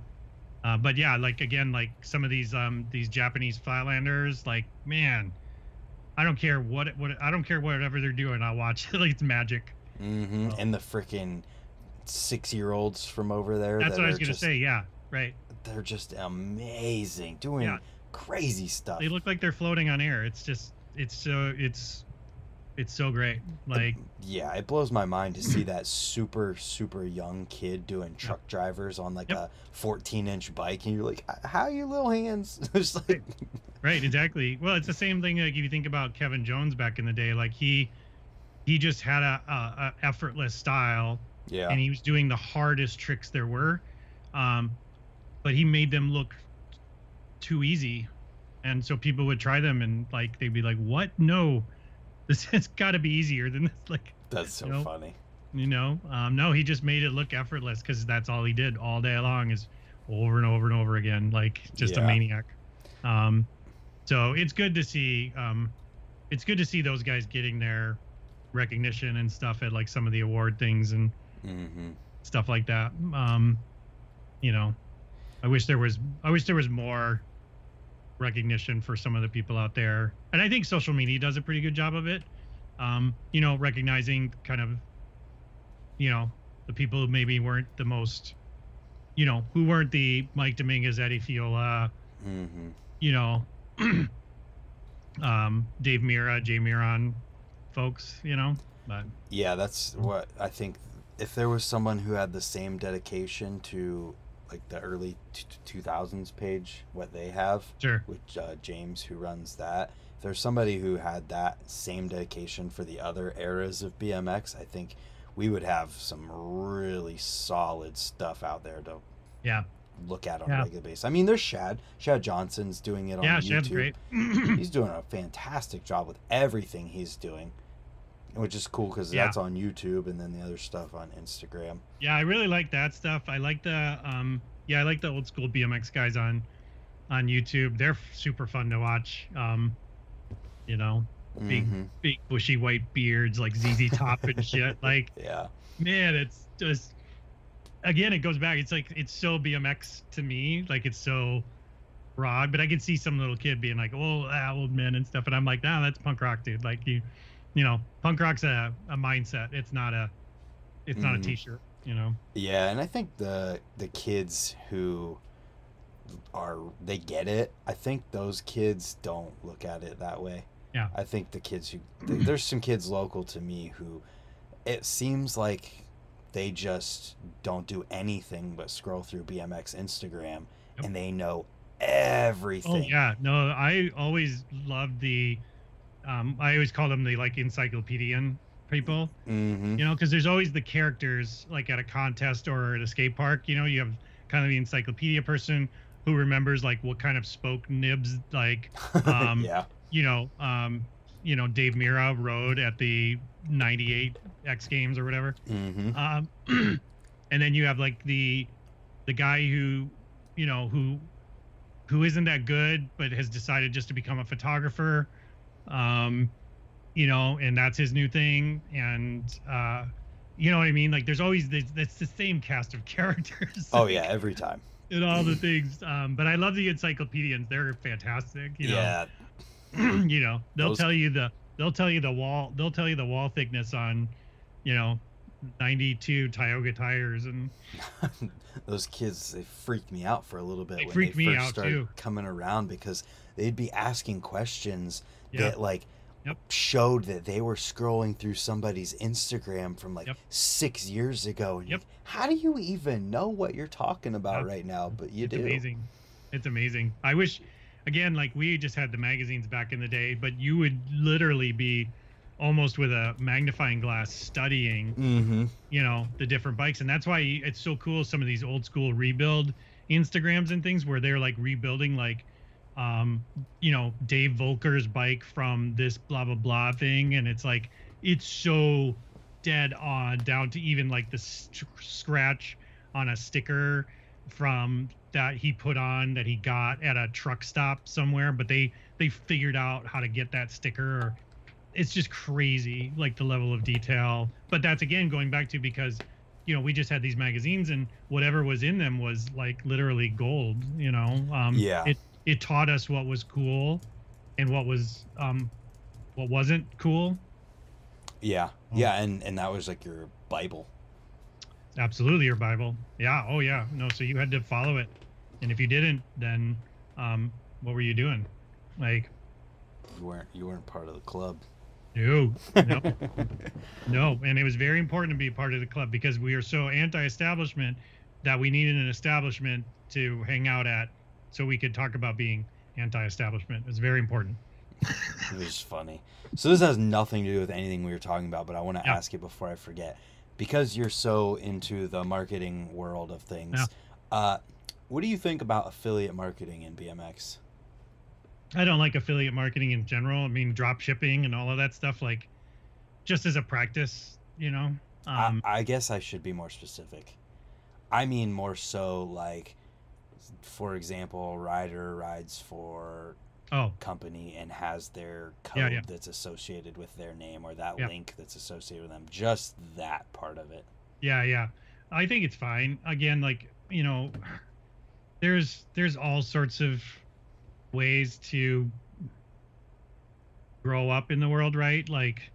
uh but yeah like again like some of these um these japanese flatlanders like man i don't care what what i don't care whatever they're doing i'll watch it like it's magic. Mm hmm Oh. and the freaking six year olds from over there that's that what i was gonna just, say yeah right. They're just amazing doing Yeah. crazy stuff. They look like they're floating on air it's just it's so it's it's so great. Like yeah it blows my mind to see that super super young kid doing truck drivers on like Yep. a 14 inch bike and you're like how are your little hands? It's like right exactly. Well it's the same thing like if you think about kevin jones back in the day like he he just had a, a, a effortless style yeah. and he was doing the hardest tricks there were um, but he made them look too easy and so people would try them and like they'd be like what? No this has got to be easier than this like that's so you know, funny. You know? Um, no he just made it look effortless because that's all he did all day long is over and over and over again like just a maniac. Um, so it's good to see um, it's good to see those guys getting their recognition and stuff at like some of the award things and hmm stuff like that. Um, you know, I wish there was I wish there was more recognition for some of the people out there, and I think social media does a pretty good job of it. Um, you know, recognizing kind of, you know, the people who maybe weren't the most, you know, who weren't the Mike Dominguez, Eddie Fiola, Mm-hmm. you know, um, Dave Mirra, Jay Miron folks, you know, but Yeah, that's what I think. If there was someone who had the same dedication to like the early two thousands page, what they have sure. with uh, James, who runs that. If there's somebody who had that same dedication for the other eras of BMX, I think we would have some really solid stuff out there to Yeah. look at on Yeah. a regular basis. I mean, there's Shad. Shad Johnson's doing it on Yeah, YouTube. He's doing a fantastic job with everything he's doing, which is cool because Yeah. that's on YouTube and then the other stuff on Instagram. Yeah, I really like that stuff. I like the um yeah, I like the old school BMX guys on on YouTube. They're super fun to watch. Um you know, big Mhm. big bushy white beards like ZZ Top and shit. Like, Yeah, man, it's just again, it goes back. It's like it's so BMX to me. Like it's so broad, but I can see some little kid being like, "Oh, ah, old men and stuff," and I'm like, "No, that's punk rock, dude." Like you, you know, punk rock's a, a mindset. It's not a, it's not a Mhm. t-shirt. You know. yeah, and I think the the kids who are they get it. I think those kids don't look at it that way. Yeah. I think the kids who th- there's some kids local to me who it seems like they just don't do anything but scroll through BMX Instagram Yep. and they know everything. Oh yeah, no, I always loved the. Um, I always call them the like encyclopedian people, Mm-hmm. you know, because there's always the characters like at a contest or at a skate park. You know, you have kind of the encyclopedia person who remembers like what kind of spoke nibs like Um, yeah. you know um you know Dave Mirra rode at the 98 X Games or whatever. Mm-hmm. Um, and then you have like the the guy who you know who who isn't that good but has decided just to become a photographer um you know and that's his new thing and uh you know what i mean like there's always this it's the same cast of characters Oh yeah, every time. and all the things um but i love the encyclopedians they're fantastic you know yeah. you know they'll Those- tell you the they'll tell you the wall they'll tell you the wall thickness on you know 92 Tioga tires and Those kids, they freaked me out for a little bit They when freaked they me first out, started too. coming around because they'd be asking questions yeah that like Yep. showed that they were scrolling through somebody's Instagram from like Yep. six years ago. And Yep. how do you even know what you're talking about right now? But you it's do. amazing it's amazing i wish again like we just had the magazines back in the day but you would literally be almost with a magnifying glass studying Mm-hmm. you know the different bikes and that's why it's so cool some of these old school rebuild instagrams and things where they're like rebuilding like um you know dave voelker's bike from this blah blah blah thing. And it's like it's so dead on down to even like the st- scratch on a sticker from that he put on that he got at a truck stop somewhere. But they they figured out how to get that sticker. It's just crazy like the level of detail. But that's again going back to because you know we just had these magazines and whatever was in them was like literally gold you know? Um Yeah. it it taught us what was cool and what was um what wasn't cool Yeah. Oh. Yeah. And, and that was like your Bible. absolutely your bible yeah oh yeah no so you had to follow it and if you didn't then um what were you doing like You weren't, you weren't part of the club. no no no and it was very important to be part of the club because we are so anti-establishment that we needed an establishment to hang out at so we could talk about being anti-establishment it's very important It was funny. So this has nothing to do with anything we were talking about, but I want to Yeah. ask you before I forget, because you're so into the marketing world of things. Yeah. Uh, what do you think about affiliate marketing in BMX? I don't like affiliate marketing in general. I mean, drop shipping and all of that stuff, like just as a practice, you know. Um, I, I guess I should be more specific. I mean more so like, for example, rider rides for oh, company and has their code Yeah, yeah. that's associated with their name or that Yeah. link that's associated with them. Just that part of it. yeah, yeah. I think it's fine. Again, like you know, there's there's all sorts of ways to grow up in the world, right? Like,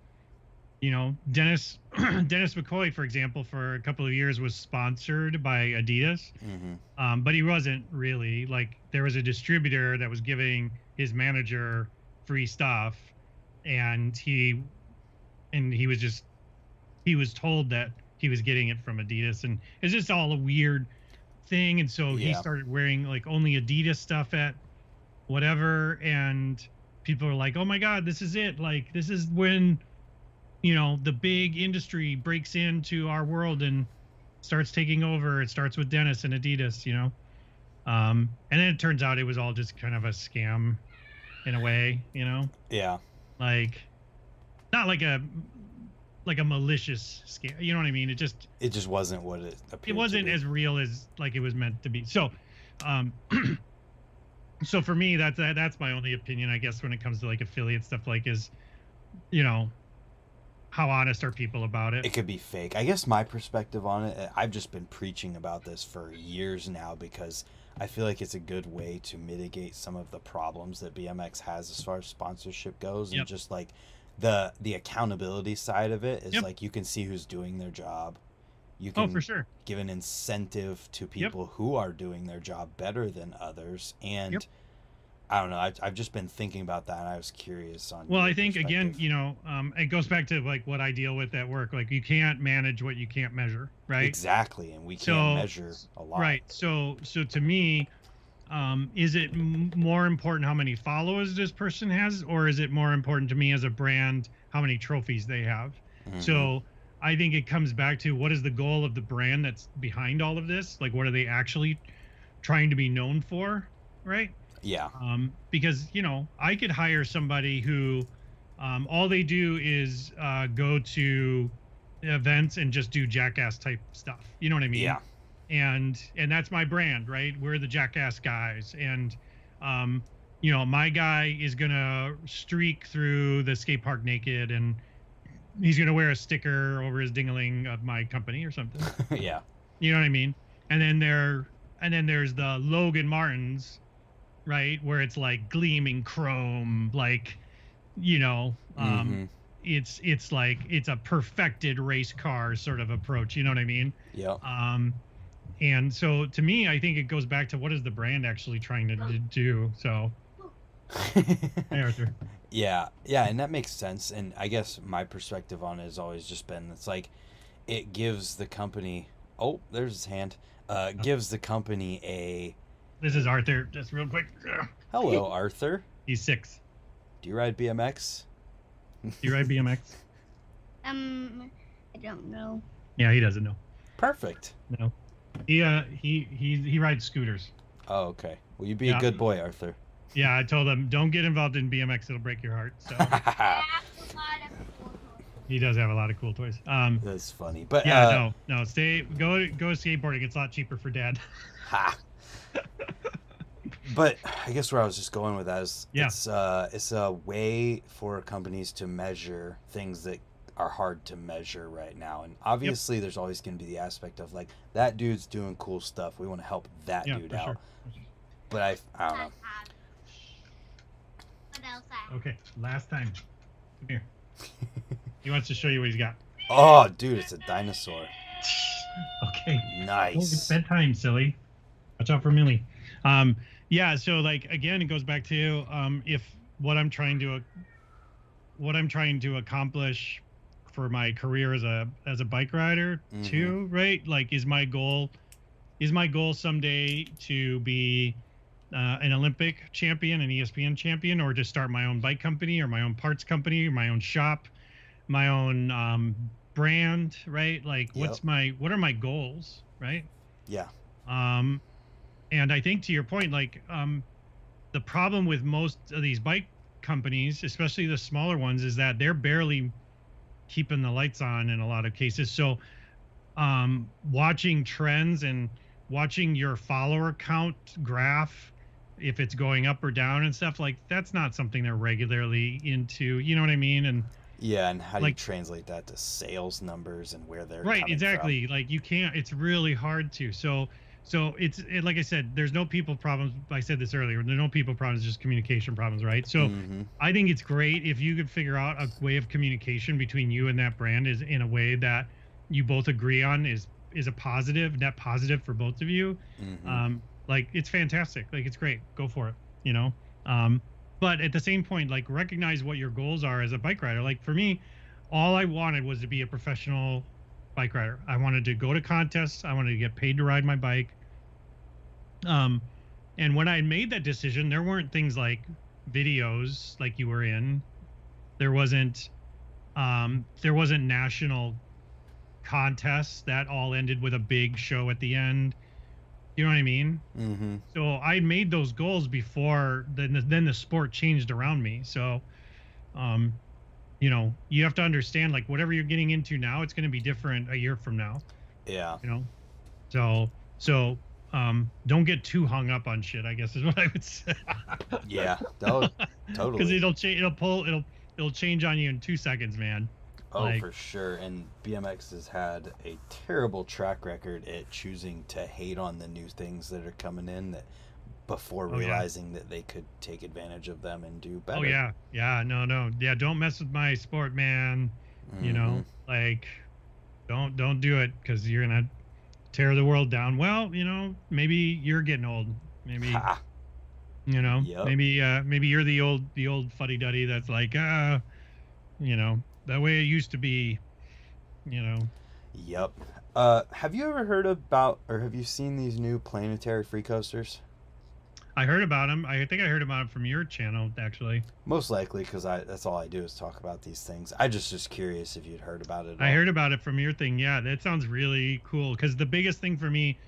you know, Dennis Dennis McCoy, for example, for a couple of years was sponsored by Adidas, hmm um, but he wasn't really. Like, there was a distributor that was giving his manager free stuff, and he and he was just he was told that he was getting it from Adidas, and it's just all a weird thing. And so he started wearing like only Adidas stuff at whatever, and people are like, "Oh my God, this is it! Like this is when you know the big industry breaks into our world and starts taking over. It starts with Dennis and Adidas, you know." Um, and then it turns out it was all just kind of a scam in a way, you know, Yeah. like not like a like a malicious scam. You know what I mean? It just It just wasn't what it appeared. it wasn't as real as like it was meant to be. So, um, so for me, that's that's my only opinion, I guess, when it comes to like affiliate stuff. Like, is you know, how honest are people about it? It could be fake. I guess my perspective on it, uh, I've just been preaching about this for years now because I feel like it's a good way to mitigate some of the problems that BMX has as far as sponsorship goes and Yep. just like the the accountability side of it is Yep. like you can see who's doing their job. You can oh, can for sure. give an incentive to people who are doing their job better than others and Yep. I don't know. I've, I've just been thinking about that, and I was curious on. Well, I think again, you know, um, it goes back to like what I deal with at work. Like, you can't manage what you can't measure, right? exactly, and we So- can't measure a lot. Right. So, so to me, um, is it m- more important how many followers this person has, or is it more important to me as a brand how many trophies they have? Mhm. So, I think it comes back to what is the goal of the brand that's behind all of this? Like, what are they actually trying to be known for? Right. Yeah, um, because you know I could hire somebody who um, all they do is uh, go to events and just do jackass type stuff. You know what I mean? yeah, And and that's my brand, right? We're the jackass guys, and um, you know my guy is gonna streak through the skate park naked, and he's gonna wear a sticker over his dingling of my company or something. yeah, You know what I mean? And then there, and then there's the Logan Martins, right, where it's like gleaming chrome, like, you know, um, Mhm. it's it's like it's a perfected race car sort of approach. You know what I mean? Yeah. Um, and so to me, I think it goes back to what is the brand actually trying to d- do. So, hey Arthur, yeah, yeah, and that makes sense. And I guess my perspective on it has always just been it's like it gives the company. Oh, there's his hand. Uh, gives the company a this is Arthur. Just real quick, hello, Arthur. he's six. Do you ride BMX? Do you ride BMX? Um, I don't know. Yeah, he doesn't know. Perfect. No, he uh he he he rides scooters. Oh, okay. Will you be Yeah. a good boy, Arthur? Yeah, I told him don't get involved in BMX; it'll break your heart. So I have a lot of cool toys. he does have a lot of cool toys. Um, That's funny, but yeah, uh, no, no, stay, go, go skateboarding. It's a lot cheaper for dad. Ha. but I guess where I was just going with that is Yeah. it's uh it's a way for companies to measure things that are hard to measure right now. And obviously there's always gonna be the aspect of like that dude's doing cool stuff. We want to help that Yeah, dude out. sure. But I I don't know. What else Okay, last time. Come here. he wants to show you what he's got. Oh dude, it's a dinosaur. Okay. Oh, it's Nice. bedtime, silly. Watch out for Millie. Um, yeah. So like again, it goes back to um, if what I'm trying to what I'm trying to accomplish for my career as a as a bike rider Mhm. too, right? Like, is my goal is my goal someday to be uh, an Olympic champion, an ESPN champion, or just start my own bike company or my own parts company or my own shop, my own um, brand, right? Like, what's my what are my goals, right? Yeah. Um, and I think to your point, like um, the problem with most of these bike companies, especially the smaller ones, is that they're barely keeping the lights on in a lot of cases. So, um, watching trends and watching your follower count graph, if it's going up or down and stuff like that's not something they're regularly into. You know what I mean? And Yeah, and how do Like- you translate that to sales numbers and where they're right coming from? exactly like you can't it's really hard to so so it's it, like I said, there's no people problems. I said this earlier. There's no people problems, just communication problems, right? So Mhm. I think it's great if you could figure out a way of communication between you and that brand is in a way that you both agree on is is a positive, net positive for both of you. Mhm. Um, like it's fantastic. Like it's great. Go for it. You know. Um, but at the same point, like recognize what your goals are as a bike rider. Like for me, all I wanted was to be a professional bike rider. I wanted to go to contests. I wanted to get paid to ride my bike. Um, and when I made that decision, there weren't things like videos like you were in. There wasn't, um, there wasn't national contests that all ended with a big show at the end. You know what I mean? Mhm. So I made those goals before then. Then the sport changed around me. So, um, you know, you have to understand like whatever you're getting into now, it's going to be different a year from now. Yeah. You know, so so um, don't get too hung up on shit. I guess is what I would say. Yeah. Oh, Because it'll change. It'll pull. It'll it'll change on you in two seconds, man. Oh, like- for sure. And BMX has had a terrible track record at choosing to hate on the new things that are coming in that before Oh, yeah. realizing that they could take advantage of them and do better. Oh yeah, yeah. No, no, yeah. Don't mess with my sport, man. you know Mhm. like don't don't do it because you're gonna tear the world down well you know maybe you're getting old maybe Ha. you know Yep. maybe uh maybe you're the old the old fuddy-duddy that's like uh you know that way it used to be you know Yep. Uh, have you ever heard about or have you seen these new planetary free coasters? I heard about him i think i heard about him from your channel actually Most likely, because I that's all I do is talk about these things. I just just curious if you'd heard about it. i heard about it from your thing yeah that sounds really cool because the biggest thing for me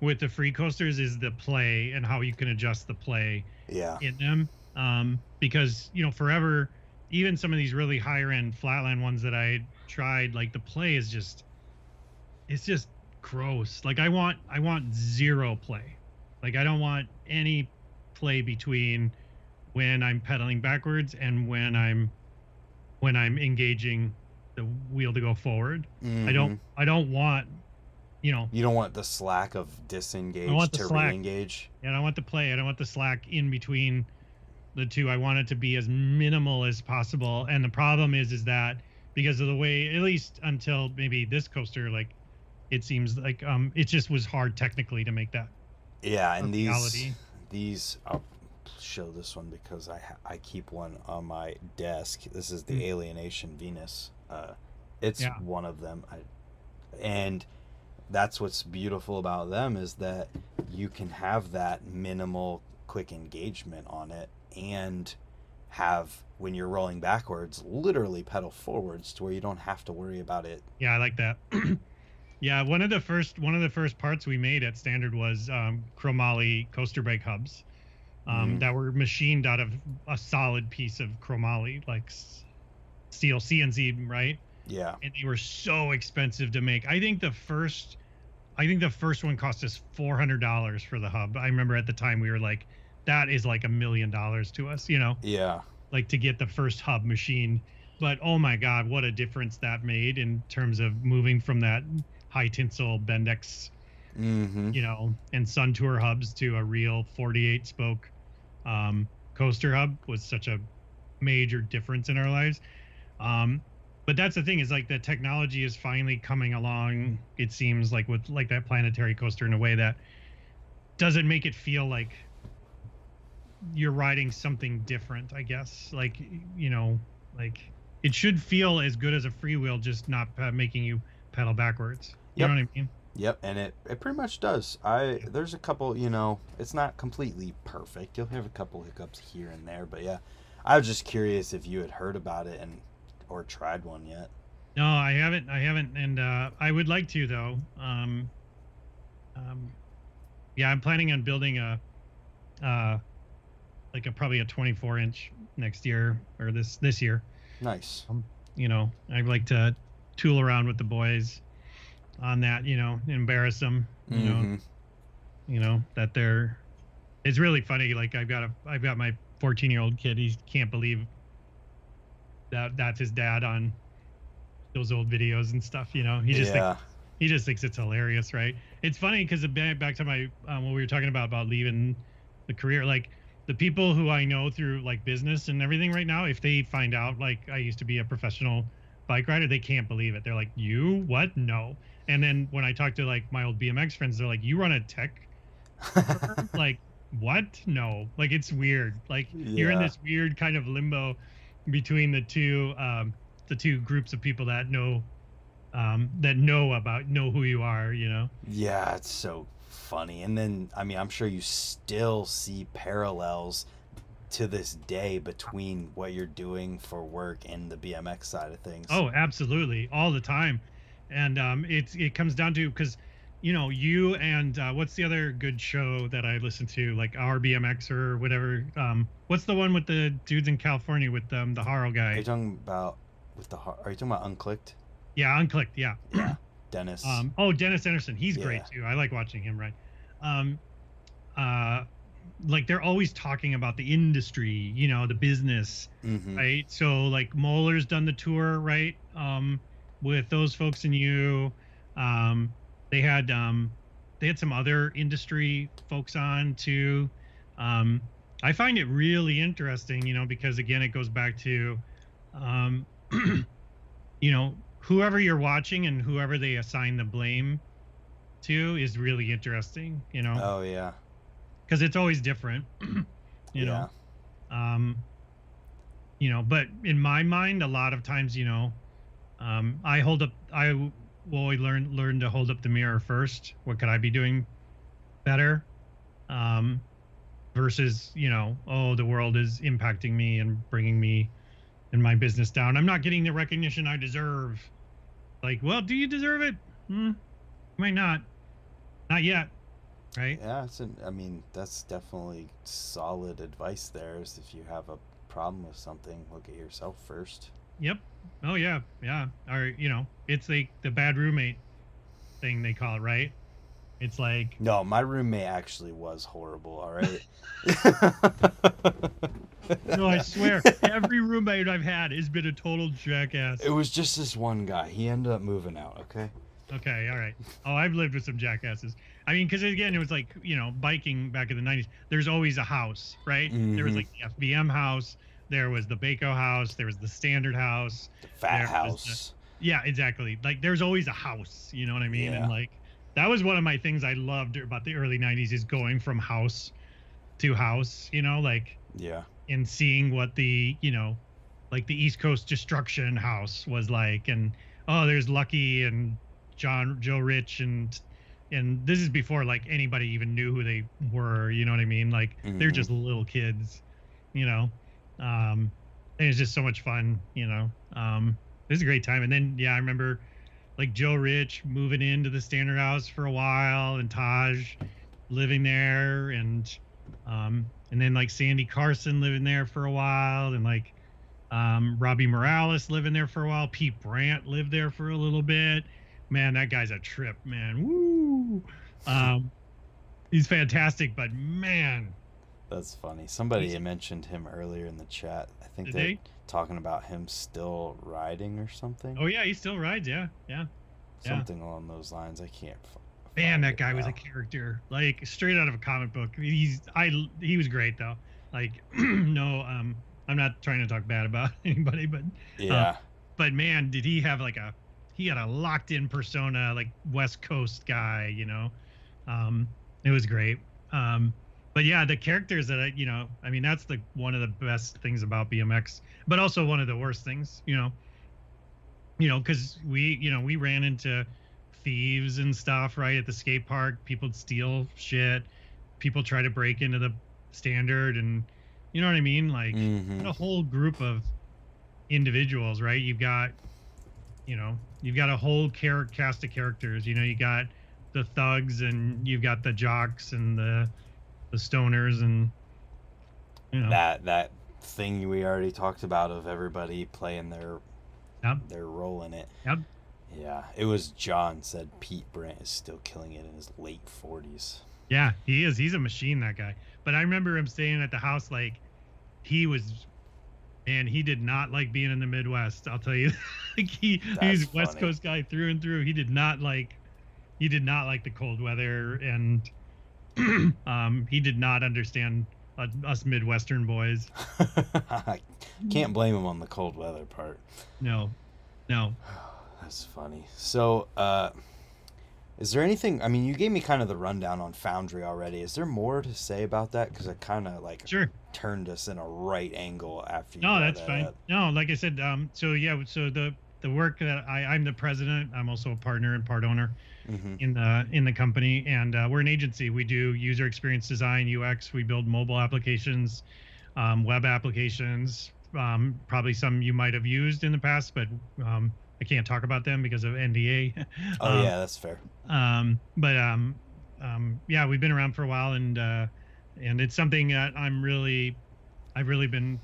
with the free coasters is the play and how you can adjust the play Yeah. in them um, because you know forever even some of these really higher end flatland ones that i tried like the play is just it's just gross like i want i want zero play like i don't want any play between when i'm pedaling backwards and when i'm when i'm engaging the wheel to go forward i Mhm. don't i don't want you know You don't want the slack of disengage want the to slack. re-engage. And I want the play. I don't want the slack in between the two. I want it to be as minimal as possible. And the problem is, is that because of the way, at least until maybe this coaster, like it seems like um, it just was hard technically to make that. Yeah, and of these reality. These I'll show this one because I I keep one on my desk. This is the Mm. Alienation Venus. Uh, it's Yeah. one of them. I, and that's what's beautiful about them is that you can have that minimal quick engagement on it and have when you're rolling backwards literally pedal forwards to where you don't have to worry about it Yeah, I like that. yeah, one of the first one of the first parts we made at Standard was um, chromoly coaster brake hubs um, Mhm. that were machined out of a solid piece of chromoly, like steel CNC, right? yeah and they were so expensive to make. I think the first, I think the first one cost us four hundred dollars for the hub. I remember at the time we were like, that is like a million dollars to us, you know, yeah like to get the first hub machine. But oh my god, what a difference that made in terms of moving from that high tensile Bendix, mm-hmm. you know, and Sun Tour hubs to a real forty-eight spoke um, coaster hub was such a major difference in our lives. Um, but that's the thing is like the technology is finally coming along. It seems like with like that planetary coaster in a way that doesn't make it feel like you're riding something different. I guess like you know like it should feel as good as a freewheel, just not uh, making you pedal backwards. You Yep. know what I mean? Yep, and it, it pretty much does. I there's a couple, you know, it's not completely perfect. You'll have a couple hiccups here and there, but yeah. I was just curious if you had heard about it and or tried one yet. No, I haven't. I haven't, and uh, I would like to though. Um, um, yeah, I'm planning on building a, uh, like a probably a 24 inch next year or this this year. Nice. You know, I'd like to tool around with the boys on that. You know, embarrass them. You know, Mhm. you know that they're. It's really funny. Like I've got a I've got my 14 year old kid. He can't believe that that's his dad on those old videos and stuff. You know, he just thinks he just thinks it's hilarious, right? It's funny because back to my um, what we were talking about about leaving the career, like the people who I know through like business and everything right now, if they find out like I used to be a professional bike rider, they can't believe it. They're like, "You what? No." And then when I talk to like my old BMX friends, they're like, "You run a tech?" like, what? No. Like it's weird. Like you're in this weird kind of limbo between the two um the two groups of people that know um that know about know who you are, you know. Yeah, it's so funny. And then, I mean, I'm sure you still see parallels to this day between what you're doing for work and the BMX side of things. Oh, absolutely, all the time, and um, it's it comes down to because, you know, you and uh, what's the other good show that I listen to, like Our BMX or whatever. Um, what's the one with the dudes in California with um, the Haro Are guy? you talking about with the? har- Are you talking about Unclicked? Yeah, Unclicked. Yeah. Yeah, Dennis. Um, oh, Dennis Enarson, he's great too. I like watching him ride. Um, uh, like they're always talking about the industry, you know, the business, Mhm. right? So like Moeller's done the tour, right? Um, with those folks and you, um, they had um, they had some other industry folks on too. Um, I find it really interesting, you know, because again, it goes back to, um, you know, whoever you're watching and whoever they assign the blame to is really interesting, you know, Oh yeah. Because it's always different, you know? Um you know but in my mind a lot of times you know um i hold up I will learn learn to hold up the mirror first. What could i be doing better? Um versus you know oh the world is impacting me and bringing me and my business down. I'm not getting the recognition i deserve. Like well do you deserve it? Hmm, might not. Not yet right Yeah, it's an, I mean, that's definitely solid advice there. Is if you have a problem with something, look at yourself first. Yep. Oh yeah, yeah. Or you know, it's like the bad roommate thing they call it, right? It's like No, my roommate actually was horrible. All right. no, I swear, every roommate I've had has been a total jackass. It was just this one guy. He ended up moving out. Okay. Okay, all right. Oh, I've lived with some jackasses. I mean, because again, it was like you know, biking back in the '90s. There's always a house, right? There was Mhm. like the FBM house. There was the Baco house. There was the Standard house. The fat house. Yeah, exactly. Like there's always a house, you know what I mean? Yeah. And like that was one of my things I loved about the early 90s is going from house to house, you know, like Yeah. and seeing what the, you know, like the East Coast Destruction house was like and oh, there's Lucky and John Joe Rich and and this is before like anybody even knew who they were, you know what I mean? Like they're Mhm. just little kids, you know. Um and it's just so much fun, you know. Um it was a great time. And then yeah, I remember like Joe Rich moving into the standard house for a while and Taj living there and um and then like Sandy Carson living there for a while and like um Robbie Morales living there for a while. Pete Brandt lived there for a little bit. Man, that guy's a trip, man. Woo. Um he's fantastic, but man, That's funny. Somebody mentioned him earlier in the chat. I think they're they? talking about him still riding or something. oh yeah, he still rides, yeah. Yeah. yeah. Something along those lines. I can't. Man, that guy was a character, like straight out of a comic book. He's I he was great though. Like no, um, I'm not trying to talk bad about anybody, but Yeah. but man, did he have like a he had a locked in persona, like West Coast guy, you know. Um, it was great. Um, but yeah, the characters that I, you know, I mean, that's the one of the best things about BMX, but also one of the worst things, you know. You know, because we, you know, we ran into thieves and stuff, right, at the skate park. People'd steal shit. People try to break into the standard, and you know what I mean, like Mhm. a whole group of individuals, right? You've got, you know, you've got a whole char- cast of characters. You know, you got the thugs and you've got the jocks and the the stoners and you know, That that thing we already talked about of everybody playing their Yep. their role in it. Yep. Yeah, it was John said Pete Brandt is still killing it in his late forties. yeah, he is. He's a machine, that guy. But I remember him staying at the house like he was. Man, he did not like being in the Midwest. I'll tell you, like he, he's a West. Coast guy through and through. He did not like he did not like the cold weather, and um, he did not understand uh, us Midwestern boys. I can't blame him on the cold weather part. No, no. That's funny. So, uh, is there anything? I mean, you gave me kind of the rundown on Foundry already. Is there more to say about that? Because I kind of like Sure. turned us in a right angle after you. No, that's that fine. up. No, like I said, um, so yeah, so the the work that I I'm the president. I'm also a partner and part owner Mhm. in the in the company, and uh, we're an agency. We do user experience design, UX. We build mobile applications, um, web applications. Um, probably some you might have used in the past, but um, I can't talk about them because of NDA. Oh Um, yeah, that's fair. um but um um yeah we've been around for a while and uh and it's something that i'm really i've really been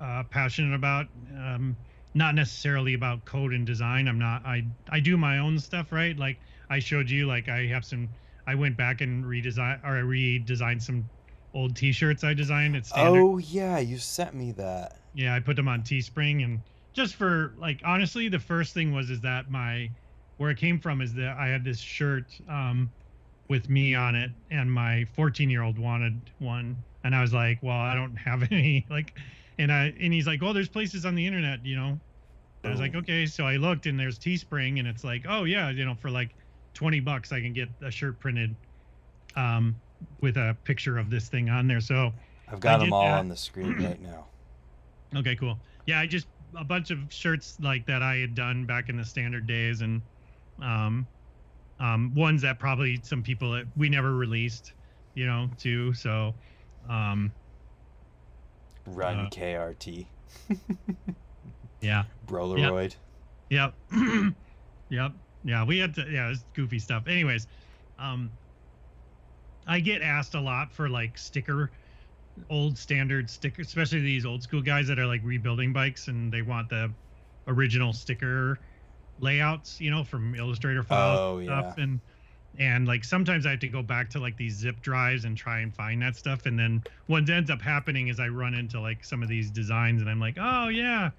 uh passionate about um not necessarily about code and design i'm not i i do my own stuff right like i showed you like i have some i went back and redesign or i redesigned some old t-shirts i designed it's standard Oh yeah, you sent me that. yeah, I put them on Teespring and just for like honestly, the first thing was is that my where it came from is that I had this shirt um with me on it and my 14 year old wanted one and I was like, well, I don't have any like and I and he's like, oh, there's places on the internet, you know. I was like, Oh. okay, so I looked and there's Teespring and it's like, oh yeah, you know, for like 20 bucks I can get a shirt printed um with a picture of this thing on there. So I've got them all that. on the screen right now. Okay, cool. Yeah, I just a bunch of shirts like that I had done back in the standard days, and um, um, ones that probably some people that we never released, you know, too. So, um, Run Uh, KRT. yeah, Brolaroid. yep, yep, yeah. We had to, yeah, it's goofy stuff. Anyways, um, I get asked a lot for like sticker, old standard sticker, especially these old school guys that are like rebuilding bikes and they want the original sticker layouts, you know, from Illustrator files Oh, and stuff. yeah. And and like sometimes I have to go back to like these zip drives and try and find that stuff. And then what ends up happening is I run into like some of these designs and I'm like, oh yeah,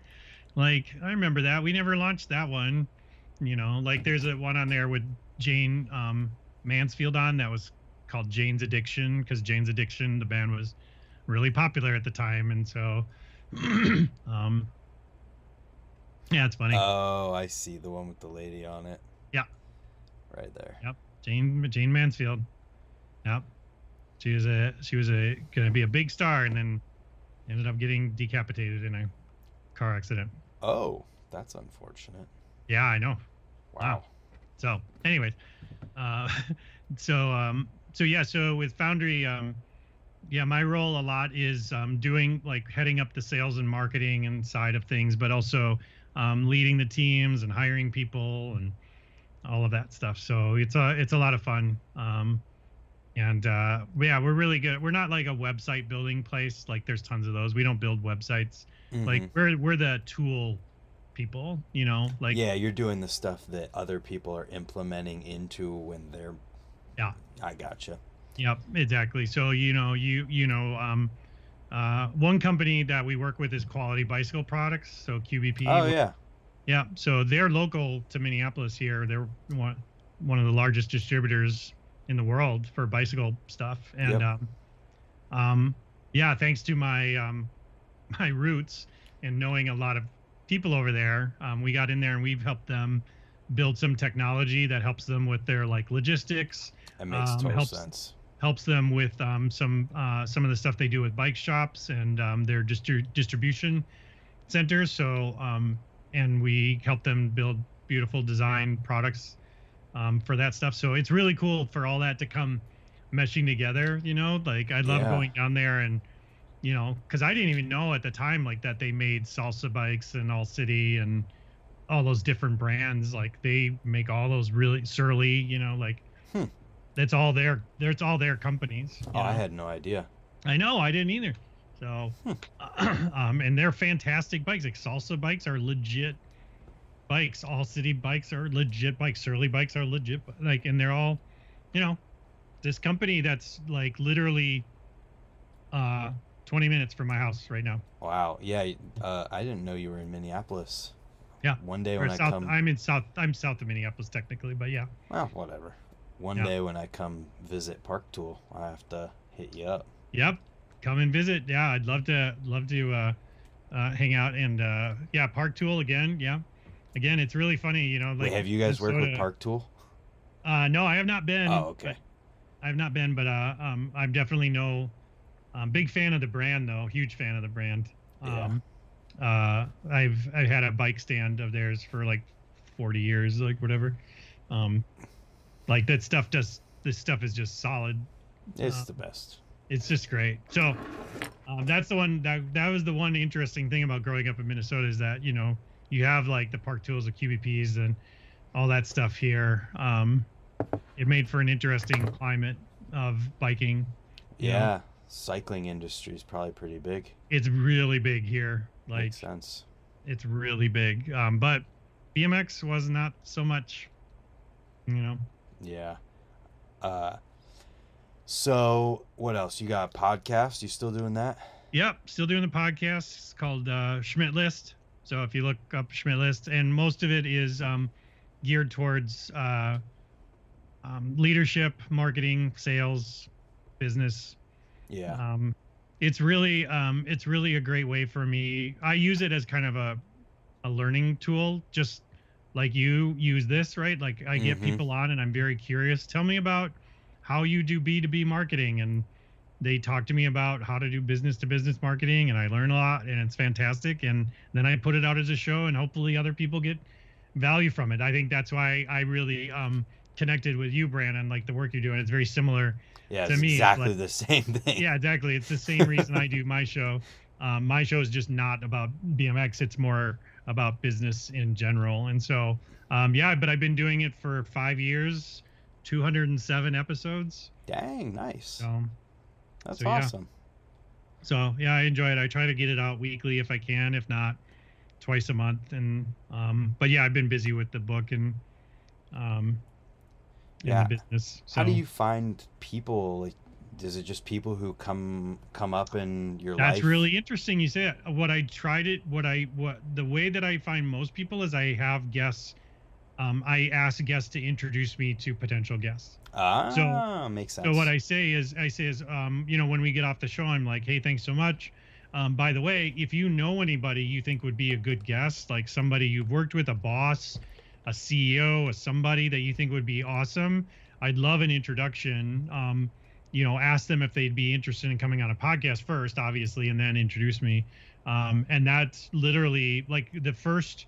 like I remember that. We never launched that one. You know, like there's a one on there with Jayne um, Mansfield on that was called Jane's Addiction because Jane's Addiction, the band was really popular at the time, and so, um, yeah, it's funny. Oh, I see the one with the lady on it. Yeah. Right there. Yep, Jane Jayne Mansfield. Yep, she was a she was a gonna be a big star, and then ended up getting decapitated in a car accident. Oh, that's unfortunate. Yeah, I know. Wow. So, anyways, uh, so um, so yeah, so with Foundry, um, yeah, my role a lot is um, doing like heading up the sales and marketing and side of things, but also um, leading the teams and hiring people and all of that stuff. So it's a it's a lot of fun. Um, and uh, yeah, we're really good. We're not like a website building place. Like there's tons of those. We don't build websites. Like Mhm. we're we're the tool people. You know, like yeah, you're doing the stuff that other people are implementing into when they're. Yeah. I gotcha. Yep, exactly. So you know, you you know, um, uh, one company that we work with is Quality Bicycle Products. So QBP. Oh yeah. Yeah. So they're local to Minneapolis here. They're one one of the largest distributors in the world for bicycle stuff. And Yep. um, um, yeah, thanks to my um, my roots and knowing a lot of people over there, um, we got in there and we've helped them build some technology that helps them with their like logistics That makes Um, total helps- sense. Helps them with um, some uh, some of the stuff they do with bike shops and um, their distri- distribution centers. So um, and we help them build beautiful design products um, for that stuff. So it's really cool for all that to come meshing together. You know, like I love Yeah. going down there and you know because I didn't even know at the time like that they made salsa bikes and All City and all those different brands. Like they make all those really surly. You know, like. Hmm. That's all their. That's all their companies. Oh, I had no idea. I know, I didn't either. So, um, and they're fantastic bikes. Like salsa bikes are legit bikes. All city bikes are legit bikes. Surly bikes are legit. Like, and they're all, you know, this company that's like literally, uh, 20 minutes from my house right now. Wow. Yeah. Uh, I didn't know you were in Minneapolis. Yeah. One day Or when I come, I'm in south. I'm south of Minneapolis technically, but yeah. well, whatever. One Yeah. day when I come visit Park Tool, I have to hit you up. Yep. Come and visit. Yeah, I'd love to love to uh, uh, hang out and uh, yeah, Park Tool again. Yeah. Again, it's really funny, you know. Like Wait, have you guys worked with Park Tool? Uh, no, I have not been. Oh, okay. I've not been, but uh, um, I'm definitely no. Um, big fan of the brand though. Huge fan of the brand. Yeah. Um, uh, I've I've had a bike stand of theirs for like 40 years, like whatever. Um, like that stuff does. This stuff is just solid. It's Uh, the best. It's just great. So um, that's the one that that was the one interesting thing about growing up in Minnesota is that you know you have like the park tools, the QBPs, and all that stuff here. Um, it made for an interesting climate of biking. Yeah. yeah. Cycling industry is probably pretty big. It's really big here. Like Makes sense. it's really big. Um, but BMX was not so much. You know. Yeah. Uh, so what else? You got a podcast? You still doing that? Yep, still doing the podcast. It's called uh, Schmidt List. So if you look up Schmidt List, and most of it is um, geared towards uh, um, leadership, marketing, sales, business. Yeah. Um, it's really um, it's really a great way for me. I use it as kind of a a learning tool, just like you use this, right? Like I get Mhm. people on, and I'm very curious. Tell me about how you do B2B marketing, and they talk to me about how to do business to business marketing, and I learn a lot, and it's fantastic. And then I put it out as a show, and hopefully other people get value from it. I think that's why I really um, connected with you, Brandon. Like the work you're doing, it's very similar yeah. to me, exactly like- the same thing. yeah, exactly. It's the same reason I do my show. Um, my show is just not about BMX. It's more about business in general. And so, um, yeah, but I've been doing it for five years, 207 episodes. Dang, nice. So, That's so, yeah. awesome. so yeah, I enjoy it. I try to get it out weekly if I can, if not twice a month. And, um, but yeah, I've been busy with the book and, um, Yeah. the business. So How do you find people? Like, is it just people who come come up in your life? That's life? really interesting. You say that. What I tried it. What I what the way that I find most people is I have guests. Um, I ask guests to introduce me to potential guests. ah so makes sense. So what I say is, I say is, um, you know, when we get off the show, I'm like, hey, thanks so much. Um, by the way, if you know anybody you think would be a good guest, like somebody you've worked with, a boss, a CEO, a somebody that you think would be awesome, I'd love an introduction. Um, you know, ask them if they'd be interested in coming on a podcast first, obviously, and then introduce me. Um, and that's literally like the first,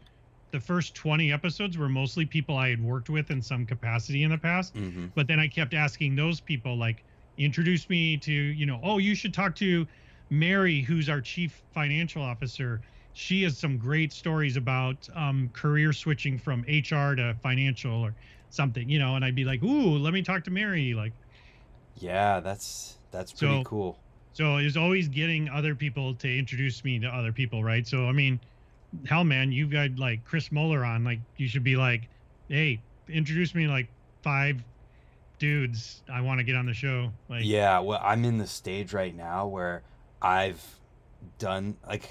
the first 20 episodes were mostly people I had worked with in some capacity in the past. Hmm but then i kept asking those people like introduce me to you know oh you should talk to mary who's our chief financial officer. She has some great stories about um, career switching from hr to financial or something you know and i'd be like ooh let me talk to mary like Yeah, that's that's pretty So- cool. so it's always getting other people to introduce me to other people right? So i mean hell man you've got like chris Moeller on like you should be like hey introduce me to like five dudes. I want to get on the show. Like Yeah, well, I'm in the stage right now where I've done like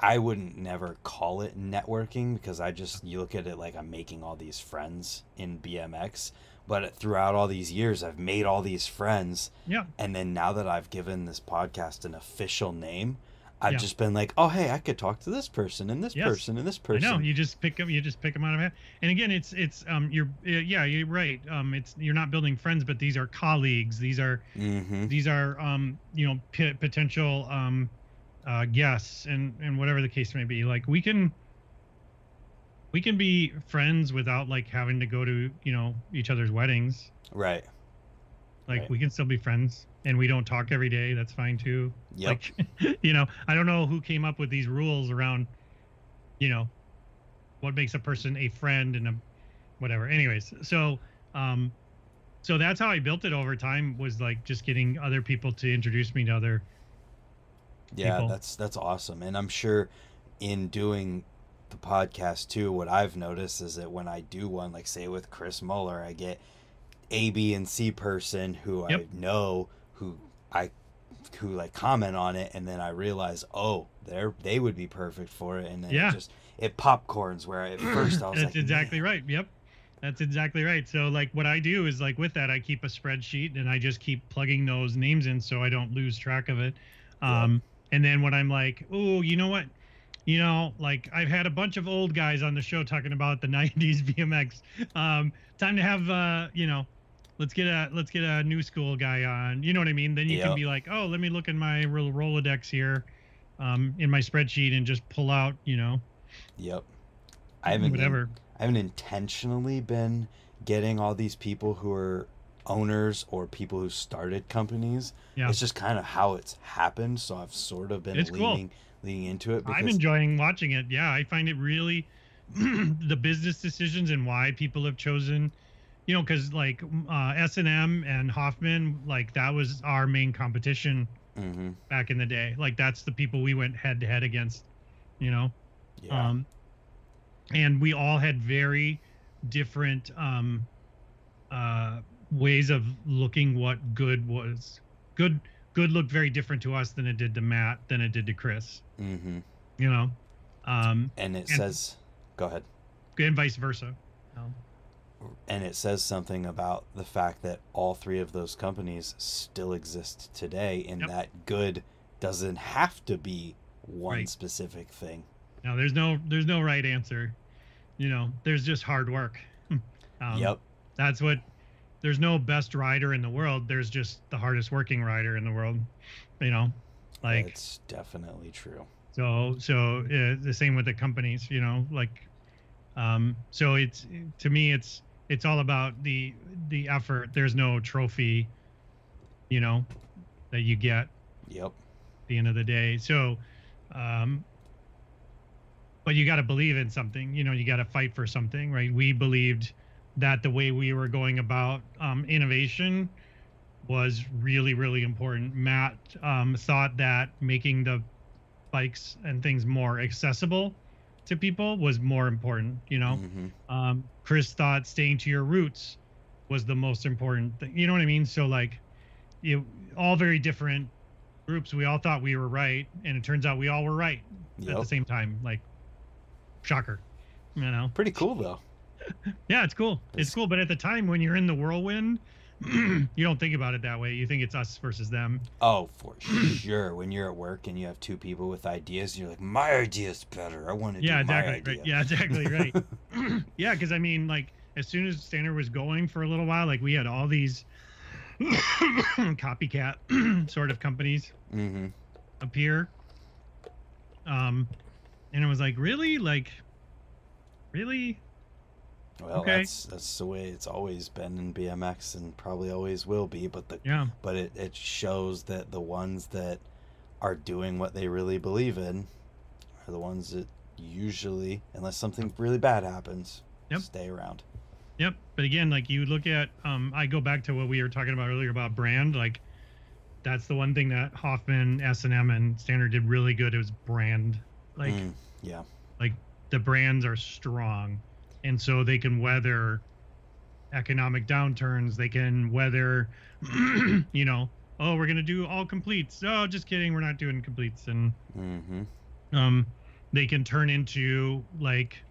I wouldn't never call it networking because I just you look at it like I'm making all these friends in BMX, but throughout all these years I've made all these friends, yeah and then now that I've given this podcast an official name, I've Yeah. just been like, oh hey, I could talk to this person and this Yes. person and this person. know you just pick them. You just pick them out of hat. And again, it's it's um you're yeah you're right. Um it's you're not building friends, but these are colleagues. These are Mm-hmm. these are um you know p- potential um uh guests and and whatever the case may be. Like we can we can be friends without like having to go to you know each other's weddings. Right. Like Right. we can still be friends, and we don't talk every day. That's fine too. Yep. Like, you know, I don't know who came up with these rules around, you know, what makes a person a friend and a whatever. Anyways, so um, so that's how I built it over time was like just getting other people to introduce me to other. Yeah, people. that's that's awesome. And I'm sure in doing the podcast too, what I've noticed is that when I do one, like say with Chris Moeller, I get A, B, and C person who Yep. I know who I who like comment on it and then I realize, oh, they're they would be perfect for it and then Yeah. it just it popcorns. Where at first I was That's like, exactly "Man." right. Yep. That's exactly right. So like what I do is like with that I keep a spreadsheet and I just keep plugging those names in so I don't lose track of it. Yeah. Um and then when I'm like, "Oh, you know what? You know, like I've had a bunch of old guys on the show talking about the 90s BMX. Um time to have uh, you know, let's get a let's get a new school guy on. You know what I mean? Then you Yep. can be like, "Oh, let me look in my real Rolodex here." Um, in my spreadsheet and just pull out, you know, Yep. I haven't whatever. I haven't intentionally been getting all these people who are owners or people who started companies. Yeah. It's just kind of how it's happened. So I've sort of been It's cool. Leaning into it because I'm enjoying watching it. Yeah, I find it really the business decisions and why people have chosen, you know, because like uh, S and M and Hoffman, like that was our main competition hmm back in the day. Like that's the people we went head to head against, you know. yeah. Um, and we all had very different um, uh, ways of looking what good was. Good, good looked very different to us than it did to Mat, than it did to Chris. hmm You know. Um, And it and- says go ahead. and vice versa. And it says something about the fact that all three of those companies still exist today and Yep. that good doesn't have to be one Right. specific thing. Now, there's no there's no right answer. You know, there's just hard work. um, yep. That's what. There's no best rider in the world. There's just the hardest working rider in the world. You know, like it's definitely true. so so uh, the same with the companies. You know, like um, so it's to me it's it's all about the the effort. There's no trophy. You know, that you get Yep. the end of the day. So, um, but you got to believe in something. You know, you got to fight for something, right? We believed that the way we were going about um, innovation was really, really important. Mat um, thought that making the bikes and things more accessible to people was more important. You know, Mhm. um, Chris thought staying to your roots was the most important thing. You know what I mean? So like, you all very different groups. We all thought we were right, and it turns out we all were right at the same time. Like, shocker, you know? Pretty cool though. Yeah, it's cool. It's cool. But at the time when you're in the whirlwind, you don't think about it that way. You think it's us versus them. Oh, for sure. When you're at work and you have two people with ideas, you're like, my idea's better. I want to Yeah, do my exactly. idea. Right. Yeah, exactly. Right. yeah, because I mean, like, as soon as Standard was going for a little while, like, we had all these copycat sort of companies hmm appear. Um, and it was like, really? Like, really? Well, Okay. that's that's the way it's always been in BMX and probably always will be. But the Yeah. but it, it shows that the ones that are doing what they really believe in are the ones that usually, unless something really bad happens, Yep. stay around. Yep. But again, like you look at, um, I go back to what we were talking about earlier about brand. Like, that's the one thing that Hoffman, S and M, and Standard did really good. It was brand. Like, Mm, yeah. Like the brands are strong, and so they can weather economic downturns. They can weather, you know, oh, we're gonna do all completes. Oh, just kidding, we're not doing completes, and hmm um, they can turn into like,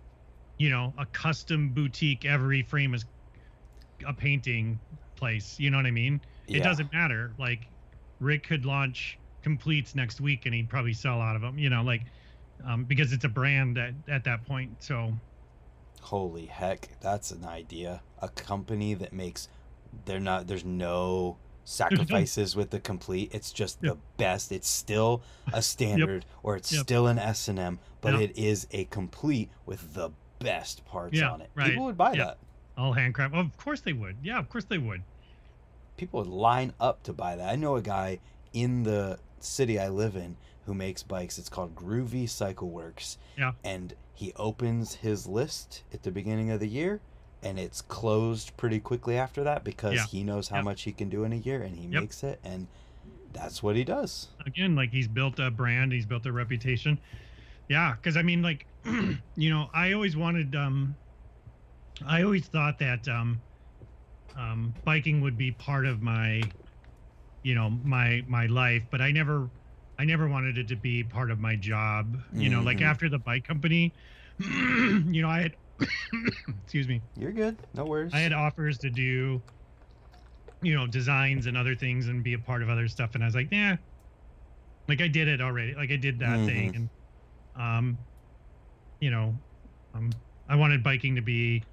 you know, a custom boutique. Every frame is a painting place. You know what I mean? Yeah. It doesn't matter. Like, Rick could launch completes next week, and he'd probably sell out of them. You know, like, um, because it's a brand at at that point. So Holy heck, that's an idea. A company that makes they're not there's no sacrifices with the complete. It's just Yep. the best. It's still a standard or it's Yep. still an S and M, but Yep. it is a complete with the best parts Yeah, on it. right. People would buy Yep. that. all handcraft. Of course they would. Yeah, of course they would. People would line up to buy that. I know a guy in the city I live in who makes bikes. It's called Groovy Cycle Works. Yeah. And he opens his list at the beginning of the year and it's closed pretty quickly after that because Yeah. he knows how Yep. much he can do in a year and he Yep. makes it and that's what he does. again like he's built a brand he's built a reputation yeah because i mean like you know i always wanted um i always thought that um um biking would be part of my you know my my life but i never i never wanted it to be part of my job you know like Mhm. after the bike company you know, I had, excuse me, You're good. No worries. I had offers to do, you know, designs and other things and be a part of other stuff, and I was like, nah, like I did it already, like I did that thing, Mhm. and um, you know, um, I wanted biking to be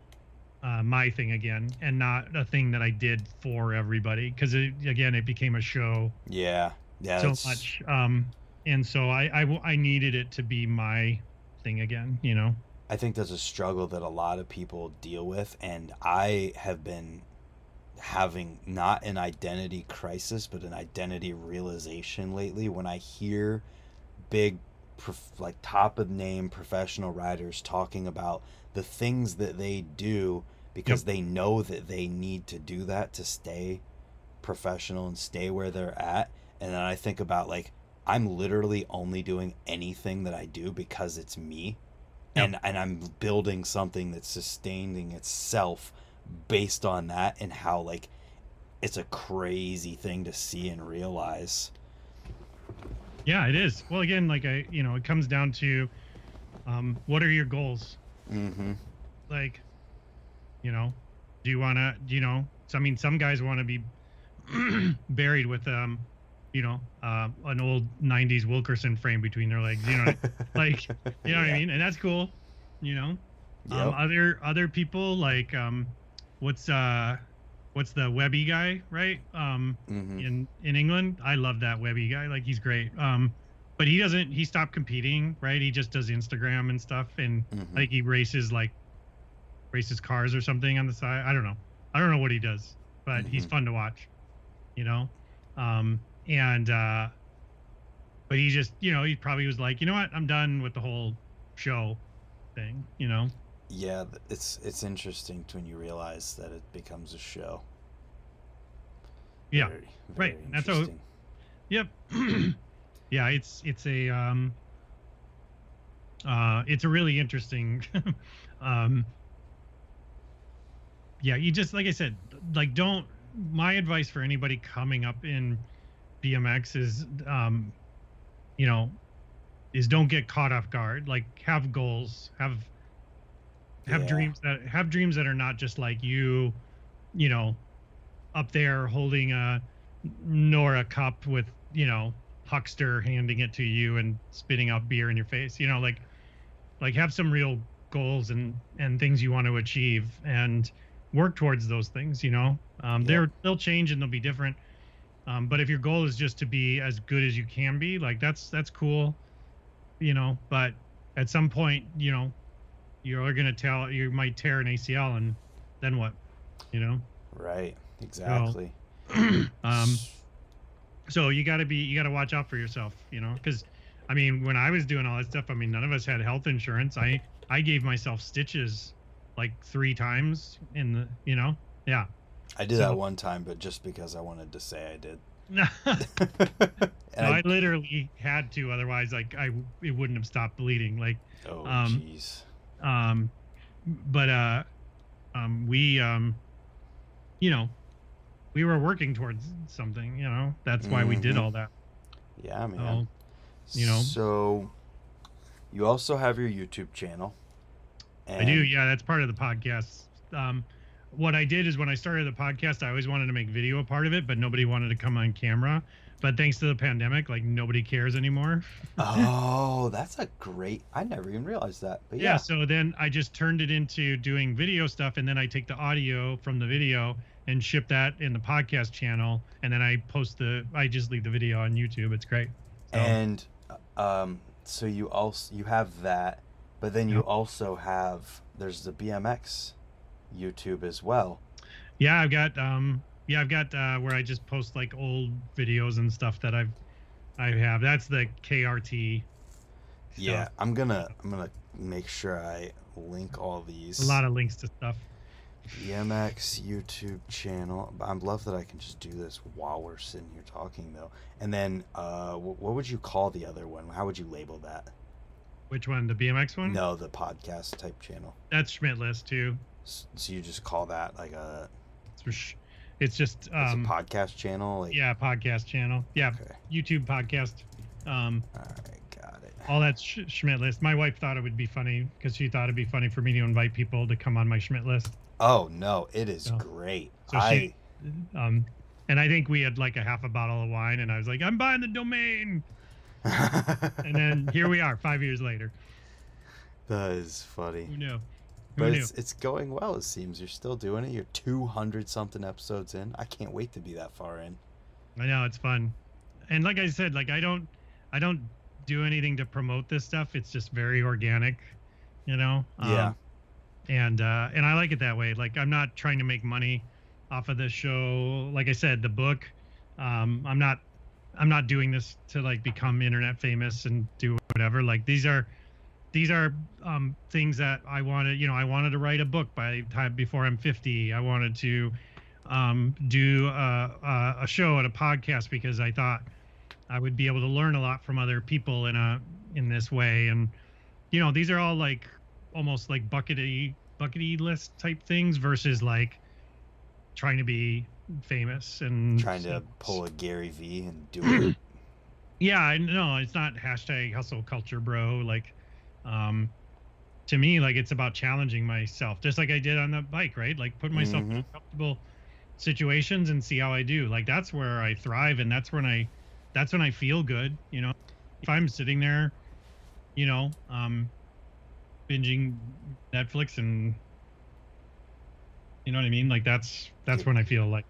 uh, my thing again, and not a thing that I did for everybody, because again, it became a show yeah. Yeah. so that's- much, um, and so I I needed it to be my thing again, you know. I think that's a struggle that a lot of people deal with, and I have been having not an identity crisis, but an identity realization lately when I hear big, prof- like top of name professional riders talking about the things that they do because they know that they need to do that to stay professional and stay where they're at. And then I think about like, I'm literally only doing anything that I do because it's me Yep. and and I'm building something that's sustaining itself based on that and how like it's a crazy thing to see and realize. Yeah, it is. Well, again, like I, you know, it comes down to, um, what are your goals? Mm-hmm. Like, you know, do you want to, you know, so, I mean, some guys want to be buried with, um, you know, uh, an old '90s Wilkerton frame between their legs. You know, like, you know what I mean? And that's cool. You know, um, other other people like, um, what's uh, what's the Webby guy, right? Um, mm-hmm. in in England. I love that Webby guy. Like he's great. Um, but he doesn't. He stopped competing, right? He just does Instagram and stuff, and Mhm. I think he races like races cars or something on the side. I don't know. I don't know what he does, but he's Mhm. fun to watch. You know, um, and uh, but he just, you know, he probably was like, you know what, I'm done with the whole show thing. You know. Yeah, it's it's interesting to when you realize that it becomes a show. Yeah, Very, right. That's how- Yep. yeah, it's it's a um uh it's a really interesting um yeah, you just like I said, like don't my advice for anybody coming up in BMX is um you know is don't get caught off guard. Like have goals, have have Yeah. dreams that have dreams that are not just like you, you know, up there holding a Nora cup with, you know, Huckster handing it to you and spitting out beer in your face. You know, like like have some real goals and and things you want to achieve and work towards those things, you know. Um Yeah. they're they'll change and they'll be different. Um, but if your goal is just to be as good as you can be, like that's that's cool, you know. But at some point, you know, you're gonna tell you might tear an ACL, and then what, you know? Right. Exactly. um, so you got to be you got to watch out for yourself, you know, because I mean, when I was doing all that stuff, I mean, none of us had health insurance. I I gave myself stitches like three times in the, you know, yeah. I did so- that one time, but just because I wanted to say I did. No, I I, literally had to, otherwise, like I it wouldn't have stopped bleeding. Like oh um, jeez. um but uh um we um you know we were working towards something you know that's why we did Mhm. all that Yeah, man. so you know. So, you also have your YouTube channel. i do yeah that's part of the podcast um what i did is when i started the podcast i always wanted to make video a part of it but nobody wanted to come on camera but thanks to the pandemic like nobody cares anymore Oh, that's a great. I never even realized that. But yeah. yeah. so then i just turned it into doing video stuff and then i take the audio from the video and ship that in the podcast channel and then i post the i just leave the video on youtube it's great So, And um, so you also you have that, but then you also have there's the BMX YouTube as well. yeah i've got um yeah i've got uh where i just post like old videos and stuff that i've i have that's the krt Yeah. I'm gonna I'm gonna make sure I link all these. a lot of links to stuff BMX YouTube channel. I love that I can just do this while we're sitting here talking though. And then, uh, wh- what would you call the other one? How would you label that? which one the bmx one No, the podcast type channel. that's schmidt list too So you just call that like a, it's, for sh- it's just it's um a podcast channel? Like, yeah podcast channel yeah Okay. youtube podcast um All right, got it. all that sh- Schmidt list. My wife thought it would be funny because she thought it'd be funny for me to invite people to come on my Schmidt list. Oh no, it is Oh. great. So I she, um, and I think we had like a half a bottle of wine, and I was like, I'm buying the domain. And then here we are, five years later. that is funny. Who knew? Who But knew? it's, it's going well. It seems you're still doing it. You're 200 something episodes in. I can't wait to be that far in. I know it's fun, and like I said, like I don't, I don't do anything to promote this stuff. It's just very organic, you know. Yeah. and uh, and I like it that way. Like I'm not trying to make money off of this show. Like I said, the book, um, I'm not, I'm not doing this to like become internet famous and do whatever. Like these are, these are um, things that I wanted. You know, I wanted to write a book by time before I'm 50. I wanted to um, do a, a, a show and a podcast because I thought I would be able to learn a lot from other people in a in this way. And you know, these are all like almost like buckety buckety list type things versus like trying to be famous and Trying to pull a Gary V and do it. yeah i know it's not hashtag hustle culture bro like um to me like it's about challenging myself just like i did on the bike right? Like put myself in Mhm. comfortable situations and see how i do. Like that's where i thrive and that's when i that's when i feel good you know? If i'm sitting there you know um binging netflix and you know what i mean? Like that's that's when i feel like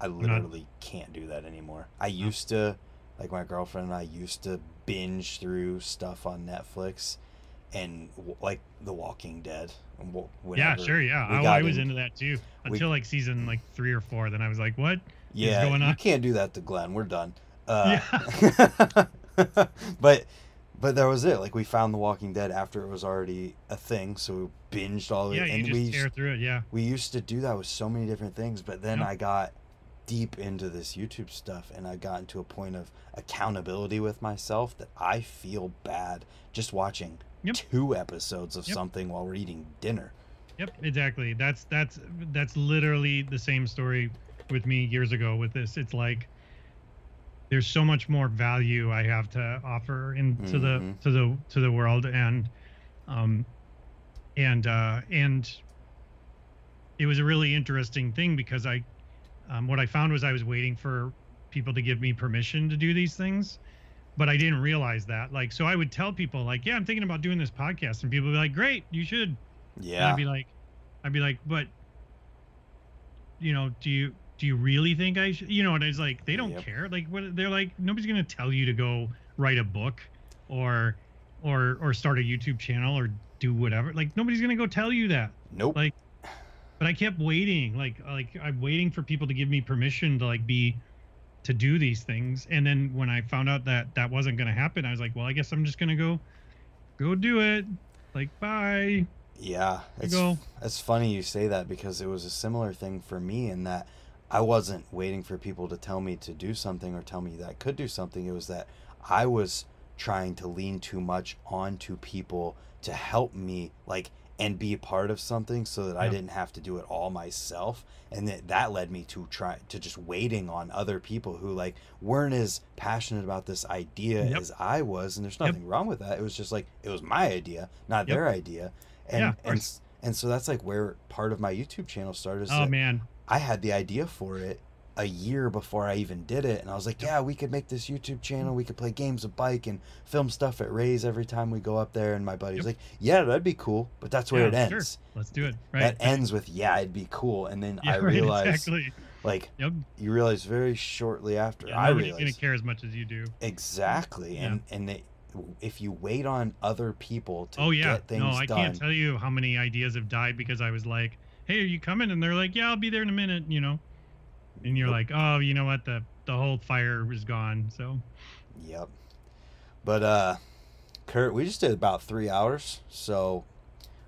I literally can't do that anymore. I used to, like my girlfriend and I used to binge through stuff on Netflix and like The Walking Dead. yeah sure yeah I, I was in- into that too we- until like season like three or four then i was like what Yeah, going you on? can't do that to Glenn. We're done. Uh, but but that was it. Like we found The Walking Dead after it was already a thing, so we binged all of yeah it. you And just we tear used, through it yeah we used to do that with so many different things. But then. I got deep into this YouTube stuff, and I got into a point of accountability with myself that I feel bad just watching Yep. two episodes of Yep. something while we're eating dinner. Yep, exactly. That's that's that's literally the same story with me years ago with this. It's like there's so much more value I have to offer into the Mhm. to the to the world and um and uh and it was a really interesting thing because I um, what I found was I was waiting for people to give me permission to do these things but I didn't realize that like so I would tell people like yeah I'm thinking about doing this podcast and people would be like great you should and Yeah, I'd be like, I'd be like, but you know, do you do you really think I should? You know, and it's like they don't Yep. care. Like what they're like, nobody's gonna tell you to go write a book or or or start a YouTube channel or do whatever. Like nobody's gonna go tell you that. nope. like- But I kept waiting, like like I'm waiting for people to give me permission to like be to do these things. And then when I found out that that wasn't gonna happen, I was like, well, I guess I'm just gonna go go do it. Like bye. Yeah, it's go. it's funny you say that because it was a similar thing for me in that I wasn't waiting for people to tell me to do something or tell me that I could do something. It was that I was trying to lean too much onto people to help me like and be a part of something so that I didn't have to do it all myself and that that led me to try to just waiting on other people who like weren't as passionate about this idea Yep. as I was and there's Yep. nothing wrong with that it was just like it was my idea not Yep. their idea and Yeah, and and so that's like where part of my YouTube channel started. Oh man. I had the idea for it a year before I even did it, and I was like, "Yeah, we could make this YouTube channel. We could play games of bike and film stuff at Ray's every time we go up there." And my buddy's Yep. like, "Yeah, that'd be cool," but that's where Yeah, it sure. ends. Let's do it. Right. That ends with, "Yeah, it'd be cool," and then yeah, I right, realized, exactly. like, Yep. you realize very shortly after, Yeah, I nobody's realized gonna care as much as you do. exactly, and and they, if you wait on other people to Oh yeah. get things No, I done, can't tell you how many ideas have died because I was like, "Hey, are you coming?" And they're like, "Yeah, I'll be there in a minute." You know. And you're like, "Oh, you know what? The the whole fire was gone." So. Yep. But uh Kurt, we just did about three hours, so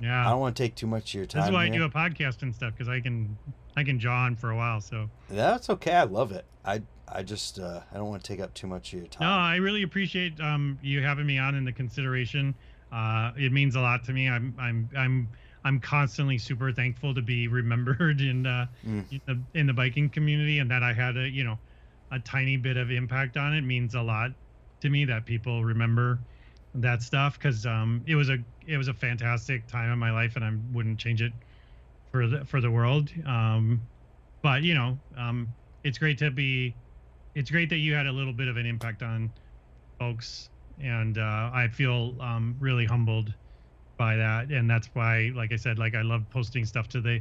Yeah. I don't want to take too much of your time. That's why I do a podcast and stuff because I can I can jaw on for a while. So. That's okay. I love it. I I just uh, I don't want to take up too much of your time. No. I really appreciate um, you having me on in the consideration. Uh, it means a lot to me. I'm I'm I'm I'm constantly super thankful to be remembered in uh, Mm. in the in the biking community, and that I had a you know a tiny bit of impact on it means a lot to me that people remember that stuff because um, it was a it was a fantastic time in my life, and I wouldn't change it for the for the world. Um, but you know, um, it's great to be. It's great that you had a little bit of an impact on folks, and uh, I feel um, really humbled by that, and that's why, like I said, like I love posting stuff to the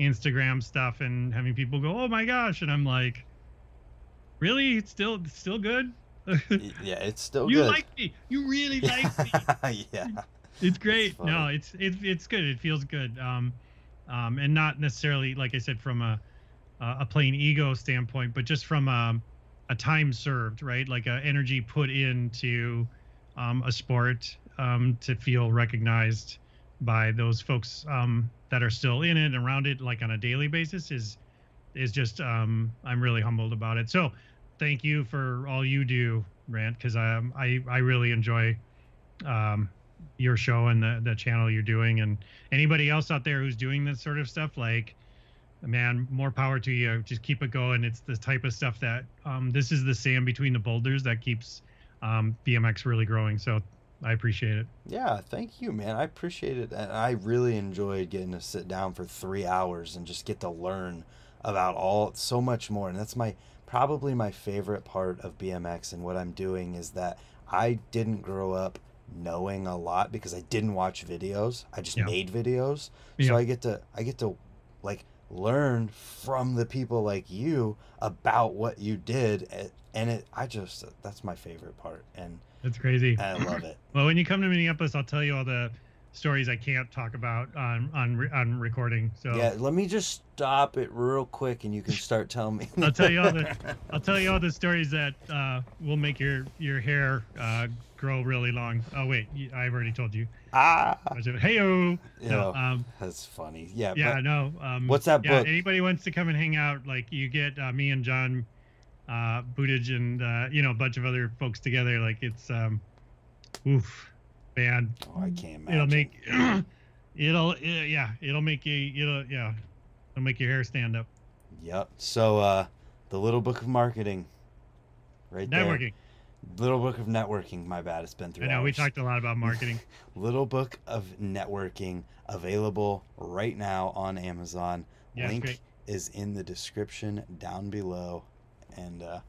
Instagram stuff and having people go, "Oh my gosh," and I'm like, "Really? It's still it's still good." Yeah, it's still good. you good. like me. You really like me. yeah. It's great. funny. no, it's it's it's good. It feels good. Um, um, and not necessarily like I said from a a plain ego standpoint, but just from a, a time served, right? Like a energy put into um, a sport um, to feel recognized by those folks um, that are still in it and around it, like on a daily basis, is is just um, I'm really humbled about it. So thank you for all you do, Rant, because I I I really enjoy um, your show and the the channel you're doing, and anybody else out there who's doing this sort of stuff, like man, more power to you. Just keep it going. It's the type of stuff that um, this is the sand between the boulders that keeps um, BMX really growing. So I appreciate it. Yeah, thank you, man. I appreciate it. And I really enjoyed getting to sit down for three hours and just get to learn about all so much more. And that's my probably my favorite part of BMX and what I'm doing is that I didn't grow up knowing a lot because I didn't watch videos. I just Yeah. made videos. Yeah. So I get to I get to like learn from the people like you about what you did and it I just that's my favorite part and, That's crazy. I love it. Well, when you come to Minneapolis, I'll tell you all the stories I can't talk about on on on recording. So Yeah, let me just stop it real quick, and you can start telling me. I'll tell you all the I'll tell you all the stories that uh, will make your your hair uh, grow really long. Oh wait, I've already told you. ah, Hey oh. No, um, that's funny. Yeah, yeah, but no. Um, What's that yeah, book? Anybody wants to come and hang out, like you get uh, me and John uh, Buttigieg and uh, you know a bunch of other folks together. Like it's um, oof, man. oh, I can't imagine. It'll make it'll uh, yeah it'll make you it'll yeah it'll make your hair stand up. Yep. So, uh, the Little Book of Marketing, right there. Networking. Little Book of Networking. My bad. It's been three I know we hours. talked a lot about marketing. Little Book of Networking available right now on Amazon. Yeah, Link is in the description down below, and uh,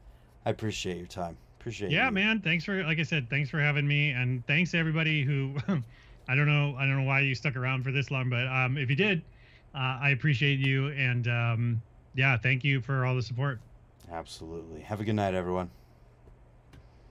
I appreciate your time. Appreciate it. yeah you. man thanks for like i said thanks for having me and thanks to everybody who i don't know i don't know why you stuck around for this long but um if you did uh, i appreciate you and um yeah thank you for all the support Absolutely. Have a good night, everyone.